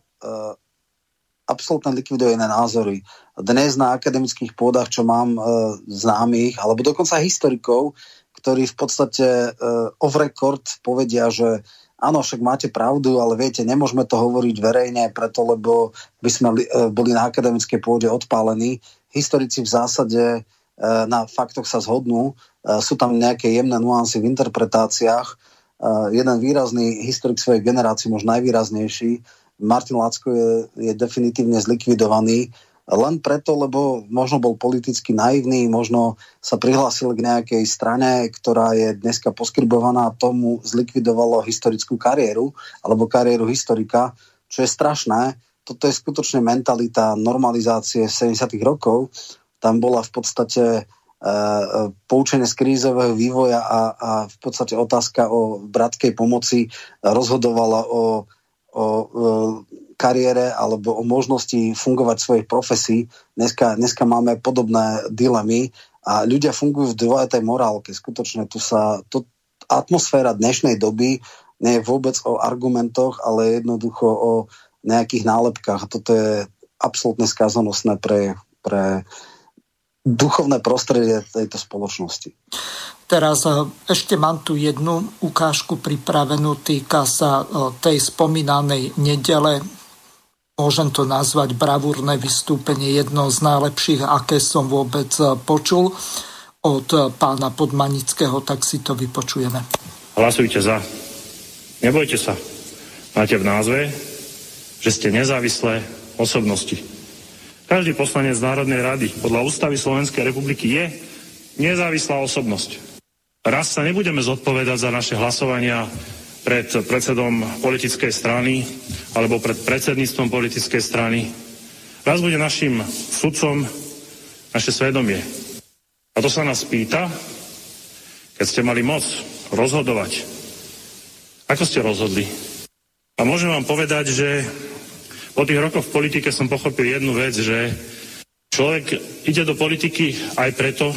absolútne likviduje iné názory. Dnes na akademických pôdach, čo mám známych, alebo dokonca historikov, ktorí v podstate off record povedia, že áno, však máte pravdu, ale viete, nemôžeme to hovoriť verejne, preto lebo by sme boli na akademickej pôde odpálení. Historici v zásade E, na faktoch sa zhodnú. E, sú tam nejaké jemné nuancy v interpretáciách. E, jeden výrazný historik svojej generácie, možno najvýraznejší, Martin Lacko je, je definitívne zlikvidovaný len preto, lebo možno bol politicky naivný, možno sa prihlásil k nejakej strane, ktorá je dneska poskribovaná tomu zlikvidovalo historickú kariéru alebo kariéru historika, čo je strašné. Toto je skutočne mentalita normalizácie 70. rokov tam bola v podstate e, e, poučenie z krízového vývoja a, a v podstate otázka o bratkej pomoci rozhodovala o, o, o e, kariére alebo o možnosti fungovať v svojej profesii. Dneska, dneska máme podobné dilemy a ľudia fungujú v dvojetej morálke. Skutočne tu sa to, atmosféra dnešnej doby nie je vôbec o argumentoch, ale jednoducho o nejakých nálepkách. Toto je absolútne skazonosné pre, pre duchovné prostredie tejto spoločnosti. Teraz e, ešte mám tu jednu ukážku pripravenú, týka sa e, tej spomínanej nedele. Môžem to nazvať bravúrne vystúpenie, jedno z najlepších, aké som vôbec e, počul od pána Podmanického, tak si to vypočujeme. Hlasujte za. Nebojte sa. Máte v názve, že ste nezávislé osobnosti. Každý poslanec Národnej rady podľa ústavy Slovenskej republiky je nezávislá osobnosť. Raz sa nebudeme zodpovedať za naše hlasovania pred predsedom politickej strany alebo pred predsedníctvom politickej strany. Raz bude našim sudcom naše svedomie. A to sa nás pýta, keď ste mali moc rozhodovať. Ako ste rozhodli? A môžem vám povedať, že po tých rokoch v politike som pochopil jednu vec, že človek ide do politiky aj preto,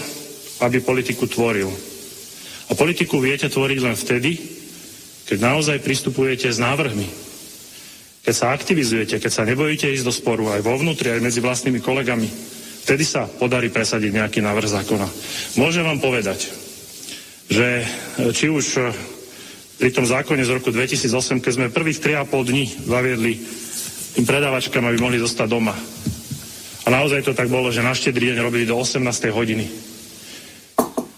aby politiku tvoril. A politiku viete tvoriť len vtedy, keď naozaj pristupujete s návrhmi. Keď sa aktivizujete, keď sa nebojíte ísť do sporu aj vo vnútri, aj medzi vlastnými kolegami, vtedy sa podarí presadiť nejaký návrh zákona. Môžem vám povedať, že či už pri tom zákone z roku 2008, keď sme prvých 3,5 dní zaviedli tým predávačkám, aby mohli zostať doma. A naozaj to tak bolo, že na štedrý deň robili do 18. hodiny.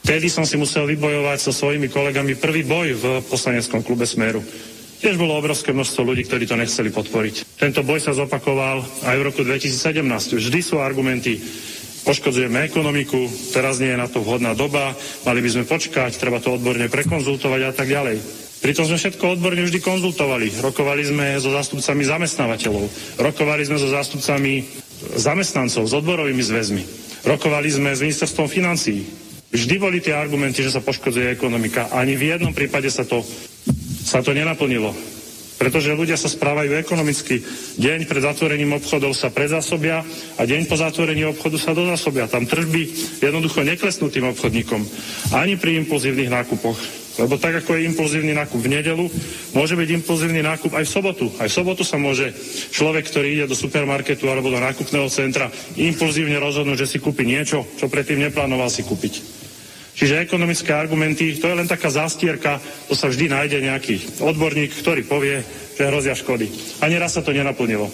Vtedy som si musel vybojovať so svojimi kolegami prvý boj v poslaneckom klube Smeru. Tiež bolo obrovské množstvo ľudí, ktorí to nechceli podporiť. Tento boj sa zopakoval aj v roku 2017. Vždy sú argumenty, poškodzujeme ekonomiku, teraz nie je na to vhodná doba, mali by sme počkať, treba to odborne prekonzultovať a tak ďalej. Pritom sme všetko odborne vždy konzultovali. Rokovali sme so zástupcami zamestnávateľov, rokovali sme so zástupcami zamestnancov, s odborovými zväzmi, rokovali sme s ministerstvom financií. Vždy boli tie argumenty, že sa poškodzuje ekonomika. Ani v jednom prípade sa to, sa to nenaplnilo. Pretože ľudia sa správajú ekonomicky. Deň pred zatvorením obchodov sa predzásobia a deň po zatvorení obchodu sa dozásobia. Tam tržby jednoducho neklesnú tým obchodníkom. Ani pri impulzívnych nákupoch Lebo tak, ako je impulzívny nákup v nedelu, môže byť impulzívny nákup aj v sobotu. Aj v sobotu sa môže človek, ktorý ide do supermarketu alebo do nákupného centra, impulzívne rozhodnúť, že si kúpi niečo, čo predtým neplánoval si kúpiť. Čiže ekonomické argumenty, to je len taká zástierka, to sa vždy nájde nejaký odborník, ktorý povie, že hrozia škody. A neraz sa to nenaplnilo.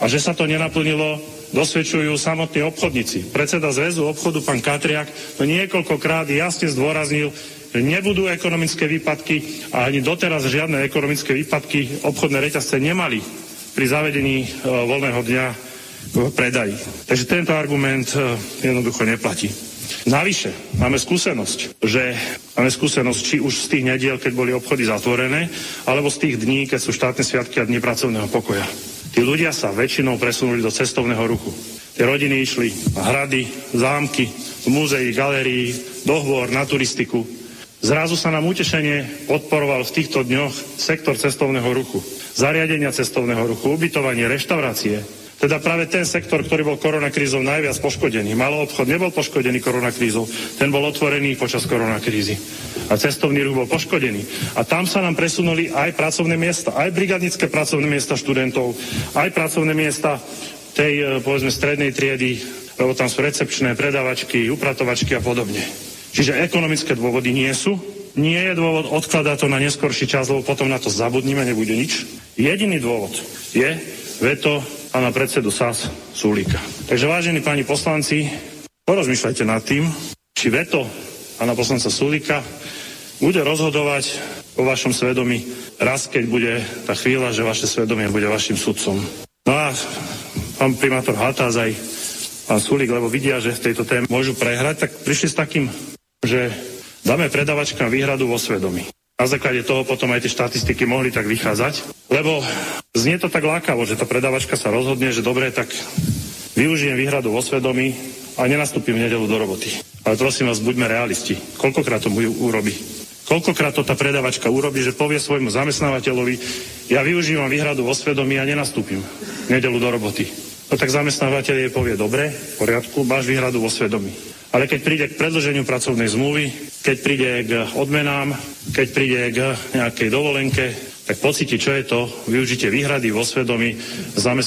A že sa to nenaplnilo, dosvedčujú samotní obchodníci. Predseda zväzu obchodu, pán Katriak, to niekoľkokrát jasne zdôraznil, nebudú ekonomické výpadky a ani doteraz žiadne ekonomické výpadky obchodné reťazce nemali pri zavedení e, voľného dňa v predaji. Takže tento argument e, jednoducho neplatí. Navyše, máme skúsenosť, že máme skúsenosť či už z tých nediel, keď boli obchody zatvorené, alebo z tých dní, keď sú štátne sviatky a dni pracovného pokoja. Tí ľudia sa väčšinou presunuli do cestovného ruchu. Tie rodiny išli na hrady, zámky, múzeí, galérií, dohovor na turistiku. Zrazu sa nám utešenie podporoval v týchto dňoch sektor cestovného ruchu. Zariadenia cestovného ruchu, ubytovanie, reštaurácie, teda práve ten sektor, ktorý bol koronakrízou najviac poškodený. Malo obchod nebol poškodený koronakrízou, ten bol otvorený počas koronakrízy. A cestovný ruch bol poškodený. A tam sa nám presunuli aj pracovné miesta, aj brigadnické pracovné miesta študentov, aj pracovné miesta tej, e, povedzme, strednej triedy, lebo tam sú recepčné, predavačky, upratovačky a podobne. Čiže ekonomické dôvody nie sú. Nie je dôvod odkladať to na neskorší čas, lebo potom na to zabudníme, nebude nič. Jediný dôvod je veto pána predsedu SAS Sulíka. Takže vážení páni poslanci, porozmýšľajte nad tým, či veto pána poslanca Sulíka bude rozhodovať o vašom svedomí raz, keď bude tá chvíľa, že vaše svedomie bude vašim sudcom. No a pán primátor Hatás aj pán Sulík, lebo vidia, že v tejto téme môžu prehrať, tak prišli s takým, že dáme predavačkám výhradu vo svedomí. Na základe toho potom aj tie štatistiky mohli tak vychádzať, lebo znie to tak lákavo, že tá predavačka sa rozhodne, že dobre, tak využijem výhradu vo svedomí a nenastúpim v nedelu do roboty. Ale prosím vás, buďme realisti. Koľkokrát to urobí? Koľkokrát to tá predavačka urobí, že povie svojmu zamestnávateľovi, ja využívam výhradu vo svedomí a nenastúpim v nedelu do roboty. No tak zamestnávateľ jej povie, dobre, v poriadku, máš výhradu vo svedomí. Ale keď príde k predlženiu pracovnej zmluvy, keď príde k odmenám, keď príde k nejakej dovolenke, tak pocíti, čo je to využitie výhrady vo svedomí v, zame,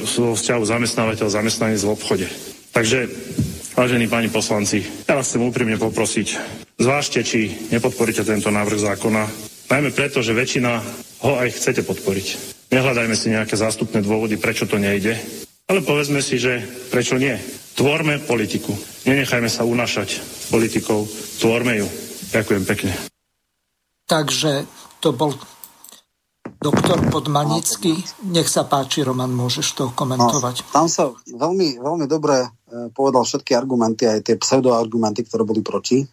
vo vzťahu zamestnávateľ zamestnanec v obchode. Takže, vážení páni poslanci, ja vás chcem úprimne poprosiť, zvážte, či nepodporíte tento návrh zákona, najmä preto, že väčšina ho aj chcete podporiť. Nehľadajme si nejaké zástupné dôvody, prečo to nejde, ale povedzme si, že prečo nie. Tvorme politiku. Nenechajme sa unašať politikou. Tvorme ju. Ďakujem pekne. Takže to bol doktor Podmanický. Nech sa páči, Roman, môžeš to komentovať. No, tam sa veľmi, veľmi dobre e, povedal všetky argumenty, aj tie pseudoargumenty, ktoré boli proti. E,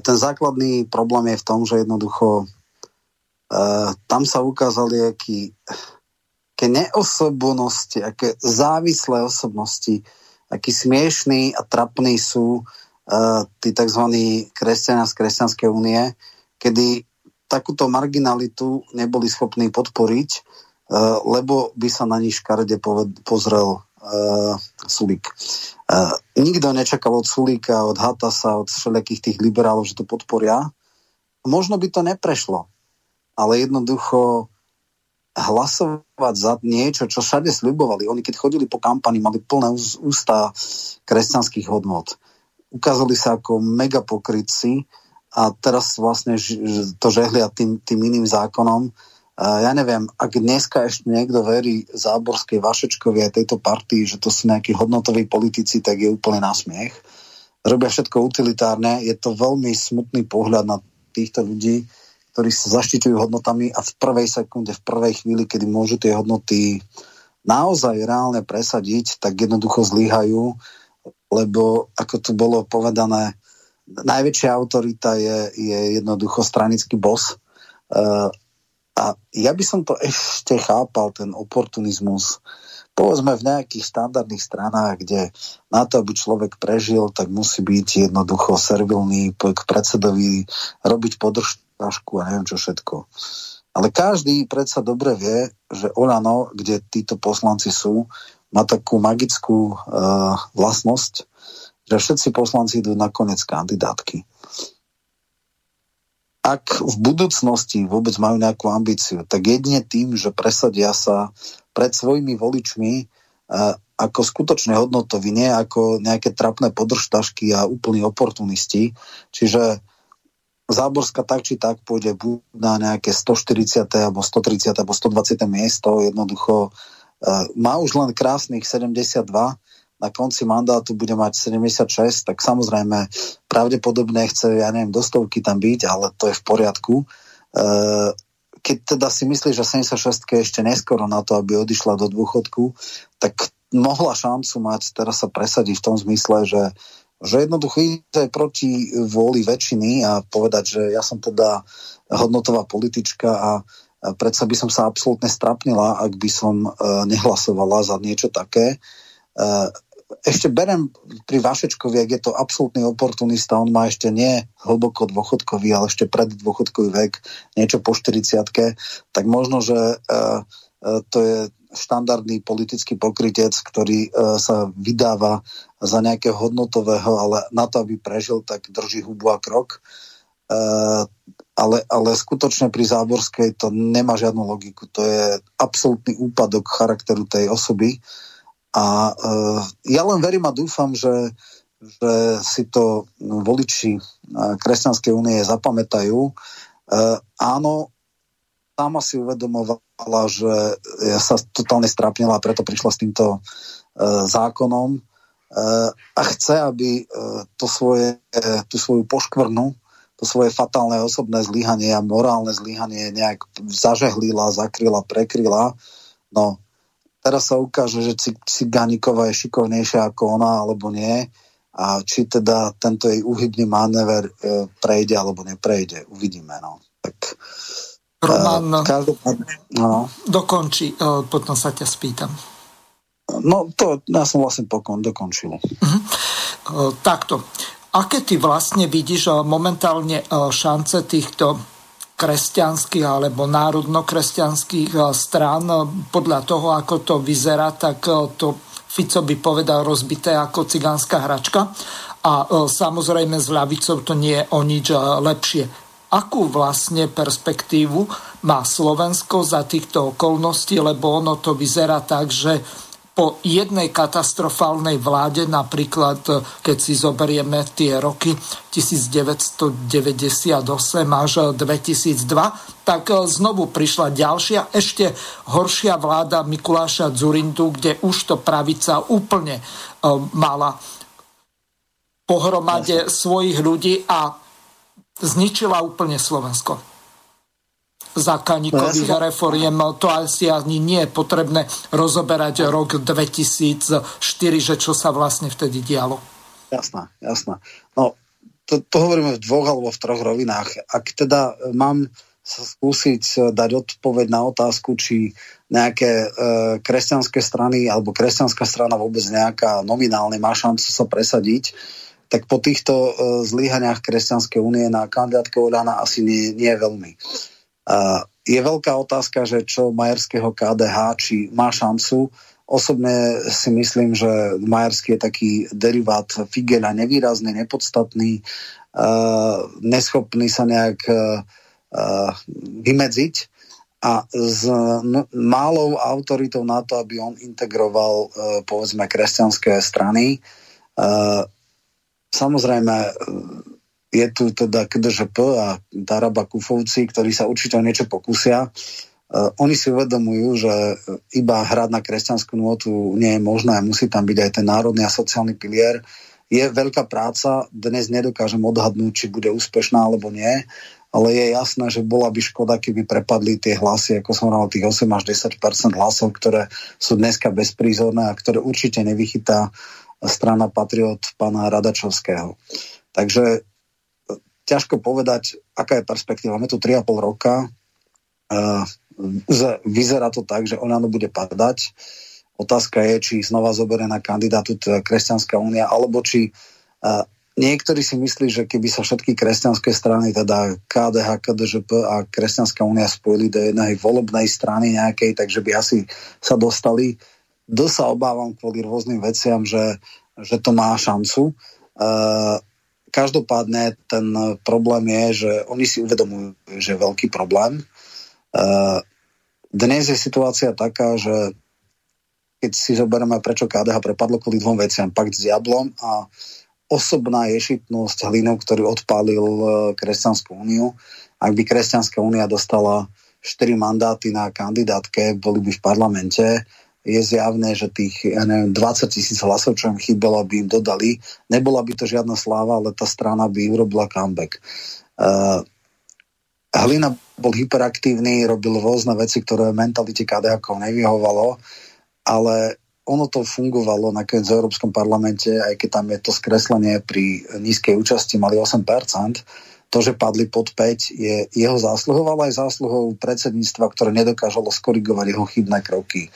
ten základný problém je v tom, že jednoducho e, tam sa ukázali aký, aké neosobnosti, aké závislé osobnosti aký smiešný a trapný sú uh, tí tzv. kresťania z Kresťanskej únie, kedy takúto marginalitu neboli schopní podporiť, uh, lebo by sa na nich škarde pozrel uh, Sulík. Uh, nikto nečakal od Sulíka, od Hatasa, od všelijakých tých liberálov, že to podporia. Možno by to neprešlo, ale jednoducho hlasovať za niečo, čo všade sľubovali. Oni keď chodili po kampani, mali plné ústa kresťanských hodnot. Ukázali sa ako mega pokrytci a teraz vlastne to žehlia tým, tým iným zákonom. Ja neviem, ak dneska ešte niekto verí Záborskej Vašečkovi a tejto partii, že to sú nejakí hodnotoví politici, tak je úplne na smiech. Robia všetko utilitárne. Je to veľmi smutný pohľad na týchto ľudí ktorí sa zaštiťujú hodnotami a v prvej sekunde, v prvej chvíli, kedy môžu tie hodnoty naozaj reálne presadiť, tak jednoducho zlyhajú, lebo ako tu bolo povedané, najväčšia autorita je, je jednoducho stranický bos. Uh, a ja by som to ešte chápal, ten oportunizmus, povedzme v nejakých štandardných stranách, kde na to, aby človek prežil, tak musí byť jednoducho servilný k predsedovi, robiť podrž, Pašku a neviem čo všetko. Ale každý predsa dobre vie, že Olano, kde títo poslanci sú, má takú magickú uh, vlastnosť, že všetci poslanci idú na konec kandidátky. ak v budúcnosti vôbec majú nejakú ambíciu, tak jedine tým, že presadia sa pred svojimi voličmi uh, ako skutočne hodnotoví, nie ako nejaké trapné podržtašky a úplní oportunisti. Čiže Záborská tak či tak pôjde buď na nejaké 140. alebo 130. alebo 120. miesto. Jednoducho uh, má už len krásnych 72 na konci mandátu bude mať 76, tak samozrejme pravdepodobne chce, ja neviem, do stovky tam byť, ale to je v poriadku. Uh, keď teda si myslí, že 76 je ešte neskoro na to, aby odišla do dôchodku, tak mohla šancu mať teraz sa presadiť v tom zmysle, že, že jednoducho ide proti vôli väčšiny a povedať, že ja som teda hodnotová politička a predsa by som sa absolútne strapnila, ak by som uh, nehlasovala za niečo také. Uh, ešte berem pri Vašečkovi, ak je to absolútny oportunista, on má ešte nie hlboko dôchodkový, ale ešte pred dôchodkový vek, niečo po 40 tak možno, že uh, to je štandardný politický pokrytec, ktorý uh, sa vydáva za nejakého hodnotového, ale na to, aby prežil, tak drží hubu a krok. Uh, ale, ale skutočne pri Záborskej to nemá žiadnu logiku. To je absolútny úpadok charakteru tej osoby. A uh, ja len verím a dúfam, že, že si to voliči Kresťanskej únie zapamätajú. Áno, sama si uvedomovala, že ja sa totálne strápnila a preto prišla s týmto uh, zákonom uh, a chce, aby uh, to svoje, uh, tú svoju poškvrnu, to svoje fatálne osobné zlyhanie a morálne zlyhanie nejak zažehlila, zakryla, prekryla. No, teraz sa ukáže, že Cigániková je šikovnejšia ako ona, alebo nie. A či teda tento jej uhybný manéver e, prejde alebo neprejde. Uvidíme. No. Tak, Roman, e, každopádne, no. dokončí, e, potom sa ťa spýtam. No to ja som vlastne pokon, dokončil. Uh-huh. Takto. Aké ty vlastne vidíš momentálne šance týchto kresťanských alebo národno-kresťanských eh, strán. Podľa toho, ako to vyzerá, tak eh, to Fico by povedal rozbité ako cigánska hračka. A eh, samozrejme s ľavicou to nie je o nič lepšie. Akú vlastne perspektívu má Slovensko za týchto okolností, lebo ono to vyzerá tak, že po jednej katastrofálnej vláde, napríklad keď si zoberieme tie roky 1998 až 2002, tak znovu prišla ďalšia, ešte horšia vláda Mikuláša Zurindu, kde už to pravica úplne mala pohromade svojich ľudí a zničila úplne Slovensko za Kaníkových no, reforiem. To asi ani nie je potrebné rozoberať rok 2004, že čo sa vlastne vtedy dialo. Jasná, jasná. No, to, to hovoríme v dvoch alebo v troch rovinách. Ak teda mám sa skúsiť e, dať odpoveď na otázku, či nejaké e, kresťanské strany alebo kresťanská strana vôbec nejaká nominálne má šancu sa presadiť, tak po týchto e, zlyhaniach Kresťanskej únie na kandidátke Oľana asi nie, nie veľmi. Je veľká otázka, že čo Majerského KDH, či má šancu. Osobne si myslím, že Majerský je taký derivát Figela, nevýrazný, nepodstatný, neschopný sa nejak vymedziť a s málou autoritou na to, aby on integroval povedzme kresťanské strany. Samozrejme, je tu teda KDŽP a Daraba Kufovci, ktorí sa určite o niečo pokúsia. Uh, oni si uvedomujú, že iba hrať na kresťanskú nôtu nie je možné, musí tam byť aj ten národný a sociálny pilier. Je veľká práca, dnes nedokážem odhadnúť, či bude úspešná alebo nie, ale je jasné, že bola by škoda, keby prepadli tie hlasy, ako som hovoril, tých 8 až 10 hlasov, ktoré sú dneska bezprízorné a ktoré určite nevychytá strana Patriot pána Radačovského. Takže ťažko povedať, aká je perspektíva. Máme tu 3,5 roka. Uh, vyzerá to tak, že Olano bude padať. Otázka je, či znova zoberie na kandidátu Kresťanská únia, alebo či uh, niektorí si myslí, že keby sa všetky kresťanské strany, teda KDH, KDŽP a Kresťanská únia spojili do jednej volebnej strany nejakej, takže by asi sa dostali. Do sa obávam kvôli rôznym veciam, že, že to má šancu. Uh, každopádne ten problém je, že oni si uvedomujú, že je veľký problém. Uh, dnes je situácia taká, že keď si zoberieme, prečo KDH prepadlo kvôli dvom veciam, pakt s diablom a osobná ješitnosť hlinu, ktorý odpálil e, Kresťanskú úniu. Ak by Kresťanská únia dostala 4 mandáty na kandidátke, boli by v parlamente, je zjavné, že tých ja neviem, 20 tisíc hlasov, čo im chýbalo, by im dodali. Nebola by to žiadna sláva, ale tá strana by urobila comeback. Uh, Hlina bol hyperaktívny, robil rôzne veci, ktoré mentalite KDH nevyhovalo, ale ono to fungovalo nakoniec v Európskom parlamente, aj keď tam je to skreslenie pri nízkej účasti, mali 8%. To, že padli pod 5, je jeho zásluhou, ale aj zásluhou predsedníctva, ktoré nedokážalo skorigovať jeho chybné kroky.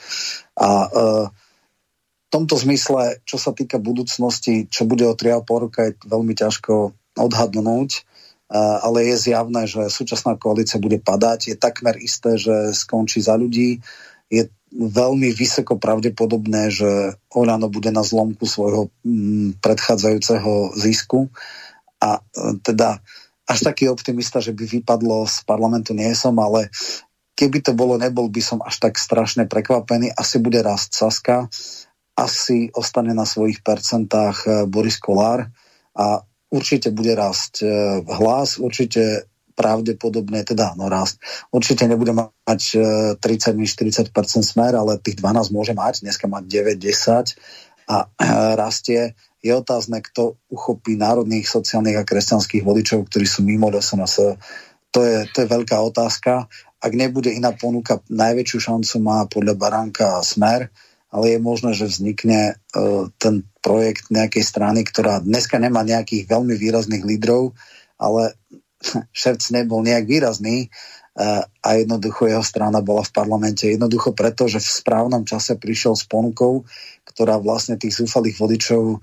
A e, v tomto zmysle, čo sa týka budúcnosti, čo bude o 3,5 roka, je veľmi ťažko odhadnúť ale je zjavné, že súčasná koalícia bude padať. Je takmer isté, že skončí za ľudí. Je veľmi vysoko pravdepodobné, že Olano bude na zlomku svojho mm, predchádzajúceho zisku. A e, teda až taký optimista, že by vypadlo z parlamentu nie som, ale keby to bolo, nebol by som až tak strašne prekvapený. Asi bude rast Saska, asi ostane na svojich percentách e, Boris Kolár a určite bude rásť e, hlas, určite pravdepodobne, teda no rast. Určite nebude mať 30-40% e, smer, ale tých 12 môže mať, dneska má 9-10 a rastie. Je otázne, kto uchopí národných, sociálnych a kresťanských voličov, ktorí sú mimo SNS. To je, to je veľká otázka. Ak nebude iná ponuka, najväčšiu šancu má podľa Baránka Smer, ale je možné, že vznikne uh, ten projekt nejakej strany, ktorá dneska nemá nejakých veľmi výrazných lídrov, ale Šerc nebol nejak výrazný uh, a jednoducho jeho strana bola v parlamente. Jednoducho preto, že v správnom čase prišiel s ponukou, ktorá vlastne tých zúfalých vodičov uh,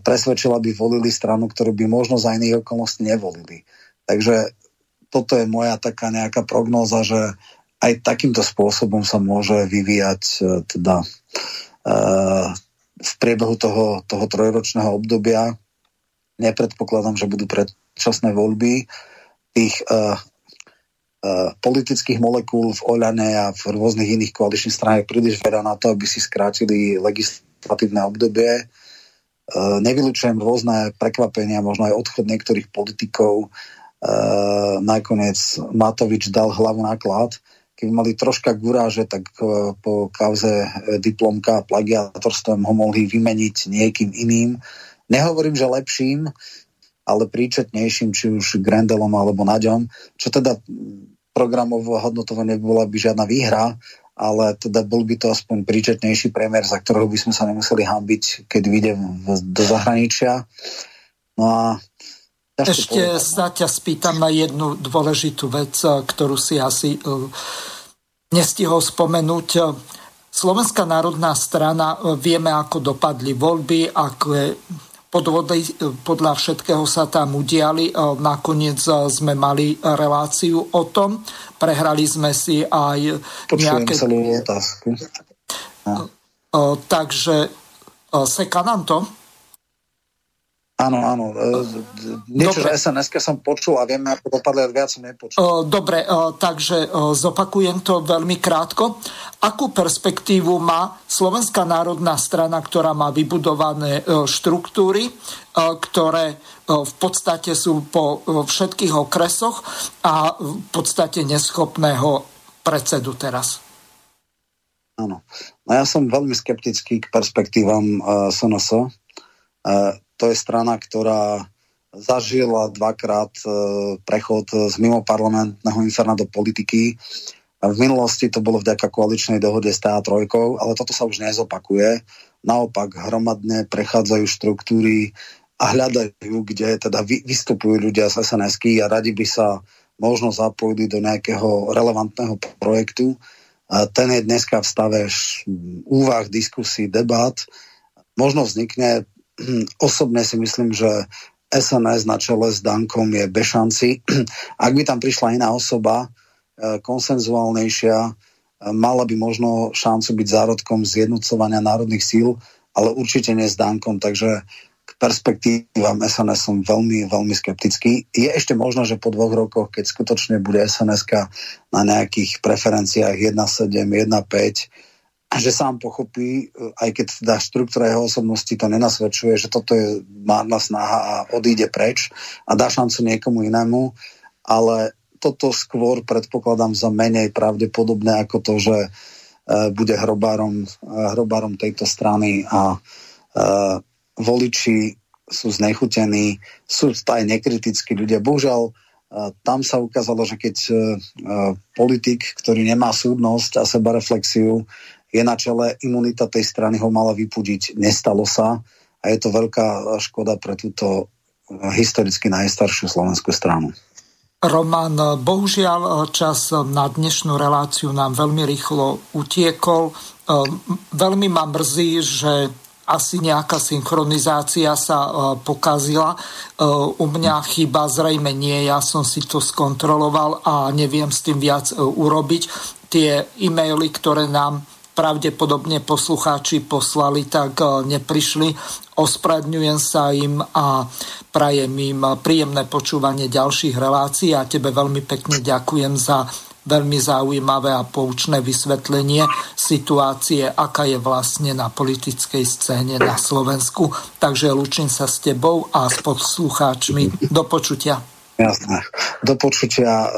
presvedčila, aby volili stranu, ktorú by možno za iných okolností nevolili. Takže toto je moja taká nejaká prognóza, že aj takýmto spôsobom sa môže vyvíjať teda v priebehu toho, toho trojročného obdobia. Nepredpokladám, že budú predčasné voľby. Tých politických molekúl v Oľane a v rôznych iných koaličných stranách príliš veľa na to, aby si skrátili legislatívne obdobie. Uh, nevylučujem rôzne prekvapenia, možno aj odchod niektorých politikov. Uh, nakoniec Matovič dal hlavu na klad. Keby mali troška guráže, tak e, po kauze e, diplomka a plagiatorstvom ho mohli vymeniť niekým iným. Nehovorím, že lepším, ale príčetnejším, či už Grendelom alebo Naďom, čo teda programovo hodnotovanie bola by žiadna výhra, ale teda bol by to aspoň príčetnejší priemer, za ktorého by sme sa nemuseli hambiť, keď vyjdem do zahraničia. No a ešte sa ťa spýtam na jednu dôležitú vec, eh, ktorú si asi uh, nestihol spomenúť. Slovenská národná strana, uh, vieme, ako dopadli voľby, aké podvody podľa všetkého sa tam udiali. Uh, nakoniec sme mali reláciu o tom. Prehrali sme si aj Počujem nejaké... celú otázku. No. Takže seka nám to? Áno, áno. E, niečo, Dobre. že sns som počul a vieme, ako dopadli, ale viac som nepočul. Dobre, takže zopakujem to veľmi krátko. Akú perspektívu má Slovenská národná strana, ktorá má vybudované e, štruktúry, e, ktoré v podstate sú po všetkých okresoch a v podstate neschopného predsedu teraz? Áno. No ja som veľmi skeptický k perspektívam uh, SNS. Uh, to je strana, ktorá zažila dvakrát e, prechod z mimo parlamentného inferna do politiky. V minulosti to bolo vďaka koaličnej dohode s TA3, ale toto sa už nezopakuje. Naopak hromadne prechádzajú štruktúry a hľadajú, kde teda vystupujú ľudia z sns a radi by sa možno zapojili do nejakého relevantného projektu. Ten je dneska v stave úvah, diskusí, debat. Možno vznikne osobne si myslím, že SNS na čele s Dankom je bez šanci. Ak by tam prišla iná osoba, e, konsenzuálnejšia, e, mala by možno šancu byť zárodkom zjednocovania národných síl, ale určite nie s Dankom. Takže k perspektívam SNS som veľmi, veľmi skeptický. Je ešte možno, že po dvoch rokoch, keď skutočne bude sns na nejakých preferenciách 1.7, 1.5, že sám pochopí, aj keď teda štruktúra jeho osobnosti to nenasvedčuje, že toto je márna snaha a odíde preč a dá šancu niekomu inému, ale toto skôr predpokladám za menej pravdepodobné ako to, že e, bude hrobárom, e, hrobárom tejto strany a e, voliči sú znechutení, sú aj nekritickí ľudia. Bohužiaľ, tam sa ukázalo, že keď politik, ktorý nemá súdnosť a sebareflexiu, je na čele, imunita tej strany ho mala vypudiť. Nestalo sa a je to veľká škoda pre túto historicky najstaršiu slovenskú stranu. Roman, bohužiaľ čas na dnešnú reláciu nám veľmi rýchlo utiekol. Veľmi ma mrzí, že asi nejaká synchronizácia sa pokazila. U mňa chyba zrejme nie, ja som si to skontroloval a neviem s tým viac urobiť. Tie e-maily, ktoré nám pravdepodobne poslucháči poslali, tak e, neprišli. Ospravedňujem sa im a prajem im príjemné počúvanie ďalších relácií a tebe veľmi pekne ďakujem za veľmi zaujímavé a poučné vysvetlenie situácie, aká je vlastne na politickej scéne na Slovensku. Takže lúčim sa s tebou a s poslucháčmi. Do počutia. Jasné. Do počutia. E,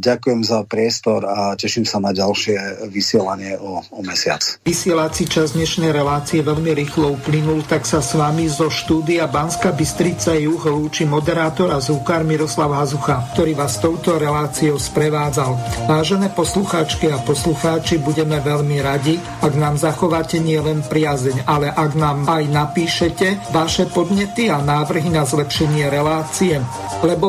ďakujem za priestor a teším sa na ďalšie vysielanie o, o mesiac. Vysielací čas dnešnej relácie veľmi rýchlo uplynul, tak sa s vami zo štúdia Banska Bystrica Juh lúči moderátor a zúkar Miroslav Hazucha, ktorý vás touto reláciou sprevádzal. Vážené poslucháčky a poslucháči, budeme veľmi radi, ak nám zachováte nielen priazeň, ale ak nám aj napíšete vaše podnety a návrhy na zlepšenie relácie, lebo